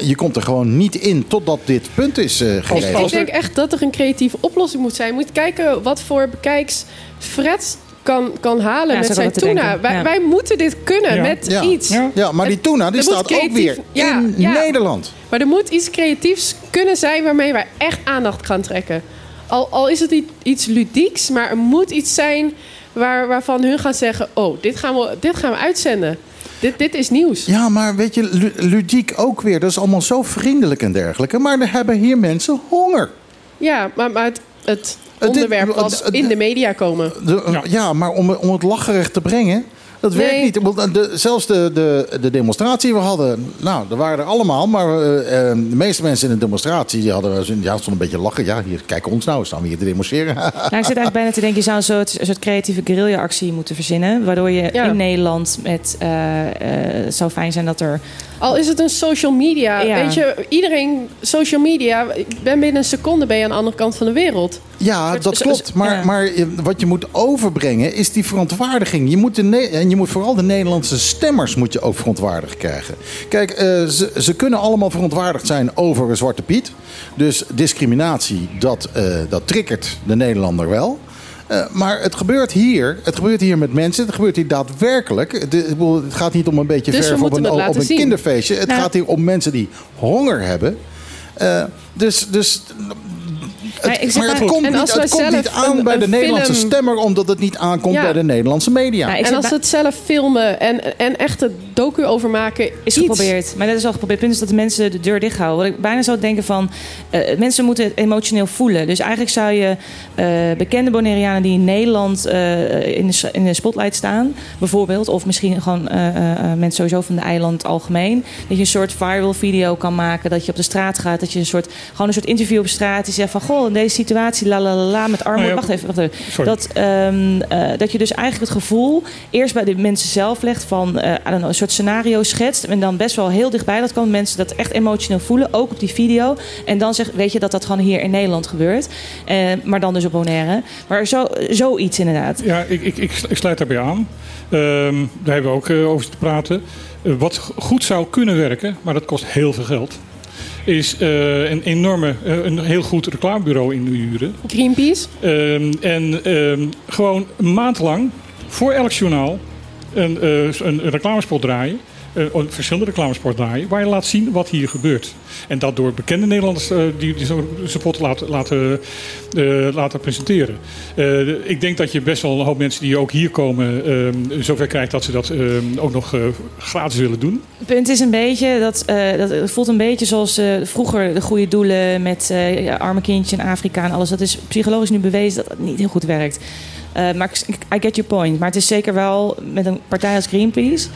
je komt er gewoon niet in totdat dit punt is gegeven. Ik denk echt dat er een creatieve oplossing moet zijn. Je moet kijken wat voor bekijks Fred kan, kan halen Ja, met zijn tuna. Wij, ja. wij moeten dit kunnen Ja. met ja. iets. Ja. maar die tuna die Er staat ook weer Ja, in ja. Nederland. Maar er moet iets creatiefs kunnen zijn waarmee wij echt aandacht gaan trekken. Al, al is het niet iets ludieks, maar er moet iets zijn waar, waarvan hun gaan zeggen: Oh, dit gaan we, dit gaan we uitzenden. Dit, dit is nieuws. Ja, maar weet je, lu- ludiek ook weer. Dat is allemaal zo vriendelijk en dergelijke. Maar er hebben hier mensen honger. Ja, maar, maar het, het onderwerp was in de media komen. De- ja. maar om, om het lacherig te brengen, dat werkt Nee. niet. Want De, zelfs de, de, de demonstratie we hadden, nou, er waren er allemaal. Maar eh, eh, de meeste mensen in de demonstratie die hadden, ja, stonden een beetje lachen. Ja, hier, kijk ons nou, staan we hier te demonstreren. Nou, ik zit eigenlijk bijna te denken, je zou een soort, een soort creatieve guerrilla-actie moeten verzinnen. Waardoor je Ja. in Nederland met... eh, eh, het zou fijn zijn dat er... Al is het een social media. Ja. Weet je, iedereen, social media. Ik ben binnen een seconde ben je aan de andere kant van de wereld. Ja, Soort- dat klopt. Maar, ja. maar je- wat je moet overbrengen is die verontwaardiging. Je moet de en je moet vooral de Nederlandse stemmers moet je ook verontwaardigd krijgen. Kijk, eh, ze, ze kunnen allemaal verontwaardigd zijn over Zwarte Piet. Dus discriminatie, dat, eh, dat triggert de Nederlander wel. Eh, maar het gebeurt hier. Het gebeurt hier met mensen. Het gebeurt hier daadwerkelijk. Het, gaat niet om een beetje Dus verf op een, op een kinderfeestje. Het Nou. gaat hier om mensen die honger hebben. Eh, dus, dus het, maar het komt, En niet, als wij het komt niet aan een- bij de Nederlandse film- stemmer, omdat het niet aankomt Ja. bij de Nederlandse media. Nou, en als ze het zelf filmen en, en echt het docu over maken. Is iets. geprobeerd. Maar dat is al geprobeerd. Het punt is dat de mensen de deur dicht houden. Wat ik bijna zou denken van... eh, mensen moeten het emotioneel voelen. Dus eigenlijk zou je eh, bekende Bonaireanen die in Nederland eh, in, de, in de spotlight staan... bijvoorbeeld, of misschien gewoon eh, eh, eh, mensen sowieso van de eiland algemeen... dat je een soort viral video kan maken. Dat je op de straat gaat. Dat je een soort, gewoon een soort interview op straat... die zegt van, goh, in deze situatie, la la la met armoede... Nou ja, wacht even, wacht even. Dat, ehm, eh, dat je dus eigenlijk het gevoel eerst bij de mensen zelf legt van eh, I don't know, een soort scenario schetst. En dan best wel heel dichtbij dat kan mensen dat echt emotioneel voelen, ook op die video. En dan zeg, weet je dat dat gewoon hier in Nederland gebeurt. Eh, maar dan dus op Bonaire. Maar zo, zoiets inderdaad. Ja, ik, ik, ik, ik sluit daarbij aan. Ehm, daar hebben we ook over te praten. Wat goed zou kunnen werken, maar dat kost heel veel geld. Is eh, een enorme, eh, een heel goed reclamebureau inhuren. Greenpeace. Ehm, en ehm, gewoon een maand lang voor elk journaal een, eh, een reclamespot draaien. Eh, verschillende reclamespots draaien... waar je laat zien wat hier gebeurt. En dat door bekende Nederlanders eh, die, die zo'n spot laten, laten, eh, laten presenteren. Ik denk dat je best wel een hoop mensen die ook hier komen... zover krijgt dat ze dat ook nog gratis willen doen. Het punt is een beetje dat, dat voelt een beetje zoals vroeger de goede doelen met arme kindje in Afrika en alles. Dat is psychologisch nu bewezen dat het niet heel goed werkt. Maar I get your point. Maar het is zeker wel met een partij als Greenpeace.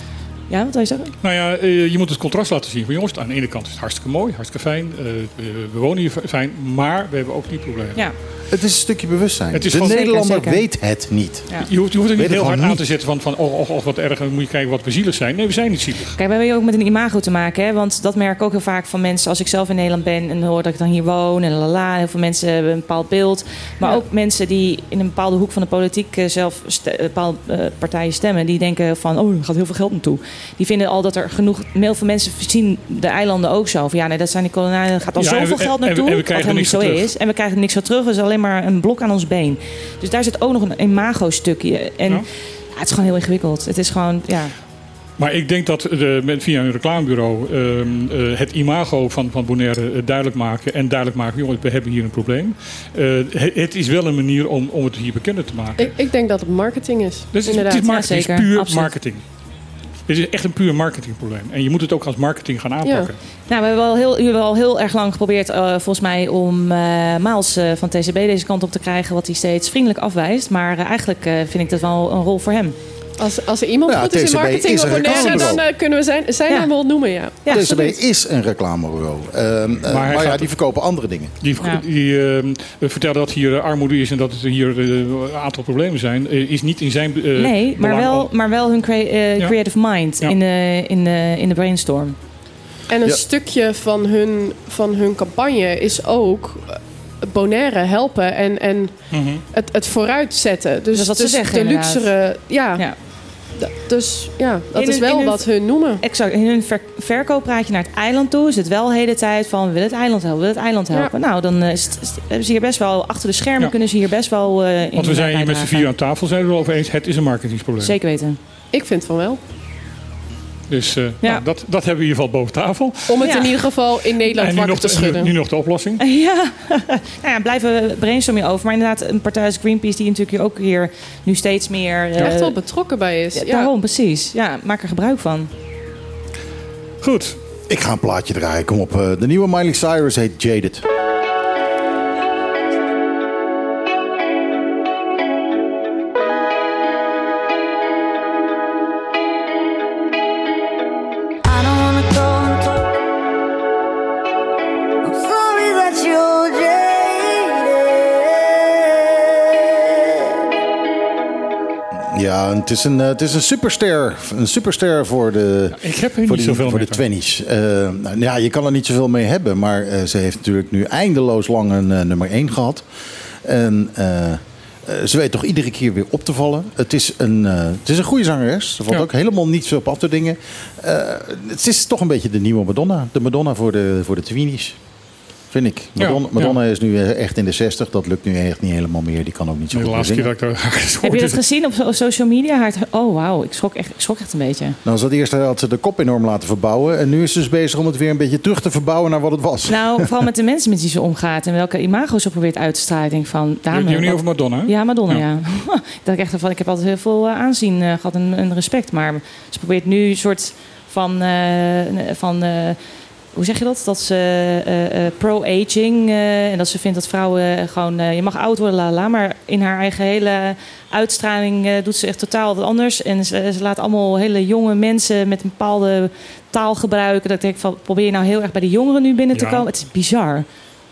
Ja, wat wil je zeggen? Nou ja, eh, je moet het contrast laten zien. Van jongens, aan de ene kant is het hartstikke mooi, hartstikke fijn. eh, we- we wonen hier fijn, maar we hebben ook die problemen. Ja. Het is een stukje bewustzijn. Het is de gewoon- Nederlander Zeker, zeker. weet het niet. Ja. Je hoeft, je hoeft er Weet niet heel hard aan te zetten van, van oh, oh, oh, wat erg, moet je kijken wat we zielig zijn. Nee, we zijn niet zielig. Kijk, we hebben hier ook met een imago te maken. Hè? Want dat merk ik ook heel vaak van mensen. Als ik zelf in Nederland ben en hoor dat ik dan hier woon. En lala. Heel veel mensen hebben een bepaald beeld. Maar Ja. ook mensen die in een bepaalde hoek van de politiek eh, zelf ste- bepaalde eh, partijen stemmen. Die denken van, oh, er gaat heel veel geld naartoe. Die vinden al dat er genoeg... Heel veel mensen zien de eilanden ook zo. Van ja, nee, dat zijn die kolonialen. Er gaat al Ja, zoveel we- geld en- en we- naartoe. en we wat krijgen helemaal niet niks zo terug. is. En we krijgen niks voor terug. Het is alleen maar een blok aan ons been. Dus daar zit ook nog een imago-stukje. En Ja. ja, het is gewoon heel ingewikkeld. Het is gewoon, ja... Maar ik denk dat de, via een reclamebureau ehm, eh, het imago van, van Bonaire eh, duidelijk maken. En duidelijk maken, jongens, we hebben hier een probleem. Eh, het, is wel een manier om, om het hier bekender te maken. Ik, ik denk dat het marketing is. Dus Inderdaad. is, het is, marketing, is puur absoluut. marketing. Het is echt een puur marketingprobleem. En je moet het ook als marketing gaan aanpakken. Nou, we hebben al heel, hebben al heel erg lang geprobeerd, eh, volgens mij, om eh Maals eh, van TCB deze kant op te krijgen, wat hij steeds vriendelijk afwijst. Maar eigenlijk vind ik dat wel een rol voor hem. Als, als er iemand goed is in marketing is op Bonaire, dan eh, kunnen we zijn, zijn Ja. naam wel noemen, ja. Ja, TCB absoluut. is een reclamebureau. Ehm, eh, hij maar ja, gaat- die verkopen andere dingen. Die, Ja. die ehm, vertellen dat hier eh, armoede is en dat er hier een aantal problemen zijn, is niet in zijn eh, nee, maar wel, maar wel hun crea- Ja. creative mind Ja. in, de, in, de, in de brainstorm. En een Ja. stukje van hun, van hun campagne is ook Bonaire helpen en, en Mhm. het, het vooruitzetten. Dus, Dat is wat ze dus zeggen, de inderdaad. luxere... Ja, Ja. d- dus ja, dat is wel hun- wat hun noemen. Exact. In hun ver verkoop praat je naar het eiland toe. Is het wel de hele tijd van, we willen het eiland helpen, we willen het eiland Ja. helpen. Nou, dan eh, is het- is- hebben ze hier best wel, achter de schermen Ja. kunnen ze hier best wel eh in Want we zijn hier met z'n vier aan tafel, zijn we er wel over eens. Het is een marketingsprobleem. Zeker weten. Ik vind van wel. Dus eh, Ja. nou, dat, dat hebben we in ieder geval boven tafel. Om het Ja. in ieder geval in Nederland wakker nog, te de, schudden. nu, nu nog de oplossing. Ja, nou ja, blijven brainstormen over. Maar inderdaad, een partij als Greenpeace, die natuurlijk hier ook weer nu steeds meer. eh, echt wel betrokken bij is. ja, Ja. Daarom, precies. Ja, maak er gebruik van. Goed. Ik ga een plaatje draaien. Kom op. eh, de nieuwe Miley Cyrus heet Jaded. Ja, het is een, eh, het is een superster. Een superster voor de, Ik heb er voor niet die, zoveel voor mee. de twenties. Eh, nou, ja, je kan er niet zoveel mee hebben. Maar eh, ze heeft natuurlijk nu eindeloos lang een nummer 1 gehad. En ze weet toch iedere keer weer op te vallen. Het is een, het is een goede zangeres. Er valt Ja. ook helemaal niet zo op af te dingen. Het is toch een beetje de nieuwe Madonna. De Madonna voor de, voor de tweenies. Vind ik. Ja, Madonna, is nu eh, echt in de 60. Dat lukt nu echt niet helemaal meer. Die kan ook niet zo De goed meer laatste keer zingen. dat ik daar Heb je dat gezien op so- social media? Haar- Oh, wauw. Ik schrok echt, ik schrok echt een beetje. Nou, ze had eerst had ze de kop enorm laten verbouwen. En nu is ze dus bezig om het weer een beetje terug te verbouwen naar wat het was. Nou, vooral met de mensen met wie ze omgaat en welke imago's ze probeert uit te stralen. Ik denk van, Je dame, hebt het niet over Madonna, hè? Ja, Madonna, Ja. ja. dat ik echt van, ik heb altijd heel veel eh, aanzien eh, gehad en, en respect. Maar ze probeert nu een soort van, eh, van eh, hoe zeg je dat? Dat ze eh, eh, pro-aging eh, en dat ze vindt dat vrouwen gewoon, eh, je mag oud worden, la la. Maar in haar eigen hele uitstraling eh, doet ze echt totaal wat anders. En ze, ze laat allemaal hele jonge mensen met een bepaalde taal gebruiken. Dat ik denk van, probeer je nou heel erg bij de jongeren nu binnen te Ja. komen? Het is bizar.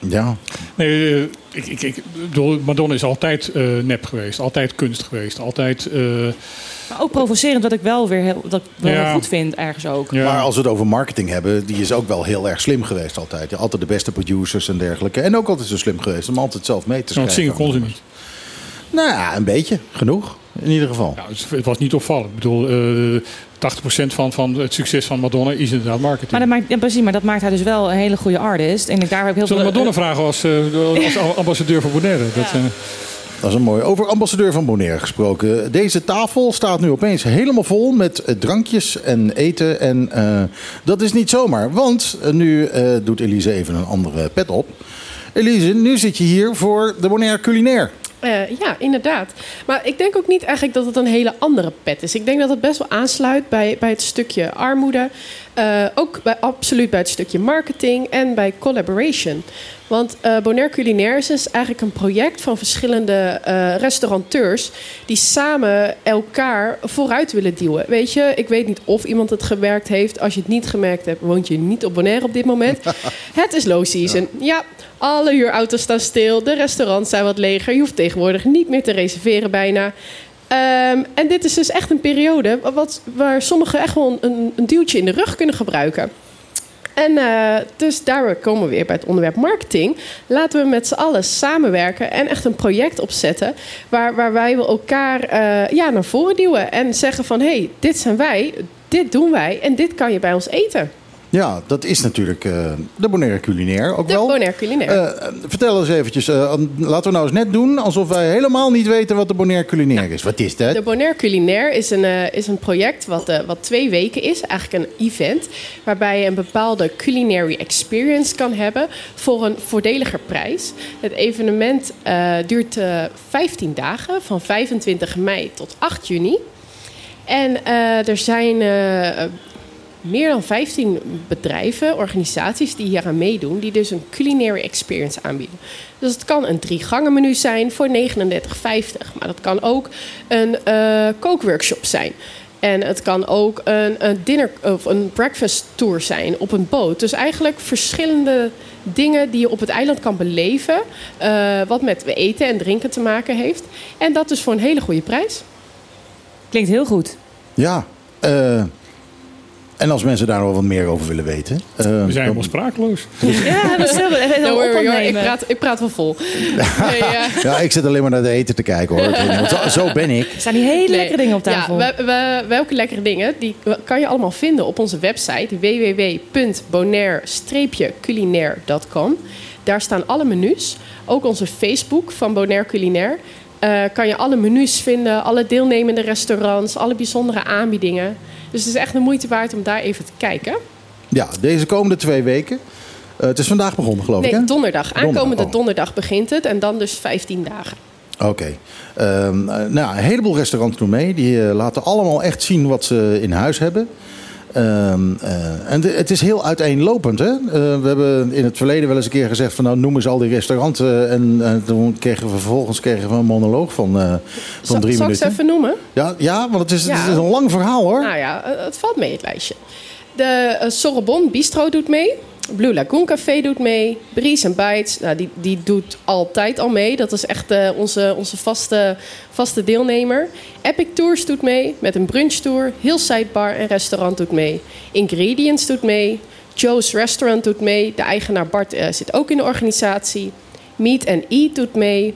Ja, Nee, ik, ik, ik bedoel, Madonna is altijd eh, nep geweest. Altijd kunst geweest. Altijd... eh, Maar ook provocerend, wat ik wel weer heel, dat wel Ja. goed vind ergens ook. ja. Maar als we het over marketing hebben, die is ook wel heel erg slim geweest altijd. Ja, altijd de beste producers en dergelijke. En ook altijd zo slim geweest om altijd zelf mee te schrijven. zingen kon ze niet. Nou ja, een beetje. Genoeg. In ieder geval. Nou, het, het was niet opvallend. Ik bedoel, eh 80% van, van het succes van Madonna is inderdaad marketing. Maar dat maakt, ja, precies, maar dat maakt haar dus wel een hele goede artist. En ik, daar heb ik heel Zullen we veel... Madonna vragen als, eh, als ambassadeur voor Bonaire? Dat, eh, Dat is een mooi. Over ambassadeur van Bonaire gesproken. Deze tafel staat nu opeens helemaal vol met eh, drankjes en eten. En eh, dat is niet zomaar, want eh, nu doet Elise even een andere pet op. Elise, nu zit je hier voor de Bonaire Culinair. Ja, inderdaad. Maar ik denk ook niet eigenlijk dat het een hele andere pet is. Ik denk dat het best wel aansluit bij, bij het stukje armoede. Ook bij, absoluut bij het stukje marketing en bij collaboration. Want eh Bonaire Culinaire is eigenlijk een project van verschillende eh, restaurateurs... die samen elkaar vooruit willen duwen. Weet je, ik weet niet of iemand het gemerkt heeft. Als je het niet gemerkt hebt, woont je niet op Bonaire op dit moment. het is low season. Ja, alle huurauto's staan stil. De restaurants zijn wat leger. Je hoeft tegenwoordig niet meer te reserveren bijna. Ehm, en dit is dus echt een periode wat, waar sommigen echt wel een, een duwtje in de rug kunnen gebruiken. En eh, dus daar komen we weer bij het onderwerp marketing. Laten we met z'n allen samenwerken en echt een project opzetten. Waar, wij wel elkaar eh, ja, naar voren duwen. En zeggen van hé, hey, dit zijn wij, dit doen wij en dit kan je bij ons eten. Ja, dat is natuurlijk eh, de Bonaire Culinair ook De wel. Bonaire Culinair. Eh, vertel eens eventjes, eh, laten we nou eens net doen alsof wij helemaal niet weten wat de Bonaire Culinair is. Wat is dat? De Bonaire Culinair is een, is een project wat, wat twee weken is. Eigenlijk een event. Waarbij je een bepaalde culinary experience kan hebben voor een voordeliger prijs. Het evenement duurt eh 15 dagen, van 25 mei tot 8 juni. En er zijn meer dan 15 bedrijven, organisaties die hier aan meedoen, die dus een culinary experience aanbieden. Dus het kan een drie gangen menu zijn voor 39,50, maar dat kan ook een eh, kookworkshop zijn. En het kan ook een, een dinner of een breakfast tour zijn op een boot. Dus eigenlijk verschillende dingen die je op het eiland kan beleven, eh, wat met eten en drinken te maken heeft. En dat dus voor een hele goede prijs. Klinkt heel goed. Ja, eh, en als mensen daar wel wat meer over willen weten. eh, We zijn dan- helemaal sprakeloos. Ja, dat is heel ik, praat, ik praat wel vol. Nee, ja. Ja, ik zit alleen maar naar de eten te kijken hoor. Want Zo, zo ben ik. Er staan die hele Nee. lekkere dingen op tafel. Ja, we, we- welke lekkere dingen, die kan je allemaal vinden op onze website www.bonaire-culinair.com. Daar staan alle menus. Ook onze Facebook van Bonaire Culinair. Eh, kan je alle menus vinden, alle deelnemende restaurants, alle bijzondere aanbiedingen. Dus het is echt de moeite waard om daar even te kijken. Ja, deze komende twee weken. Eh, het is vandaag begonnen geloof ik Nee, donderdag. Aankomende oh. donderdag begint het en dan dus 15 dagen. Oké. Ehm, eh, nou, een heleboel restaurants doen mee. Die eh, laten allemaal echt zien wat ze in huis hebben. Ehm, eh, en de- het is heel uiteenlopend. Hè? Eh, we hebben in het verleden wel eens een keer gezegd van nou noem eens al die restaurants. eh, en eh, toen kregen we vervolgens kregen we een monoloog van, eh, van Zal, drie zal ik ze minuten. even noemen? Ja, ja, want het is, het is een lang verhaal hoor. Nou ja, eh, het valt mee, het lijstje. De eh, Sorbonne Bistro doet mee. Blue Lagoon Café doet mee. Breeze and Bites, nou, die, die doet altijd al mee. Dat is echt eh, onze, onze vaste, vaste deelnemer. Epic Tours doet mee met een brunchtour. Hillside Bar en Restaurant doet mee. Ingredients doet mee. Joe's Restaurant doet mee. De eigenaar Bart eh, zit ook in de organisatie. Meet and Eat doet mee.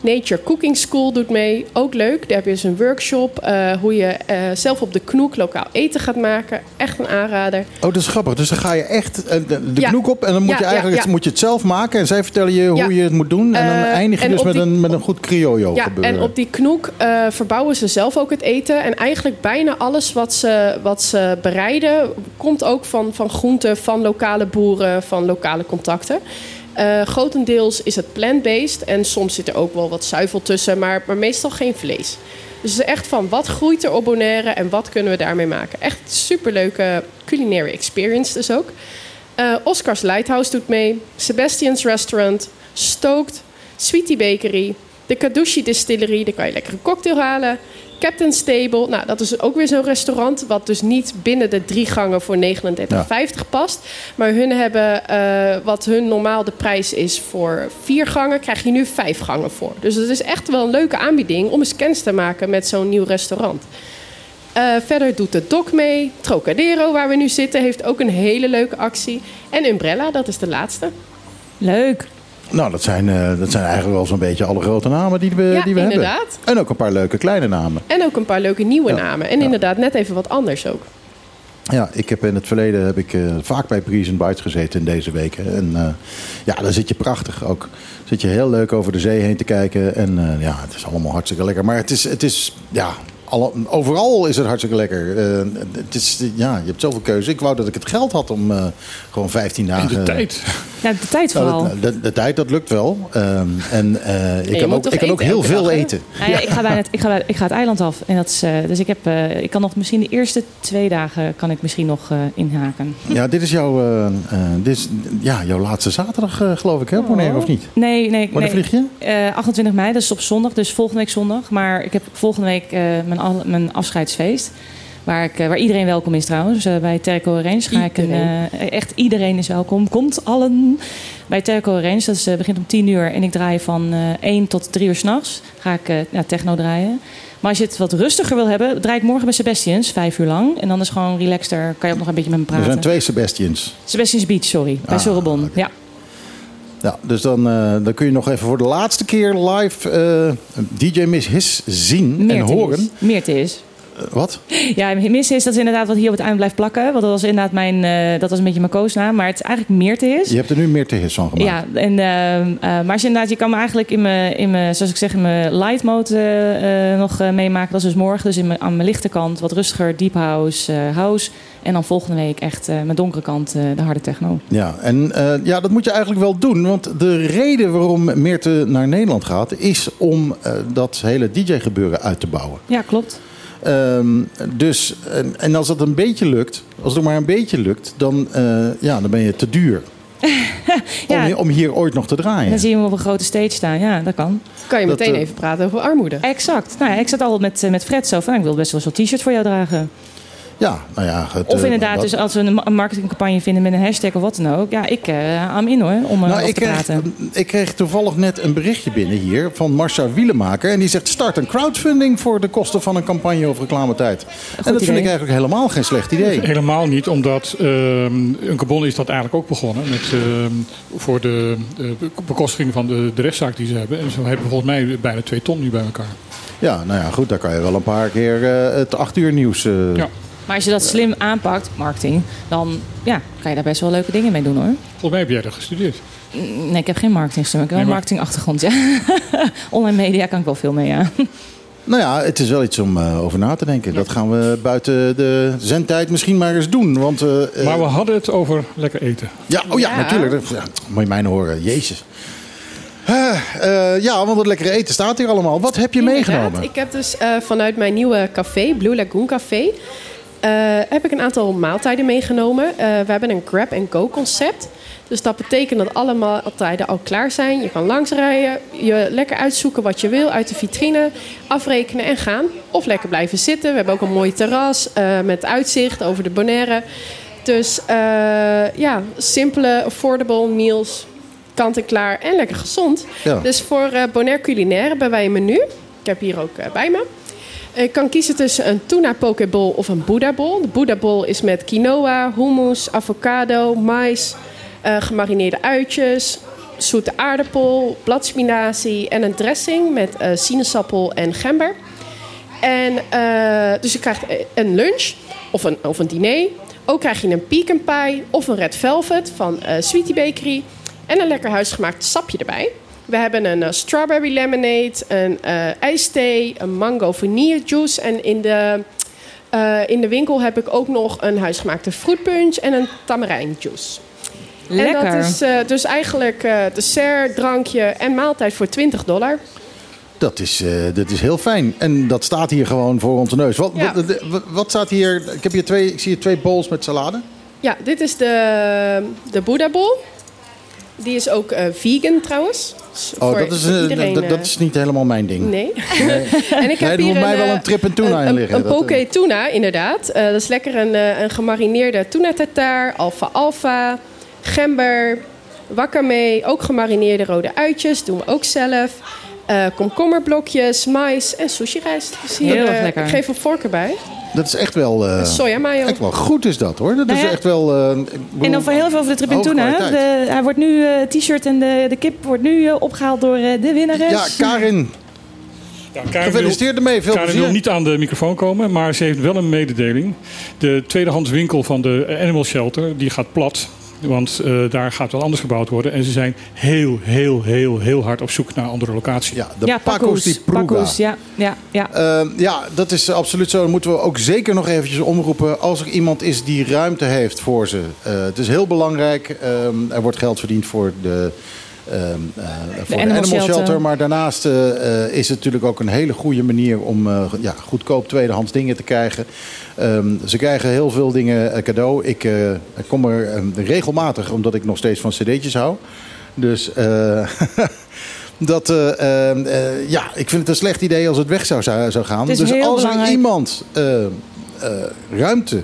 Nature Cooking School doet mee. Ook leuk. Daar heb je dus een workshop eh, hoe je eh, zelf op de knoek lokaal eten gaat maken. Echt een aanrader. Oh, dat is grappig. Dus dan ga je echt eh, de, de Ja. knoek op en dan moet Ja, je eigenlijk ja, het, moet je het zelf maken. En zij vertellen je hoe je het moet doen. En dan eindig je dus met, die- een, met een goed criollo Ja, gebeuren. en op die knoek verbouwen ze zelf ook het eten. En eigenlijk bijna alles wat ze, wat ze bereiden... komt ook van, van groenten, van lokale boeren, van lokale contacten. Eh, grotendeels is het plant-based. En soms zit er ook wel wat zuivel tussen, maar, maar meestal geen vlees. Dus het is echt van wat groeit er op Bonaire en wat kunnen we daarmee maken. Echt superleuke culinary experience dus ook. Eh, Oscars Lighthouse doet mee. Sebastian's Restaurant. Stoked. Sweetie Bakery. De Kadushi Distillery. Daar kan je lekker een cocktail halen. Captain's Table. Nou, dat is ook weer zo'n restaurant... wat dus niet binnen de drie gangen voor 39,50 past. Maar hun hebben... eh, wat hun normaal de prijs is voor vier gangen... krijg je nu vijf gangen voor. Dus het is echt wel een leuke aanbieding... om eens kennis te maken met zo'n nieuw restaurant. Eh, verder doet de Doc mee. Trocadero, waar we nu zitten, heeft ook een hele leuke actie. En Umbrella, dat is de laatste. Leuk. Nou, dat zijn, eh, dat zijn eigenlijk wel zo'n beetje alle grote namen die we, Ja, die we hebben. inderdaad. En ook een paar leuke kleine namen. En ook een paar leuke nieuwe Ja, namen. En ja. inderdaad net even wat anders ook. Ja, ik heb in het verleden heb ik, eh, vaak bij Breeze and Bites gezeten in deze weken. En eh, ja, daar zit je prachtig ook. Zit je heel leuk over de zee heen te kijken. En ja, het is allemaal hartstikke lekker. Maar het is, het is ja, alle, overal is het hartstikke lekker. Eh, het is, ja, je hebt zoveel keuze. Ik wou dat ik het geld had om eh, gewoon 15 dagen... de tijd. Ja, de tijd Nou, vooral. de, de, de tijd, dat lukt wel. Ehm, en eh, ik kan ook, ik kan ook heel veel dag, eten. Nou ja, ik, ga bijna het, ik, ga, bij- ik ga het eiland af. En dat is, eh, dus ik, heb, eh, ik kan nog misschien de eerste twee dagen kan ik misschien nog eh, inhaken. Ja, dit is jouw, eh, eh, dit is, ja, jouw laatste zaterdag, geloof ik, hè, Bonaire, of niet? Nee, nee. Wanneer nee. vlieg je? Eh, 28 mei, dat is op zondag, dus volgende week zondag. Maar ik heb volgende week eh, mijn, al- mijn afscheidsfeest. Waar, ik, eh, waar iedereen welkom is trouwens. Eh, bij Terco Range ga ik een, eh, echt iedereen is welkom. Komt allen bij Terco Range. Dat is, begint om 10 uur en ik draai van eh 1 tot 3 uur s'nachts. Ga ik ja, techno draaien. Maar als je het wat rustiger wil hebben, draai ik morgen bij Sebastians, vijf uur lang. En dan is gewoon relaxter. Kan je ook nog een beetje met me Er praten. zijn twee Sebastians. Sebastians Beach, sorry. Bij Ah, Sorbonne. Ja. Ja, dus dan, eh, dan kun je nog even voor de laatste keer live eh, DJ Miss His zien en horen. is. Eh, wat? Ja, mis is dat is inderdaad wat hier op het eind blijft plakken. Want dat was inderdaad mijn, eh, dat was een beetje mijn koosnaam. Maar het is eigenlijk Meerte is. Je hebt er nu meer te his van gemaakt. Ja, en, ehm, eh, maar als je inderdaad, je kan me eigenlijk in mijn, in mijn zoals ik zeg, in mijn light mode eh, eh, nog eh, meemaken. Dat is dus morgen. Dus in mijn, aan mijn lichte kant wat rustiger, deep house, eh, house. En dan volgende week echt eh, mijn donkere kant, eh, de harde techno. Ja, en eh, ja, dat moet je eigenlijk wel doen. Want de reden waarom Meerte naar Nederland gaat... is om eh, dat hele DJ-gebeuren uit te bouwen. Ja, klopt. Ehm, dus, en, en als dat een beetje lukt, als het maar een beetje lukt... dan, eh, ja, dan ben je te duur Ja. om, om hier ooit nog te draaien. Dan zie je hem op een grote stage staan. Ja, dat kan. Kan je Dat, meteen eh, even praten over armoede. Exact. Nou, ja, ik zat altijd met, eh, met Fred zo van, ik wil best wel zo'n t-shirt voor jou dragen. Ja, nou ja... Het, Of eh, inderdaad, dat- dus als we een ma- een marketingcampagne vinden met een hashtag of wat dan ook. Ja, ik uh, am in hoor, om Nou, erover ik, te kreeg, praten. ik kreeg toevallig net een berichtje binnen hier van Marcia Wielemaker. En die zegt: start een crowdfunding voor de kosten van een campagne of reclametijd. en dat vind ik eigenlijk helemaal geen slecht idee. Helemaal niet, omdat ehm een Carbon is dat eigenlijk ook begonnen. Met, ehm, voor de, de bekostiging van de, de rechtszaak die ze hebben. En zo hebben volgens mij bijna twee ton nu bij elkaar. Ja, nou ja, goed, daar kan je wel een paar keer eh, het acht uur nieuws. eh, Ja. Maar als je dat slim aanpakt, marketing, dan ja, kan je daar best wel leuke dingen mee doen hoor. Volgens mij heb jij dat gestudeerd. Mm, Nee, ik heb geen marketingstem. Ik heb wel een marketingachtergrond, ja. Online media kan ik wel veel mee, ja. Nou ja, het is wel iets om eh, over na te denken. Dat gaan we buiten de zendtijd misschien maar eens doen. Want, eh, eh, Maar we hadden het over lekker eten. Ja, oh ja, Ja. natuurlijk. Ja, moet je mij nou horen. Jezus. Ja, want het lekkere eten staat hier allemaal. Wat heb je Inderdaad. meegenomen? Ik heb dus eh, vanuit mijn nieuwe café, Blue Lagoon Café, heb ik een aantal maaltijden meegenomen. Eh, we hebben een grab-and-go concept. Dus dat betekent dat alle maaltijden al klaar zijn. Je kan langsrijden, je lekker uitzoeken wat je wil uit de vitrine, afrekenen en gaan. Of lekker blijven zitten. We hebben ook een mooi terras eh, met uitzicht over de Bonaire. Dus eh, ja, simpele, affordable meals. Kant en klaar en lekker gezond. Ja. Dus voor eh Bonaire Culinaire hebben wij een menu. Ik heb hier ook eh, bij me. Je kan kiezen tussen een tuna pokeball of een Buddha bowl. De Buddha bowl is met quinoa, hummus, avocado, mais, eh, gemarineerde uitjes, zoete aardappel, bladspinazie en een dressing met eh, sinaasappel en gember. En, eh, dus je krijgt eh, een lunch of een, of een diner. Ook krijg je een pecan pie of een red velvet van eh, Sweetie Bakery. En een lekker huisgemaakt sapje erbij. We hebben een eh, strawberry lemonade, een eh ijsthee, een mango vanille juice. En in de, eh, in de winkel heb ik ook nog een huisgemaakte fruitpunch en een tamarijn juice. En Lekker. dat is eh, dus eigenlijk eh, dessert, drankje en maaltijd voor 20 dollar. Dat is, eh, dat is heel fijn. En dat staat hier gewoon voor onze neus. Wat, Ja. wat, wat, wat staat hier? Ik, heb hier twee, ik zie hier twee bowls met salade. Ja, dit is de, de Buddha Bowl. Die is ook eh, vegan trouwens. Dus Oh, dat is, eh, iedereen, dat, dat eh, is niet helemaal mijn ding. Nee. en ik heb Nee, er hier moet mij wel een trip en tuna in een- liggen. Een, Dat, poke tuna, inderdaad. Eh, dat is lekker een, eh, een gemarineerde tuna tartaar, alfa alfa, gember, wakame, ook gemarineerde rode uitjes, doen we ook zelf. Eh komkommerblokjes, mais en sushi rijst. Dus hier, Heel erg eh, lekker. Ik geef een vork erbij. Dat is echt wel, eh, Soja mayo. echt wel goed is dat hoor. Dat Nou is echt wel... eh, En dan voor heel veel over de trip in. De, hij wordt nu, eh, het t-shirt en de, de kip wordt nu eh, opgehaald door eh, de winnares. Ja, Karin. Karin Gefeliciteerd ermee, veel Karin plezier. wil niet aan de microfoon komen, maar ze heeft wel een mededeling. De tweedehands winkel van de Animal Shelter die gaat plat. Want eh, daar gaat wel anders gebouwd worden. En ze zijn heel, heel, heel, heel hard op zoek naar andere locaties. Ja, de ja, Paco's di Pruga. Paco's, ja, ja, ja. Ehm, ja, dat is absoluut zo. Dan moeten we ook zeker nog eventjes omroepen. Als er iemand is die ruimte heeft voor ze. Eh, het is heel belangrijk. Ehm, er wordt geld verdiend voor de, ehm, eh, voor de Animal Animal Shelter. Shelter. Maar daarnaast eh, eh, is het natuurlijk ook een hele goede manier om ja, goedkoop tweedehands dingen te krijgen. Ehm, ze krijgen heel veel dingen cadeau. Ik kom er ehm, regelmatig, omdat ik nog steeds van cd'tjes hou. Dus dat, ja, ik vind het een slecht idee als het weg zou, zou gaan. Dus als er iemand ruimte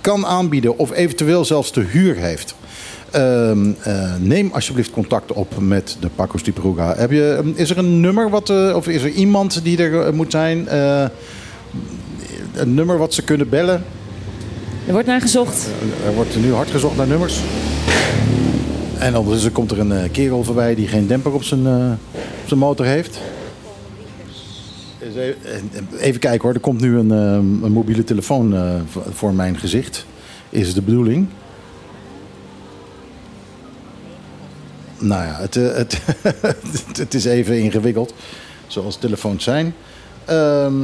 kan aanbieden of eventueel zelfs te huur heeft. Ehm, eh, neem alsjeblieft contact op met de Pacos di Pruga. Heb je, ehm, is er een nummer wat, eh, of is er iemand die er eh, moet zijn? Een nummer wat ze kunnen bellen? Er wordt naar gezocht. Er wordt nu hard gezocht naar nummers. En ondertussen komt er een kerel voorbij die geen demper op zijn, op zijn motor heeft. Even, kijken hoor, er komt nu een, eh, een mobiele telefoon voor- voor mijn gezicht. Is het de bedoeling? Nou ja, het, eh, het, het is even ingewikkeld, zoals telefoons zijn. Ehm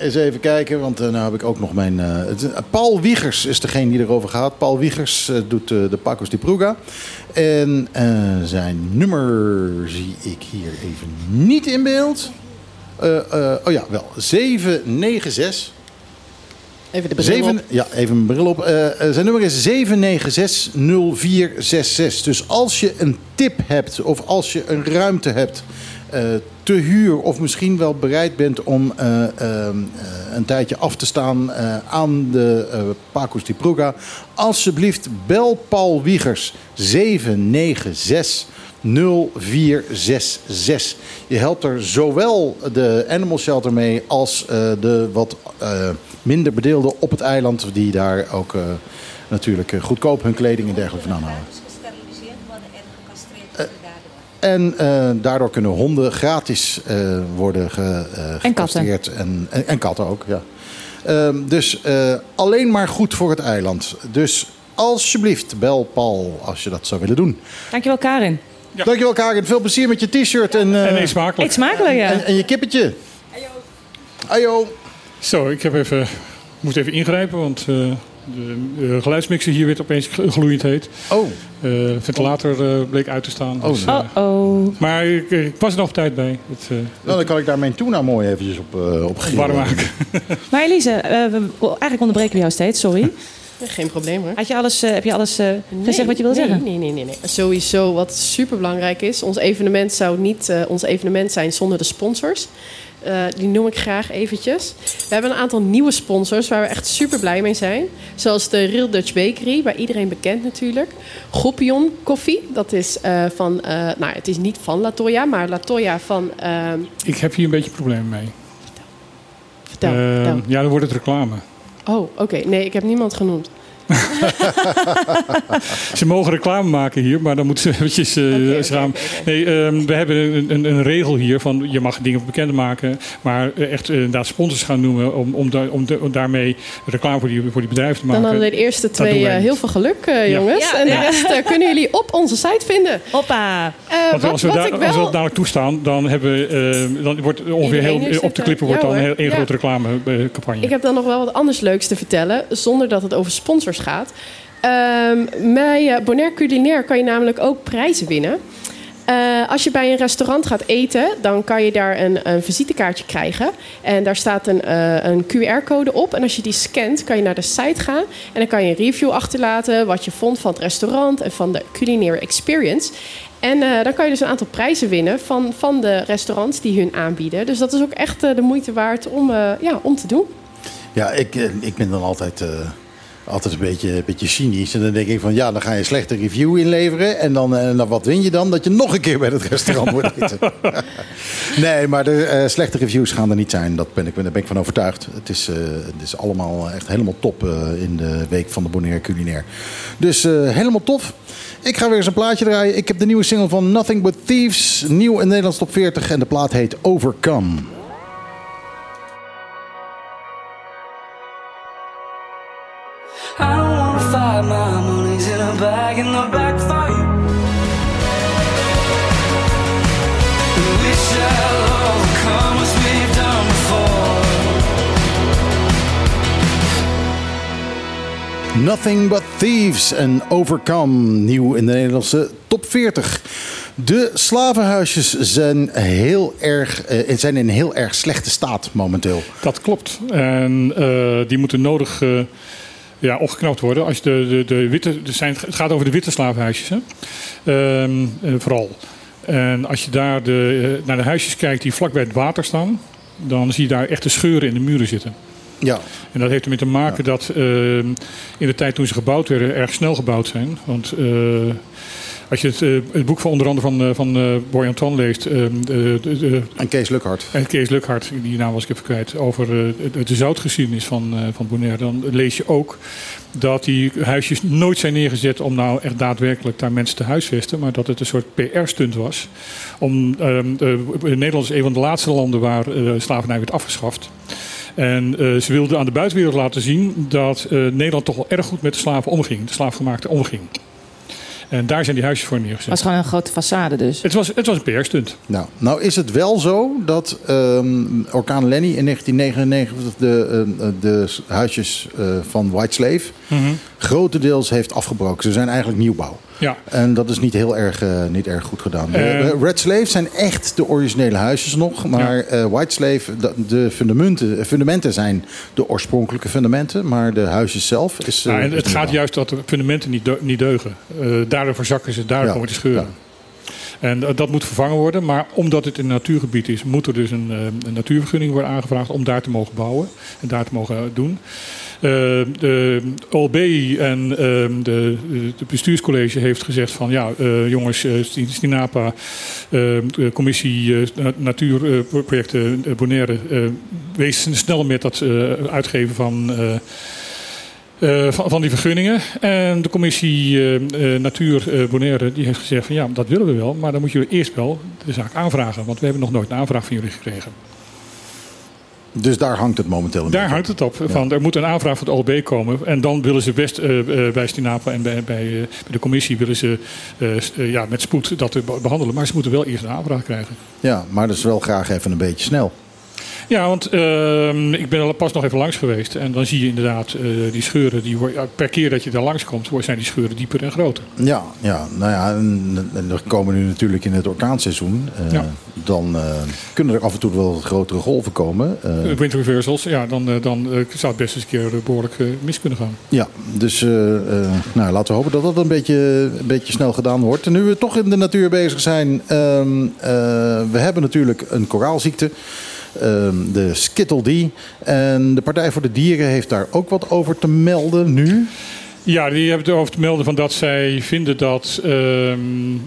eens even kijken, want uh, nou heb ik ook nog mijn... eh, eh, Paul Wiegers is degene die erover gaat. Paul Wiegers eh, doet eh, de Pacos di Pruga. En eh, zijn nummer zie ik hier even niet in beeld. Eh, eh, oh ja, wel. 796... Even de bril Zeven, op. ja, even mijn bril op. Eh, eh, zijn nummer is 7960466. Dus als je een tip hebt of als je een ruimte hebt eh, te huur... of misschien wel bereid bent om eh, ehm, eh, een tijdje af te staan aan de Pacos di Pruga... alsjeblieft bel Paul Wiegers 796 0466. Je helpt er zowel de Animal Shelter mee als de wat minder bedeelden op het eiland, die daar ook eh, natuurlijk eh, goedkoop hun kleding en dergelijke vandaan halen. gesteriliseerd worden en gecastreerd worden daardoor. En eh, daardoor kunnen honden gratis eh, worden ge, eh, En katten. gecastreerd. En, en, en katten ook, ja. Ehm, dus eh, alleen maar goed voor het eiland. Dus alsjeblieft, bel Paul als je dat zou willen doen. Dankjewel, Karin. Dankjewel Karin, veel plezier met je t-shirt. En, eh, En eet smakelijk. Eet smakelijk, ja. En, en je kippetje. Ajo. Zo, ik heb even, moet even ingrijpen, want eh, de eh, geluidsmixer hier werd opeens gl- gloeiend heet. Oh. Eh, ventilator eh, bleek uit te staan. dus, eh, Oh-oh. maar ik, ik was er nog op tijd bij. Het, eh, Nou, dan kan ik daar mijn tuna mooi eventjes op, eh op warm maken. Maar Elise, eh, we, eigenlijk onderbreken we jou steeds, sorry. Geen probleem hoor. Had je alles, eh, heb je alles eh, gezegd wat je wilde nee, zeggen? Nee, nee, nee, nee. Sowieso wat super belangrijk is. Ons evenement zou niet eh, ons evenement zijn zonder de sponsors. Eh, die noem ik graag eventjes. We hebben een aantal nieuwe sponsors waar we echt super blij mee zijn. Zoals de Real Dutch Bakery, bij iedereen bekend natuurlijk. Goppion Koffie, dat is eh, van, eh, nou het is niet van Latoya, maar Latoya van, eh, Ik heb hier een beetje problemen mee. vertel, vertel. Ja, dan wordt het reclame. Oh, oké. Nee, ik heb niemand genoemd. Ze mogen reclame maken hier, maar dan moeten ze eventjes eh samen. Nee, ehm, we hebben een, een, een regel hier van je mag dingen bekend maken, maar echt eh, inderdaad sponsors gaan noemen om, om, da- om, de- om daarmee reclame voor die, voor die bedrijven te maken. Dan hadden we de eerste twee eh, heel veel geluk, eh, Ja. jongens. Ja, en de rest kunnen jullie op onze site vinden. Hoppa. Want wat, als we, wat daar, ik als we wel... dat dadelijk toestaan, dan, hebben we, eh, dan wordt ongeveer heel, op de klippen wordt dan één Ja. grote reclamecampagne. Ik heb dan nog wel wat anders leuks te vertellen, zonder dat het over sponsors gaat. Ehm bij eh, Bonaire Culinaire kan je namelijk ook prijzen winnen. Eh, als je bij een restaurant gaat eten, dan kan je daar een, een visitekaartje krijgen. En daar staat een, eh, een QR-code op. En als je die scant, kan je naar de site gaan. En dan kan je een review achterlaten wat je vond van het restaurant en van de culinaire experience. En dan kan je dus een aantal prijzen winnen van, van de restaurants die hun aanbieden. Dus dat is ook echt de moeite waard om, ja, om te doen. Ja, ik, ik ben dan altijd, altijd een beetje, een beetje cynisch. En dan denk ik van, ja, dan ga je een slechte review inleveren. En dan, eh, nou, wat win je dan? Dat je nog een keer bij het restaurant wordt eten. nee, maar de eh, slechte reviews gaan er niet zijn. Dat ben ik, daar ben ik van overtuigd. Het is, eh, het is allemaal echt helemaal top in de week van de Bonaire Culinaire. Dus helemaal tof. Ik ga weer eens een plaatje draaien. Ik heb de nieuwe single van Nothing But Thieves. Nieuw in Nederlands top 40. En de plaat heet Overcome. My money's in a bag in the back for you. We shall overcome as we've done before. Nothing But Thieves en Overcome. Nieuw in de Nederlandse top 40. De slavenhuisjes zijn, heel erg, eh, zijn in heel erg slechte staat momenteel. Dat klopt. En eh, die moeten nodig eh, ja, opgeknapt worden. Als je de, de, de witte, er zijn, het gaat over de witte slavenhuisjes, hè? Ehm, eh, vooral. En als je daar de, eh, naar de huisjes kijkt die vlak bij het water staan, dan zie je daar echte scheuren in de muren zitten. Ja. En dat heeft ermee te maken dat ehm, in de tijd toen ze gebouwd werden, erg snel gebouwd zijn. Want eh, als je het, eh, het boek van onder andere van, eh, van eh, Boy Anton leest. En Kees Lukhart. en Kees Lukhart, die naam was ik even kwijt, over de, de zoutgeschiedenis van, van Bonaire. Dan lees je ook dat die huisjes nooit zijn neergezet om nou echt daadwerkelijk daar mensen te huisvesten. Maar dat het een soort PR-stunt was. Om, ehm, eh, Nederland is een van de laatste landen waar slavernij werd afgeschaft. En ze wilden aan de buitenwereld laten zien dat Nederland toch wel erg goed met de slaven omging. De slaafgemaakte omging. En daar zijn die huisjes voor neergezet. Het was gewoon een grote façade dus. Het was, het was een PR-stunt. Nou, nou is het wel zo dat ehm, orkaan Lenny in 1999 de, eh, de huisjes eh, van White Slave Mhm. grotendeels heeft afgebroken. Ze zijn eigenlijk nieuwbouw. Ja. En dat is niet heel erg, eh, niet erg goed gedaan. De, eh, Red Slave zijn echt de originele huisjes nog. Maar eh, White Slave, de, de fundamenten, fundamenten zijn de oorspronkelijke fundamenten. Maar de huisjes zelf is... Nou, en is het gaat juist dat de fundamenten niet, niet deugen. Daardoor verzakken ze, daardoor Ja, komen die scheuren. En dat moet vervangen worden. Maar omdat het een natuurgebied is, moet er dus een, een natuurvergunning worden aangevraagd om daar te mogen bouwen en daar te mogen doen. Eh, de OLB en ehm, de, de bestuurscollege heeft gezegd van ja, eh, jongens, eh, Sti- Stinapa, eh, de commissie eh, Na- natuurprojecten eh, Bonaire, eh, wees snel met dat eh, uitgeven van eh, eh, van, van die vergunningen. En de commissie eh, eh, Natuur eh, Bonaire die heeft gezegd van ja, dat willen we wel. Maar dan moet je eerst wel de zaak aanvragen. Want we hebben nog nooit een aanvraag van jullie gekregen. Dus daar hangt het momenteel een Daar hangt het op. Van, er moet een aanvraag van het OLB komen. En dan willen ze best eh, eh, bij Stinapa en bij, bij, eh, bij de commissie willen ze ja, met spoed dat be- behandelen. Maar ze moeten wel eerst een aanvraag krijgen. Ja, maar dat is wel graag even een beetje snel. Ja, want ehm, ik ben er pas nog even langs geweest. En dan zie je inderdaad eh, die scheuren. Die, per keer dat je daar langs komt, zijn die scheuren dieper en groter. Ja, ja, nou ja, en, en we komen nu natuurlijk in het orkaanseizoen. Eh, Ja. Dan eh, kunnen er af en toe wel grotere golven komen. Uh, Winter reversals, ja, dan, dan zou het best eens een keer eh, behoorlijk eh, mis kunnen gaan. ja, dus nou, laten we hopen dat dat een beetje, een beetje snel gedaan wordt. En nu we toch in de natuur bezig zijn, ehm, eh, we hebben natuurlijk een koraalziekte. Ehm, de Skittle D. En de Partij voor de Dieren heeft daar ook wat over te melden nu. Ja, die hebben erover te melden van dat zij vinden dat ehm,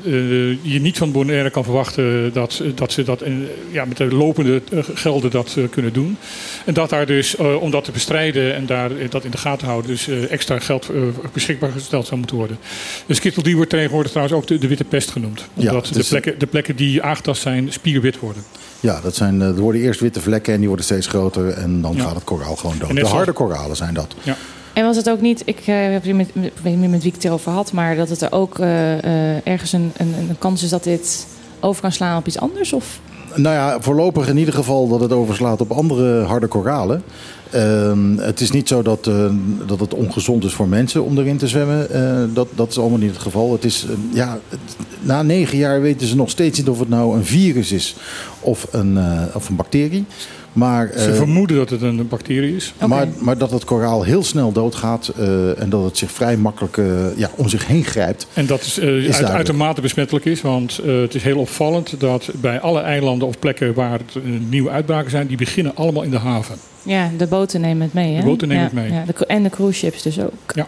eh, je niet van Bonaire kan verwachten dat, dat ze dat in, ja, met de lopende eh, gelden dat eh, kunnen doen. En dat daar dus, om dat te bestrijden en daar dat in de gaten houden, dus extra geld beschikbaar gesteld zou moeten worden. De skittel die wordt tegenwoordig trouwens ook de, de witte pest genoemd. Omdat dus- de, plekken, de plekken die aangetast zijn spierwit worden. Ja, dat zijn, er worden eerst witte vlekken en die worden steeds groter. En dan Ja. gaat het koraal gewoon dood. De harde koralen zijn dat. Ja. En was het ook niet, ik eh, heb hier met, met, niet met wie ik het erover had, maar dat het er ook eh, eh, ergens een, een, een kans is dat dit over kan slaan op iets anders? Of? Nou ja, voorlopig in ieder geval dat het overslaat op andere harde koralen. Ehm, het is niet zo dat, eh, dat het ongezond is voor mensen om erin te zwemmen. Eh, dat, dat is allemaal niet het geval. Het is, eh, ja, het- na negen jaar weten ze nog steeds niet of het nou een virus is of een, eh, of een bacterie. Maar, Ze vermoeden dat het een bacterie is. maar, maar dat het koraal heel snel doodgaat eh, en dat het zich vrij makkelijk ja, om zich heen grijpt. En dat is, Is uit, uitermate besmettelijk is. Want eh, het is heel opvallend dat bij alle eilanden of plekken waar het, nieuwe uitbraken zijn, die beginnen allemaal in de haven. Ja, de boten nemen het mee. Hè? De boten nemen Ja, het mee. Ja, de, en de cruise ships dus ook. Ja.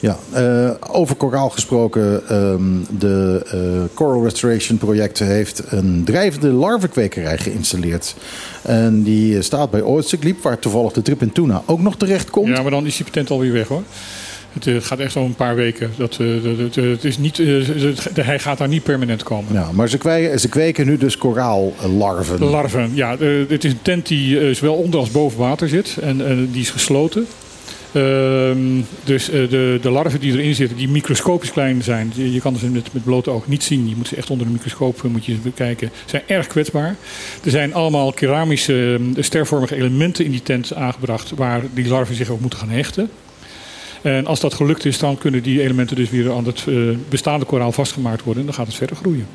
Ja, eh, over koraal gesproken. ehm, de eh, Coral Restoration Project heeft een drijvende larvenkwekerij geïnstalleerd. En die eh, staat bij Oystergliep, waar toevallig de trip in tuna ook nog terecht komt. Ja, maar dan is die patent alweer weg hoor. Het eh, gaat echt om een paar weken. Dat, eh, dat- dat- het is niet, eh, het- hij gaat daar niet permanent komen. Ja, maar ze kweken, ze kweken nu dus koraallarven. Larven, ja. eh, het is een tent die eh, zowel onder als boven water zit. En eh, die is gesloten. Ehm, dus eh, de, de larven die erin zitten, die microscopisch klein zijn. Je, je kan ze met, met blote oog niet zien. Je moet ze echt onder de microscoop eh, moet je ze bekijken. Zijn erg kwetsbaar. Er zijn allemaal keramische eh, stervormige elementen in die tent aangebracht. Waar die larven zich ook moeten gaan hechten. En als dat gelukt is, dan kunnen die elementen dus weer aan het eh, bestaande koraal vastgemaakt worden. En dan gaat het verder groeien.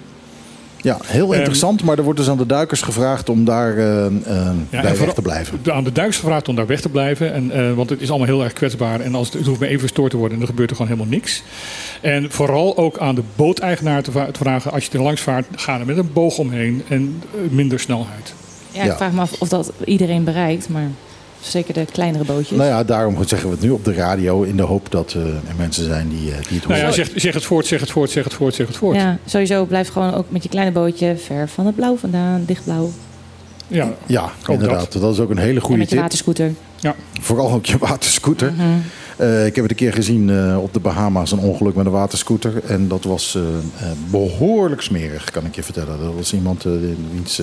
Ja, heel Ehm, interessant. Maar er wordt dus aan de duikers gevraagd om daar eh, eh, Ja, bij weg te blijven. Aan de duikers gevraagd om daar weg te blijven. En, eh, want het is allemaal heel erg kwetsbaar. En als het, het hoeft maar even verstoord te worden. En er gebeurt er gewoon helemaal niks. En vooral ook aan de booteigenaar te, vragen. Als je er langs vaart, ga er met een boog omheen. En minder snelheid. Ja, ik Ja. vraag me af of dat iedereen bereikt, maar zeker de kleinere bootjes. Nou ja, daarom zeggen we het nu op de radio in de hoop dat eh, er mensen zijn die, eh, die het Nou horen. ja, zeg, zeg het voort, zeg het voort, zeg het voort, zeg het voort. Ja, sowieso blijf gewoon ook met je kleine bootje ver van het blauw vandaan, dichtblauw. Ja, Ja, inderdaad. Dat. is ook een hele En goede met je tip. waterscooter. Ja. Vooral ook je waterscooter. Mhm. Eh, ik heb het een keer gezien eh, op de Bahama's, een ongeluk met een waterscooter. En dat was eh, eh, behoorlijk smerig, kan ik je vertellen. Dat was iemand wiens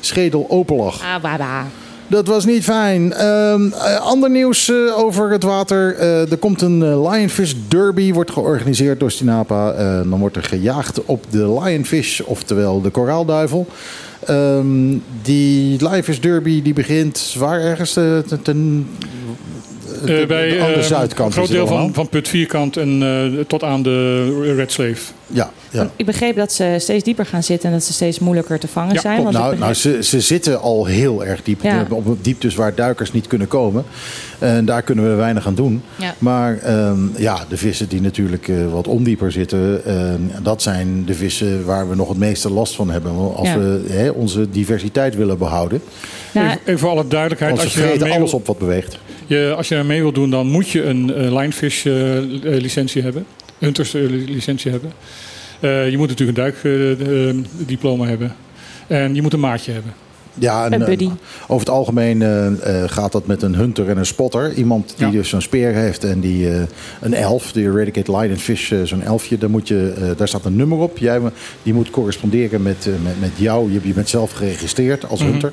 schedel open lag. Ah, baba. Dat was niet fijn. Eh, ander nieuws eh, over het water. Eh, er komt een Lionfish Derby, wordt georganiseerd door Stinapa. Dan wordt er gejaagd op de Lionfish, oftewel de koraalduivel. Ehm, die Lionfish Derby die begint waar ergens? eh, ten, Eh, bij aan de eh, zuidkant. Een groot deel van, van Put Vierkant en eh, tot aan de Red Slave. Ja, ja. Ik begreep dat ze steeds dieper gaan zitten en dat ze steeds moeilijker te vangen Ja, zijn. Want Nou, begreep- nou ze, ze zitten al heel erg diep. Ja. Op dieptes waar duikers niet kunnen komen. En daar kunnen we weinig aan doen. Ja. Maar ehm, ja, de vissen die natuurlijk eh, wat ondieper zitten... ehm, dat zijn de vissen waar we nog het meeste last van hebben. Als Ja. we hè, onze diversiteit willen behouden. Nou, even, even voor alle duidelijkheid. Want ze Als je, alles op wat beweegt. Je, als je er mee wil doen, dan moet je een eh, Linefish eh, eh, licentie hebben. Hunters li- licentie hebben. Eh, je moet natuurlijk een duikdiploma hebben. En je moet een maatje hebben. Ja, en, Een buddy. over het algemeen gaat dat met een hunter en een spotter. Iemand die Ja. dus zo'n speer heeft en die eh, een elf, de Eradicate Lionfish, eh, zo'n elfje, daar, moet je, eh, daar staat een nummer op. Jij, die moet corresponderen met, met, met jou. Je, je bent zelf geregistreerd als Mhm. hunter.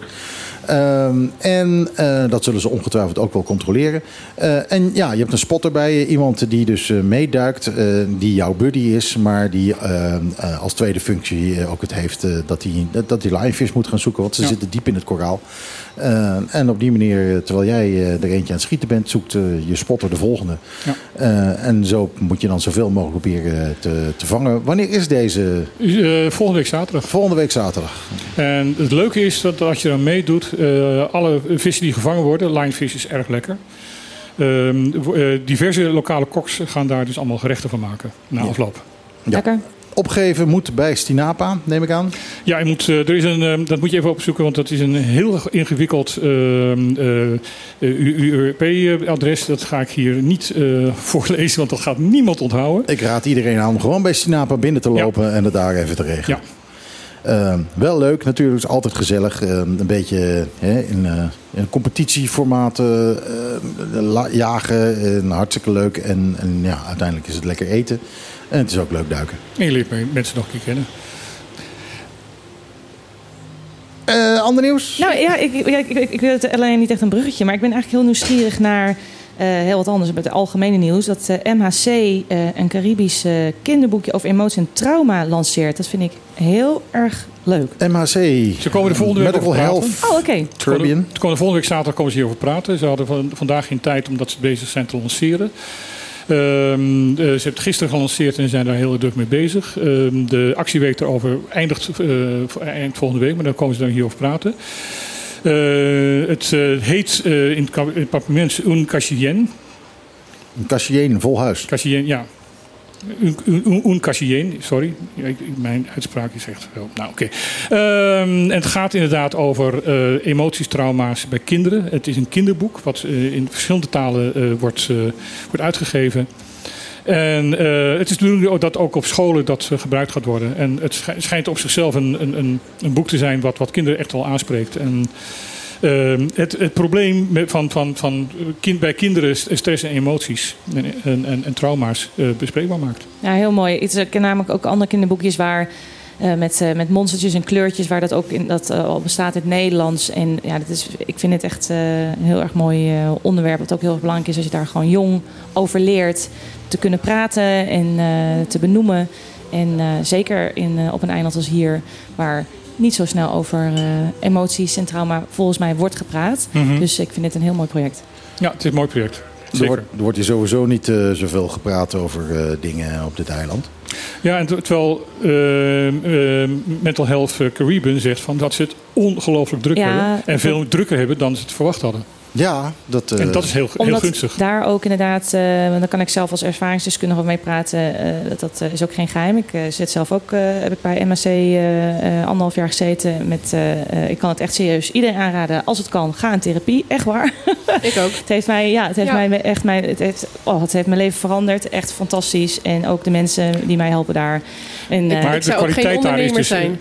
Ehm, en eh, dat zullen ze ongetwijfeld ook wel controleren. Eh, en ja, je hebt een spotter bij je. Iemand die dus eh, meeduikt, eh, die jouw buddy is. Maar die eh, eh, als tweede functie eh, ook het heeft eh, dat hij dat, die lionfish moet gaan zoeken. Want ze Ja. zitten diep in het koraal. Eh, en op die manier, eh, terwijl jij eh, er eentje aan het schieten bent, zoekt eh, je spotter de volgende. Ja. Eh, en zo moet je dan zoveel mogelijk proberen te, te vangen. Wanneer is deze? Eh, volgende week zaterdag. Volgende week zaterdag. En het leuke is dat als je dan meedoet, eh, alle vissen die gevangen worden, linefish is erg lekker. Ehm, eh, diverse lokale koks gaan daar dus allemaal gerechten van maken na afloop. Ja. Lekker. Opgeven moet bij Stinapa, neem ik aan. Ja, je moet, eh, er is een, eh, dat moet je even opzoeken, want dat is een heel ingewikkeld ehm, eh, URP-adres. Dat ga ik hier niet eh, voorlezen, want dat gaat niemand onthouden. Ik raad iedereen aan om gewoon bij Stinapa binnen te Ja. lopen en het daar even te regelen. Ja. Eh, wel leuk, natuurlijk, is altijd gezellig. Eh, een beetje hè, in, eh, in competitieformaat eh, eh, la- jagen. En hartstikke leuk. En, en ja, uiteindelijk is het lekker eten. En het is ook leuk duiken. En je leert me- mensen nog een keer kennen. Eh, ander nieuws? Nou ja, ik, ik, ik, ik, ik wil het alleen niet echt een bruggetje, maar ik ben eigenlijk heel nieuwsgierig naar heel wat anders met het algemene nieuws. Dat eh, MHC eh, een Caribisch eh, kinderboekje over emotie en trauma lanceert. Dat vind ik heel erg leuk. MHC. Ze komen de volgende week Medical over praten. Health Oh, oké. Tribune. Ze komen volgende week zaterdag komen ze hierover praten. Ze hadden van, vandaag geen tijd omdat ze bezig zijn te lanceren. Ehm, eh, ze hebben het gisteren gelanceerd en zijn daar heel druk mee bezig. Ehm, de actieweek daarover eindigt eh, eind volgende week, maar dan komen ze dan hierover praten. Eh, het eh, heet eh, in het papiermens Un Cachien. Een Cassien, vol huis. Cachien, ja. Un, un, un Cachien, sorry. Ik- Mijn uitspraak is echt wel. Nou, oké. Ehm, en het gaat inderdaad over emoties, trauma's bij kinderen. Het is een kinderboek wat in verschillende talen wordt, wordt uitgegeven. En eh, het is de bedoeling dat ook op scholen dat eh, gebruikt gaat worden. En het schij- schijnt op zichzelf een, een, een, boek te zijn wat, wat kinderen echt wel aanspreekt. En Ehm, het, het probleem van, van, van kind, bij kinderen stress en emoties en, en, en, trauma's eh, bespreekbaar maakt. Ja, heel mooi. Ik ken namelijk ook andere kinderboekjes waar eh, met, eh, met monstertjes en kleurtjes, waar dat ook in, dat, eh, al bestaat in het Nederlands. En ja, dat is, ik vind het echt een heel erg mooi onderwerp. Wat ook heel erg belangrijk is als je daar gewoon jong over leert te kunnen praten en te benoemen. En zeker in, op een eiland als hier, waar niet zo snel over emoties en trauma volgens mij wordt gepraat. Mhm. Dus ik vind dit een heel mooi project. Ja, het is een mooi project. Er wordt, er wordt hier sowieso niet eh, zoveel gepraat over eh, dingen op dit eiland. Ja, en ter- terwijl eh, Mental Health eh, Caribbean zegt van dat ze het ongelooflijk druk Ja, hebben. En veel drukker hebben dan ze het verwacht hadden. Ja, dat, eh, en dat is heel, heel Omdat gunstig. daar ook inderdaad, eh, want daar kan ik zelf als ervaringsdeskundige over mee praten. eh, dat, dat eh, is ook geen geheim. Ik eh, zit zelf ook, eh, heb ik bij MAC eh, eh, anderhalf jaar gezeten. Met, eh, eh, ik kan het echt serieus iedereen aanraden. Als het kan, ga in therapie. Echt waar. Ik ook. Het heeft mij, ja, het heeft Ja. mij echt mijn, het heeft, oh, het heeft mijn leven veranderd. Echt fantastisch. En ook de mensen die mij helpen daar. En, Ik, eh, ik zou ook geen ondernemer zijn.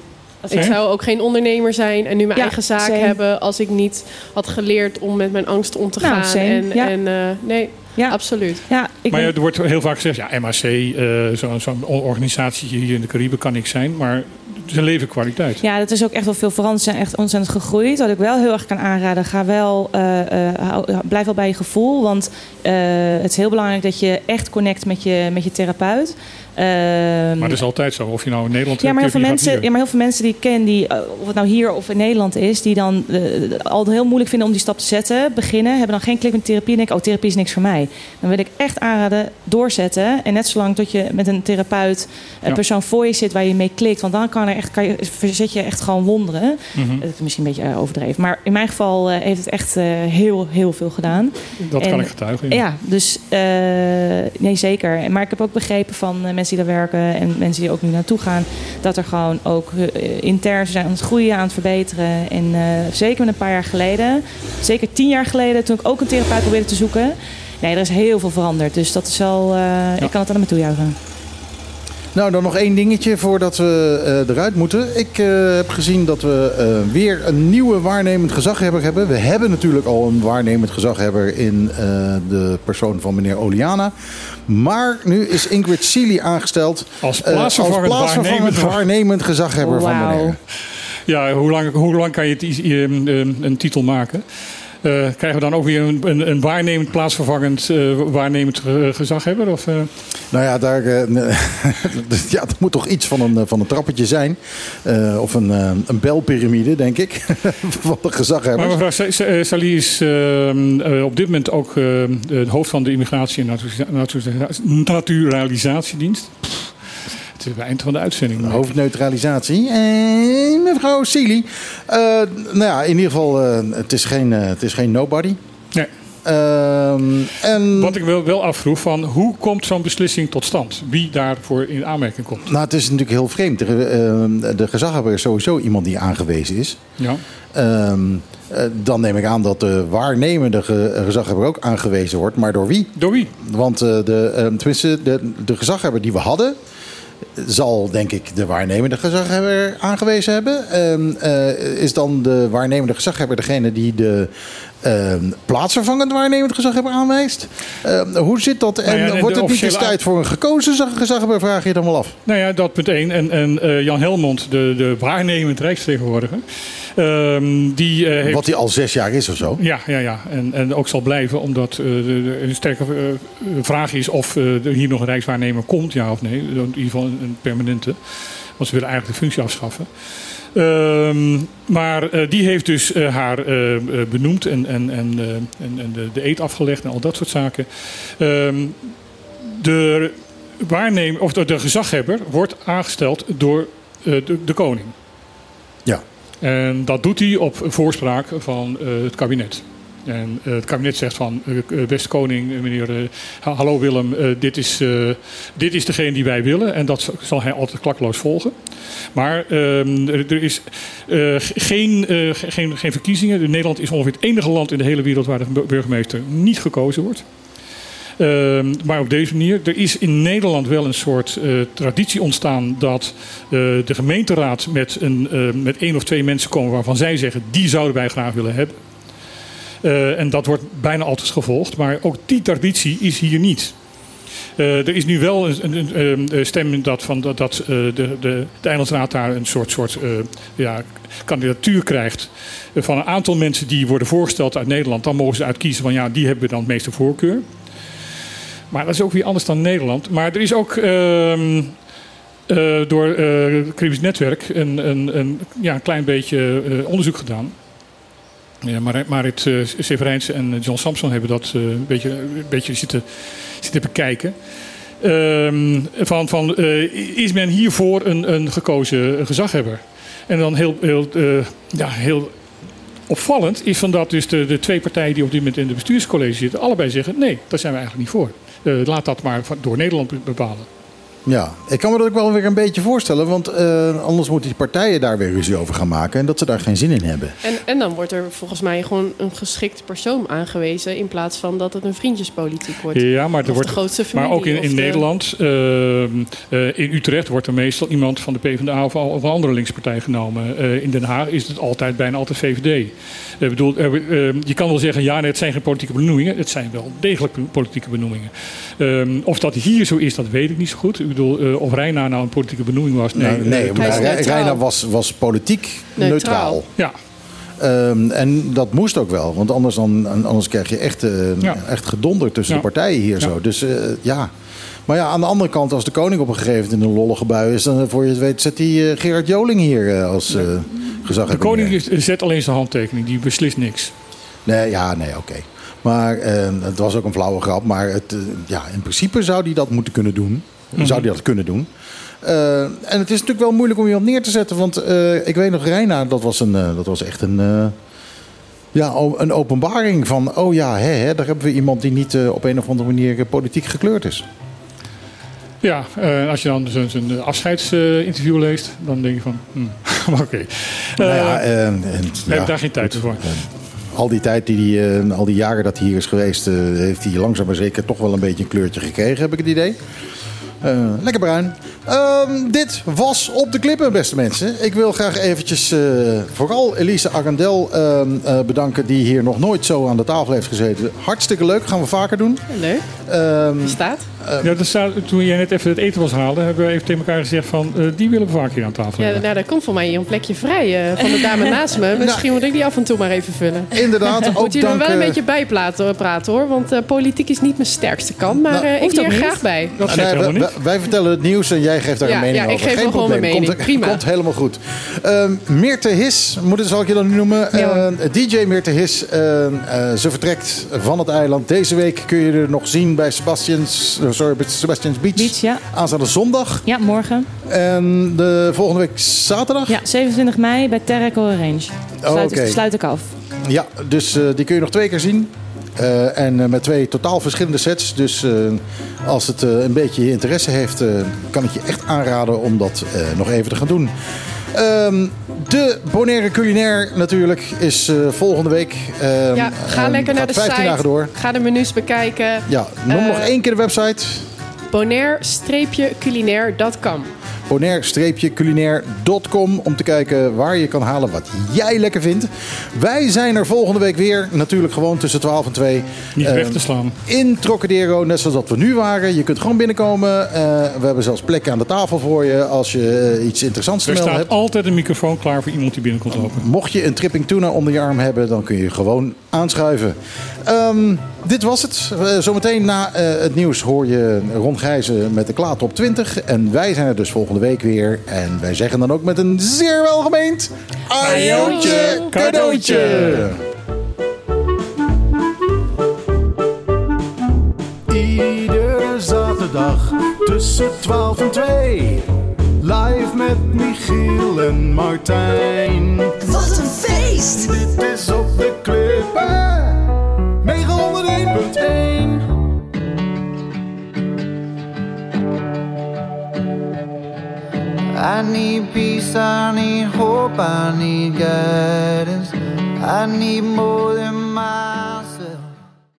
Ik zou ook geen ondernemer zijn en nu mijn Ja, eigen zaak same. hebben als ik niet had geleerd om met mijn angst om te Nou, gaan. same, en ja. en eh, nee, absoluut. Ja, ik maar ja, er wordt heel vaak gezegd, ja, MAC, eh, zo- zo'n organisatie hier in de Cariben kan niks zijn. Maar het is een levenkwaliteit. Ja, dat is ook echt wel veel veranderd. Ze zijn echt ontzettend gegroeid. Wat ik wel heel erg kan aanraden, ga wel, eh, eh, blijf wel bij je gevoel. Want eh, het is heel belangrijk dat je echt connect met je, met je therapeut. Ehm, Maar dat is altijd zo. Of je nou in Nederland ja, maar heel veel, mensen, ja, maar heel veel mensen die ik ken, die, eh, of het nou hier of in Nederland is, die dan eh, al heel moeilijk vinden om die stap te zetten, beginnen, hebben dan geen klik met therapie en denken, oh, therapie is niks voor mij. Dan wil ik echt aanraden, doorzetten. En net zolang tot je met een therapeut, een Ja. persoon voor je zit waar je mee klikt, want dan kan er echt, kan je, verzet je echt gewoon wonderen. Mhm. Dat is misschien een beetje eh, overdreven. Maar in mijn geval eh, heeft het echt eh, heel, heel veel gedaan. Dat kan ik getuigen, ja. Ja, dus eh, nee, zeker. Maar ik heb ook begrepen van eh, mensen die daar werken en mensen die ook nu naartoe gaan, dat er gewoon ook eh, intern zijn aan het groeien, aan het verbeteren. En eh, zeker met een paar jaar geleden, zeker tien jaar geleden, toen ik ook een therapeut probeerde te zoeken. Nee, er is heel veel veranderd. Dus dat is wel, eh, ik kan het aan me toejuichen. Nou, dan nog één dingetje voordat we eruit moeten. Ik heb gezien dat we weer een nieuwe waarnemend gezaghebber hebben. We hebben natuurlijk al een waarnemend gezaghebber in de persoon van meneer Oliana. Maar nu is Ingrid Seeley aangesteld Als eh, plaatsvervangend plaatsvervangend waarnemend- waarnemend gezaghebber van meneer. Ja, hoe lang, hoe lang kan je het, een, een, een titel maken? Eh, krijgen we dan ook weer een, een, een waarnemend, plaatsvervangend eh, waarnemend eh, gezaghebber? Of, eh? Nou ja, daar, eh, ja, er moet toch iets van een, eh, van een trappetje zijn. Eh, of een, eh, een belpyramide, denk ik. van de gezaghebbers. Maar mevrouw Sa- Sa- eh, Sali is eh, eh, op dit moment ook eh, het hoofd van de Immigratie- en Naturalisa- Naturalisa- Naturalisatiedienst. Het is bij het eind van de uitzending. Hoofdneutralisatie. En mevrouw Seeley. Eh, nou ja, in ieder geval, eh, het, is geen, eh, het is geen nobody. Nee. Ehm, en... Wat ik wel, wel afvroeg, van hoe komt zo'n beslissing tot stand? Wie daarvoor in aanmerking komt? Nou, het is natuurlijk heel vreemd. De, eh, de gezaghebber is sowieso iemand die aangewezen is. Ja. Ehm, eh, dan neem ik aan dat de waarnemende ge- gezaghebber ook aangewezen wordt. Maar door wie? Door wie? Want eh, de, eh, tenminste, de, de gezaghebber die we hadden... zal denk ik de waarnemende gezaghebber aangewezen hebben. Ehm, eh, is dan de waarnemende gezaghebber degene die de ehm, plaatsvervangend waarnemend gezaghebber aanwijst? Ehm, hoe zit dat? En Nou ja, en wordt het niet eens tijd voor een gekozen zag- gezaghebber? Vraag je dan wel af. Nou ja, dat punt één. En, en eh, Jan Helmond, de, de waarnemend rijksvertegenwoordiger, ehm, die eh, heeft... Wat hij al zes jaar is of zo. Ja, ja, ja. En, en ook zal blijven, omdat eh, een sterke eh, vraag is of er hier nog een rijkswaarnemer komt, ja of nee. In ieder geval een, permanente. Want ze willen eigenlijk de functie afschaffen. Ehm, maar die heeft dus haar benoemd en, en, en, en, en de, de eet afgelegd en al dat soort zaken. Ehm, de waarnemer, of de, de gezaghebber wordt aangesteld door de, de koning. En dat doet hij op voorspraak van eh, het kabinet. En eh, het kabinet zegt van, eh, beste koning, meneer, ha- hallo Willem, dit, is, dit is degene die wij willen. En dat zal hij altijd klakloos volgen. Maar ehm, er, is ge- geen, ge- geen, geen verkiezingen. Nederland is ongeveer het enige land in de hele wereld waar de bu- burgemeester niet gekozen wordt. Ehm, maar op deze manier. Er is in Nederland wel een soort eh, traditie ontstaan dat eh, de gemeenteraad met, een, eh, met één of twee mensen komen waarvan zij zeggen die zouden wij graag willen hebben. En dat wordt bijna altijd gevolgd. Maar ook die traditie is hier niet. Er is nu wel een, een, een stem dat, van, dat, dat de, de, de Eilandsraad daar een soort, soort ja, kandidatuur krijgt van een aantal mensen die worden voorgesteld uit Nederland. Dan mogen ze uitkiezen van ja, die hebben dan het meeste voorkeur. Maar dat is ook weer anders dan Nederland. Maar er is ook ehm, eh, door eh, het Caribisch Netwerk een, een, een, ja, een klein beetje eh, onderzoek gedaan. Ja, Marit, eh, Severijnse en John Samson hebben dat eh, een beetje, een beetje zitten, zitten bekijken. Ehm, van, van, eh, is men hiervoor een, een gekozen gezaghebber? En dan heel, heel, eh, ja, heel opvallend is van dat dus de, de twee partijen die op dit moment in de bestuurscollege zitten, allebei zeggen: nee, daar zijn we eigenlijk niet voor. Eh, laat dat maar door Nederland be- bepalen. Ja, ik kan me dat ook wel weer een beetje voorstellen. Want eh, anders moeten die partijen daar weer ruzie over gaan maken. En dat ze daar geen zin in hebben. En, en dan wordt er volgens mij gewoon een geschikt persoon aangewezen... in plaats van dat het een vriendjespolitiek wordt. Ja, maar, er wordt, de grootste maar ook in, in de- Nederland, ehm, eh, in Utrecht, wordt er meestal iemand van de PvdA of, of een andere linkspartij genomen. Eh, in Den Haag is het altijd bijna altijd VVD. Ik bedoel, er- ehm, je kan wel zeggen, ja, nee, het zijn geen politieke benoemingen. Het zijn wel degelijk politieke benoemingen. Ehm, of dat hier zo is, dat weet ik niet zo goed. Ik bedoel, eh, of Reina nou een politieke benoeming was. Nee, nee maar. Reina was, was politiek neutraal. Neutraal. Ja, Ehm, en dat moest ook wel. Want anders, dan, anders krijg je echt, eh, Ja. echt gedonder tussen Ja. de partijen hier Ja. zo. Dus eh, ja. Maar ja, aan de andere kant, als de koning op een gegeven moment in een lollige bui is... dan voor je het weet zet hij Gerard Joling hier als eh gezag. de koning is- zet alleen zijn handtekening, die beslist niks. Nee, ja, nee, oké. Maar eh, het was ook een flauwe grap. Maar het, ja, in principe zou hij dat moeten kunnen doen. Mhm. Zou hij dat kunnen doen. Eh, en het is natuurlijk wel moeilijk om iemand neer te zetten. Want eh, ik weet nog, Reina, dat was, een, eh, dat was echt een, ja, een openbaring van... oh ja, hè, hè, daar hebben we iemand die niet op een of andere manier politiek gekleurd is. Ja, als je dan zo'n afscheidsinterview leest, dan denk je van, hm, maar oké. nou ja, en, ja, hebben daar geen tijd voor. al die tijd, die, hij, eh, al die jaren dat hij hier is geweest... heeft hij langzaam maar zeker toch wel een beetje een kleurtje gekregen, heb ik het idee. Eh, lekker bruin. Ehm, dit was Op de Klippen, beste mensen. Ik wil graag eventjes eh, vooral Elise Arendel ehm, eh, bedanken... die hier nog nooit zo aan de tafel heeft gezeten. Hartstikke leuk, gaan we vaker doen. Leuk. Ehm, Staat. Ja, dat staat, toen jij net even het eten was haalde, hebben we even tegen elkaar gezegd van, eh, die willen we vaak hier aan tafel Ja, hebben. nou, daar komt voor mij hier een plekje vrij eh, van de dame naast me. Misschien moet ik die af en toe maar even vullen. Inderdaad, ook Moet je er wel een eh, beetje bij praten, praten hoor. Want eh, politiek is niet mijn sterkste kant. Maar Nou, eh, ik leer niet. graag bij. Dat Nee, niet. wij- wij vertellen het nieuws en jij geeft daar Ja, een mening ja, ik over. geef Geen gewoon probleem. mijn mening. Komt, Prima. komt helemaal goed. Ehm Meerte His, moet het, zal ik je dan nu noemen? Ja, hoor. Eh, DJ Meerte His, eh, eh, ze vertrekt van het eiland. Deze week kun je er nog zien bij Sebastian's, eh, sorry, bij Sebastian's Beach. Beach, ja. Aanstaande zondag. Ja, morgen. En de volgende week zaterdag. Ja, 27 mei bij Terreco Range. Sluit, Oh, sluit ik af. Ja, dus eh, die kun je nog twee keer zien. Eh, en eh, met twee totaal verschillende sets. Dus eh, als het een beetje je interesse heeft, kan ik je echt aanraden om dat nog even te gaan doen. Ehm, de Bonaire Culinair natuurlijk is volgende week. Ehm, Ja, ga lekker naar de 15 site. dagen door. Ga de menus bekijken. Ja, noem nog één keer de website. Bonaire-culinair.com bonaire-culinair.com om te kijken waar je kan halen wat jij lekker vindt. Wij zijn er volgende week weer, natuurlijk gewoon tussen 12 en 2. Niet Eh, weg te slaan. In Trocadero, net zoals dat we nu waren. Je kunt gewoon binnenkomen. Eh, we hebben zelfs plekken aan de tafel voor je als je eh, iets interessants te Er melden staat hebt. altijd een microfoon klaar voor iemand die binnenkomt lopen. Mocht je een tripping tuna onder je arm hebben, dan kun je gewoon aanschuiven. Ehm, dit was het. Eh, zometeen na eh, het nieuws hoor je Ron Gijzen met de Klaat op 20. En wij zijn er dus volgende week weer. En wij zeggen dan ook met een zeer welgemeend... Ajootje cadeautje! Iedere zaterdag tussen 12 en 2. Live met Michiel en Martijn. Wat een feest! Dit is op de klippen. I need peace, I need hope, I need guidance. I need more than my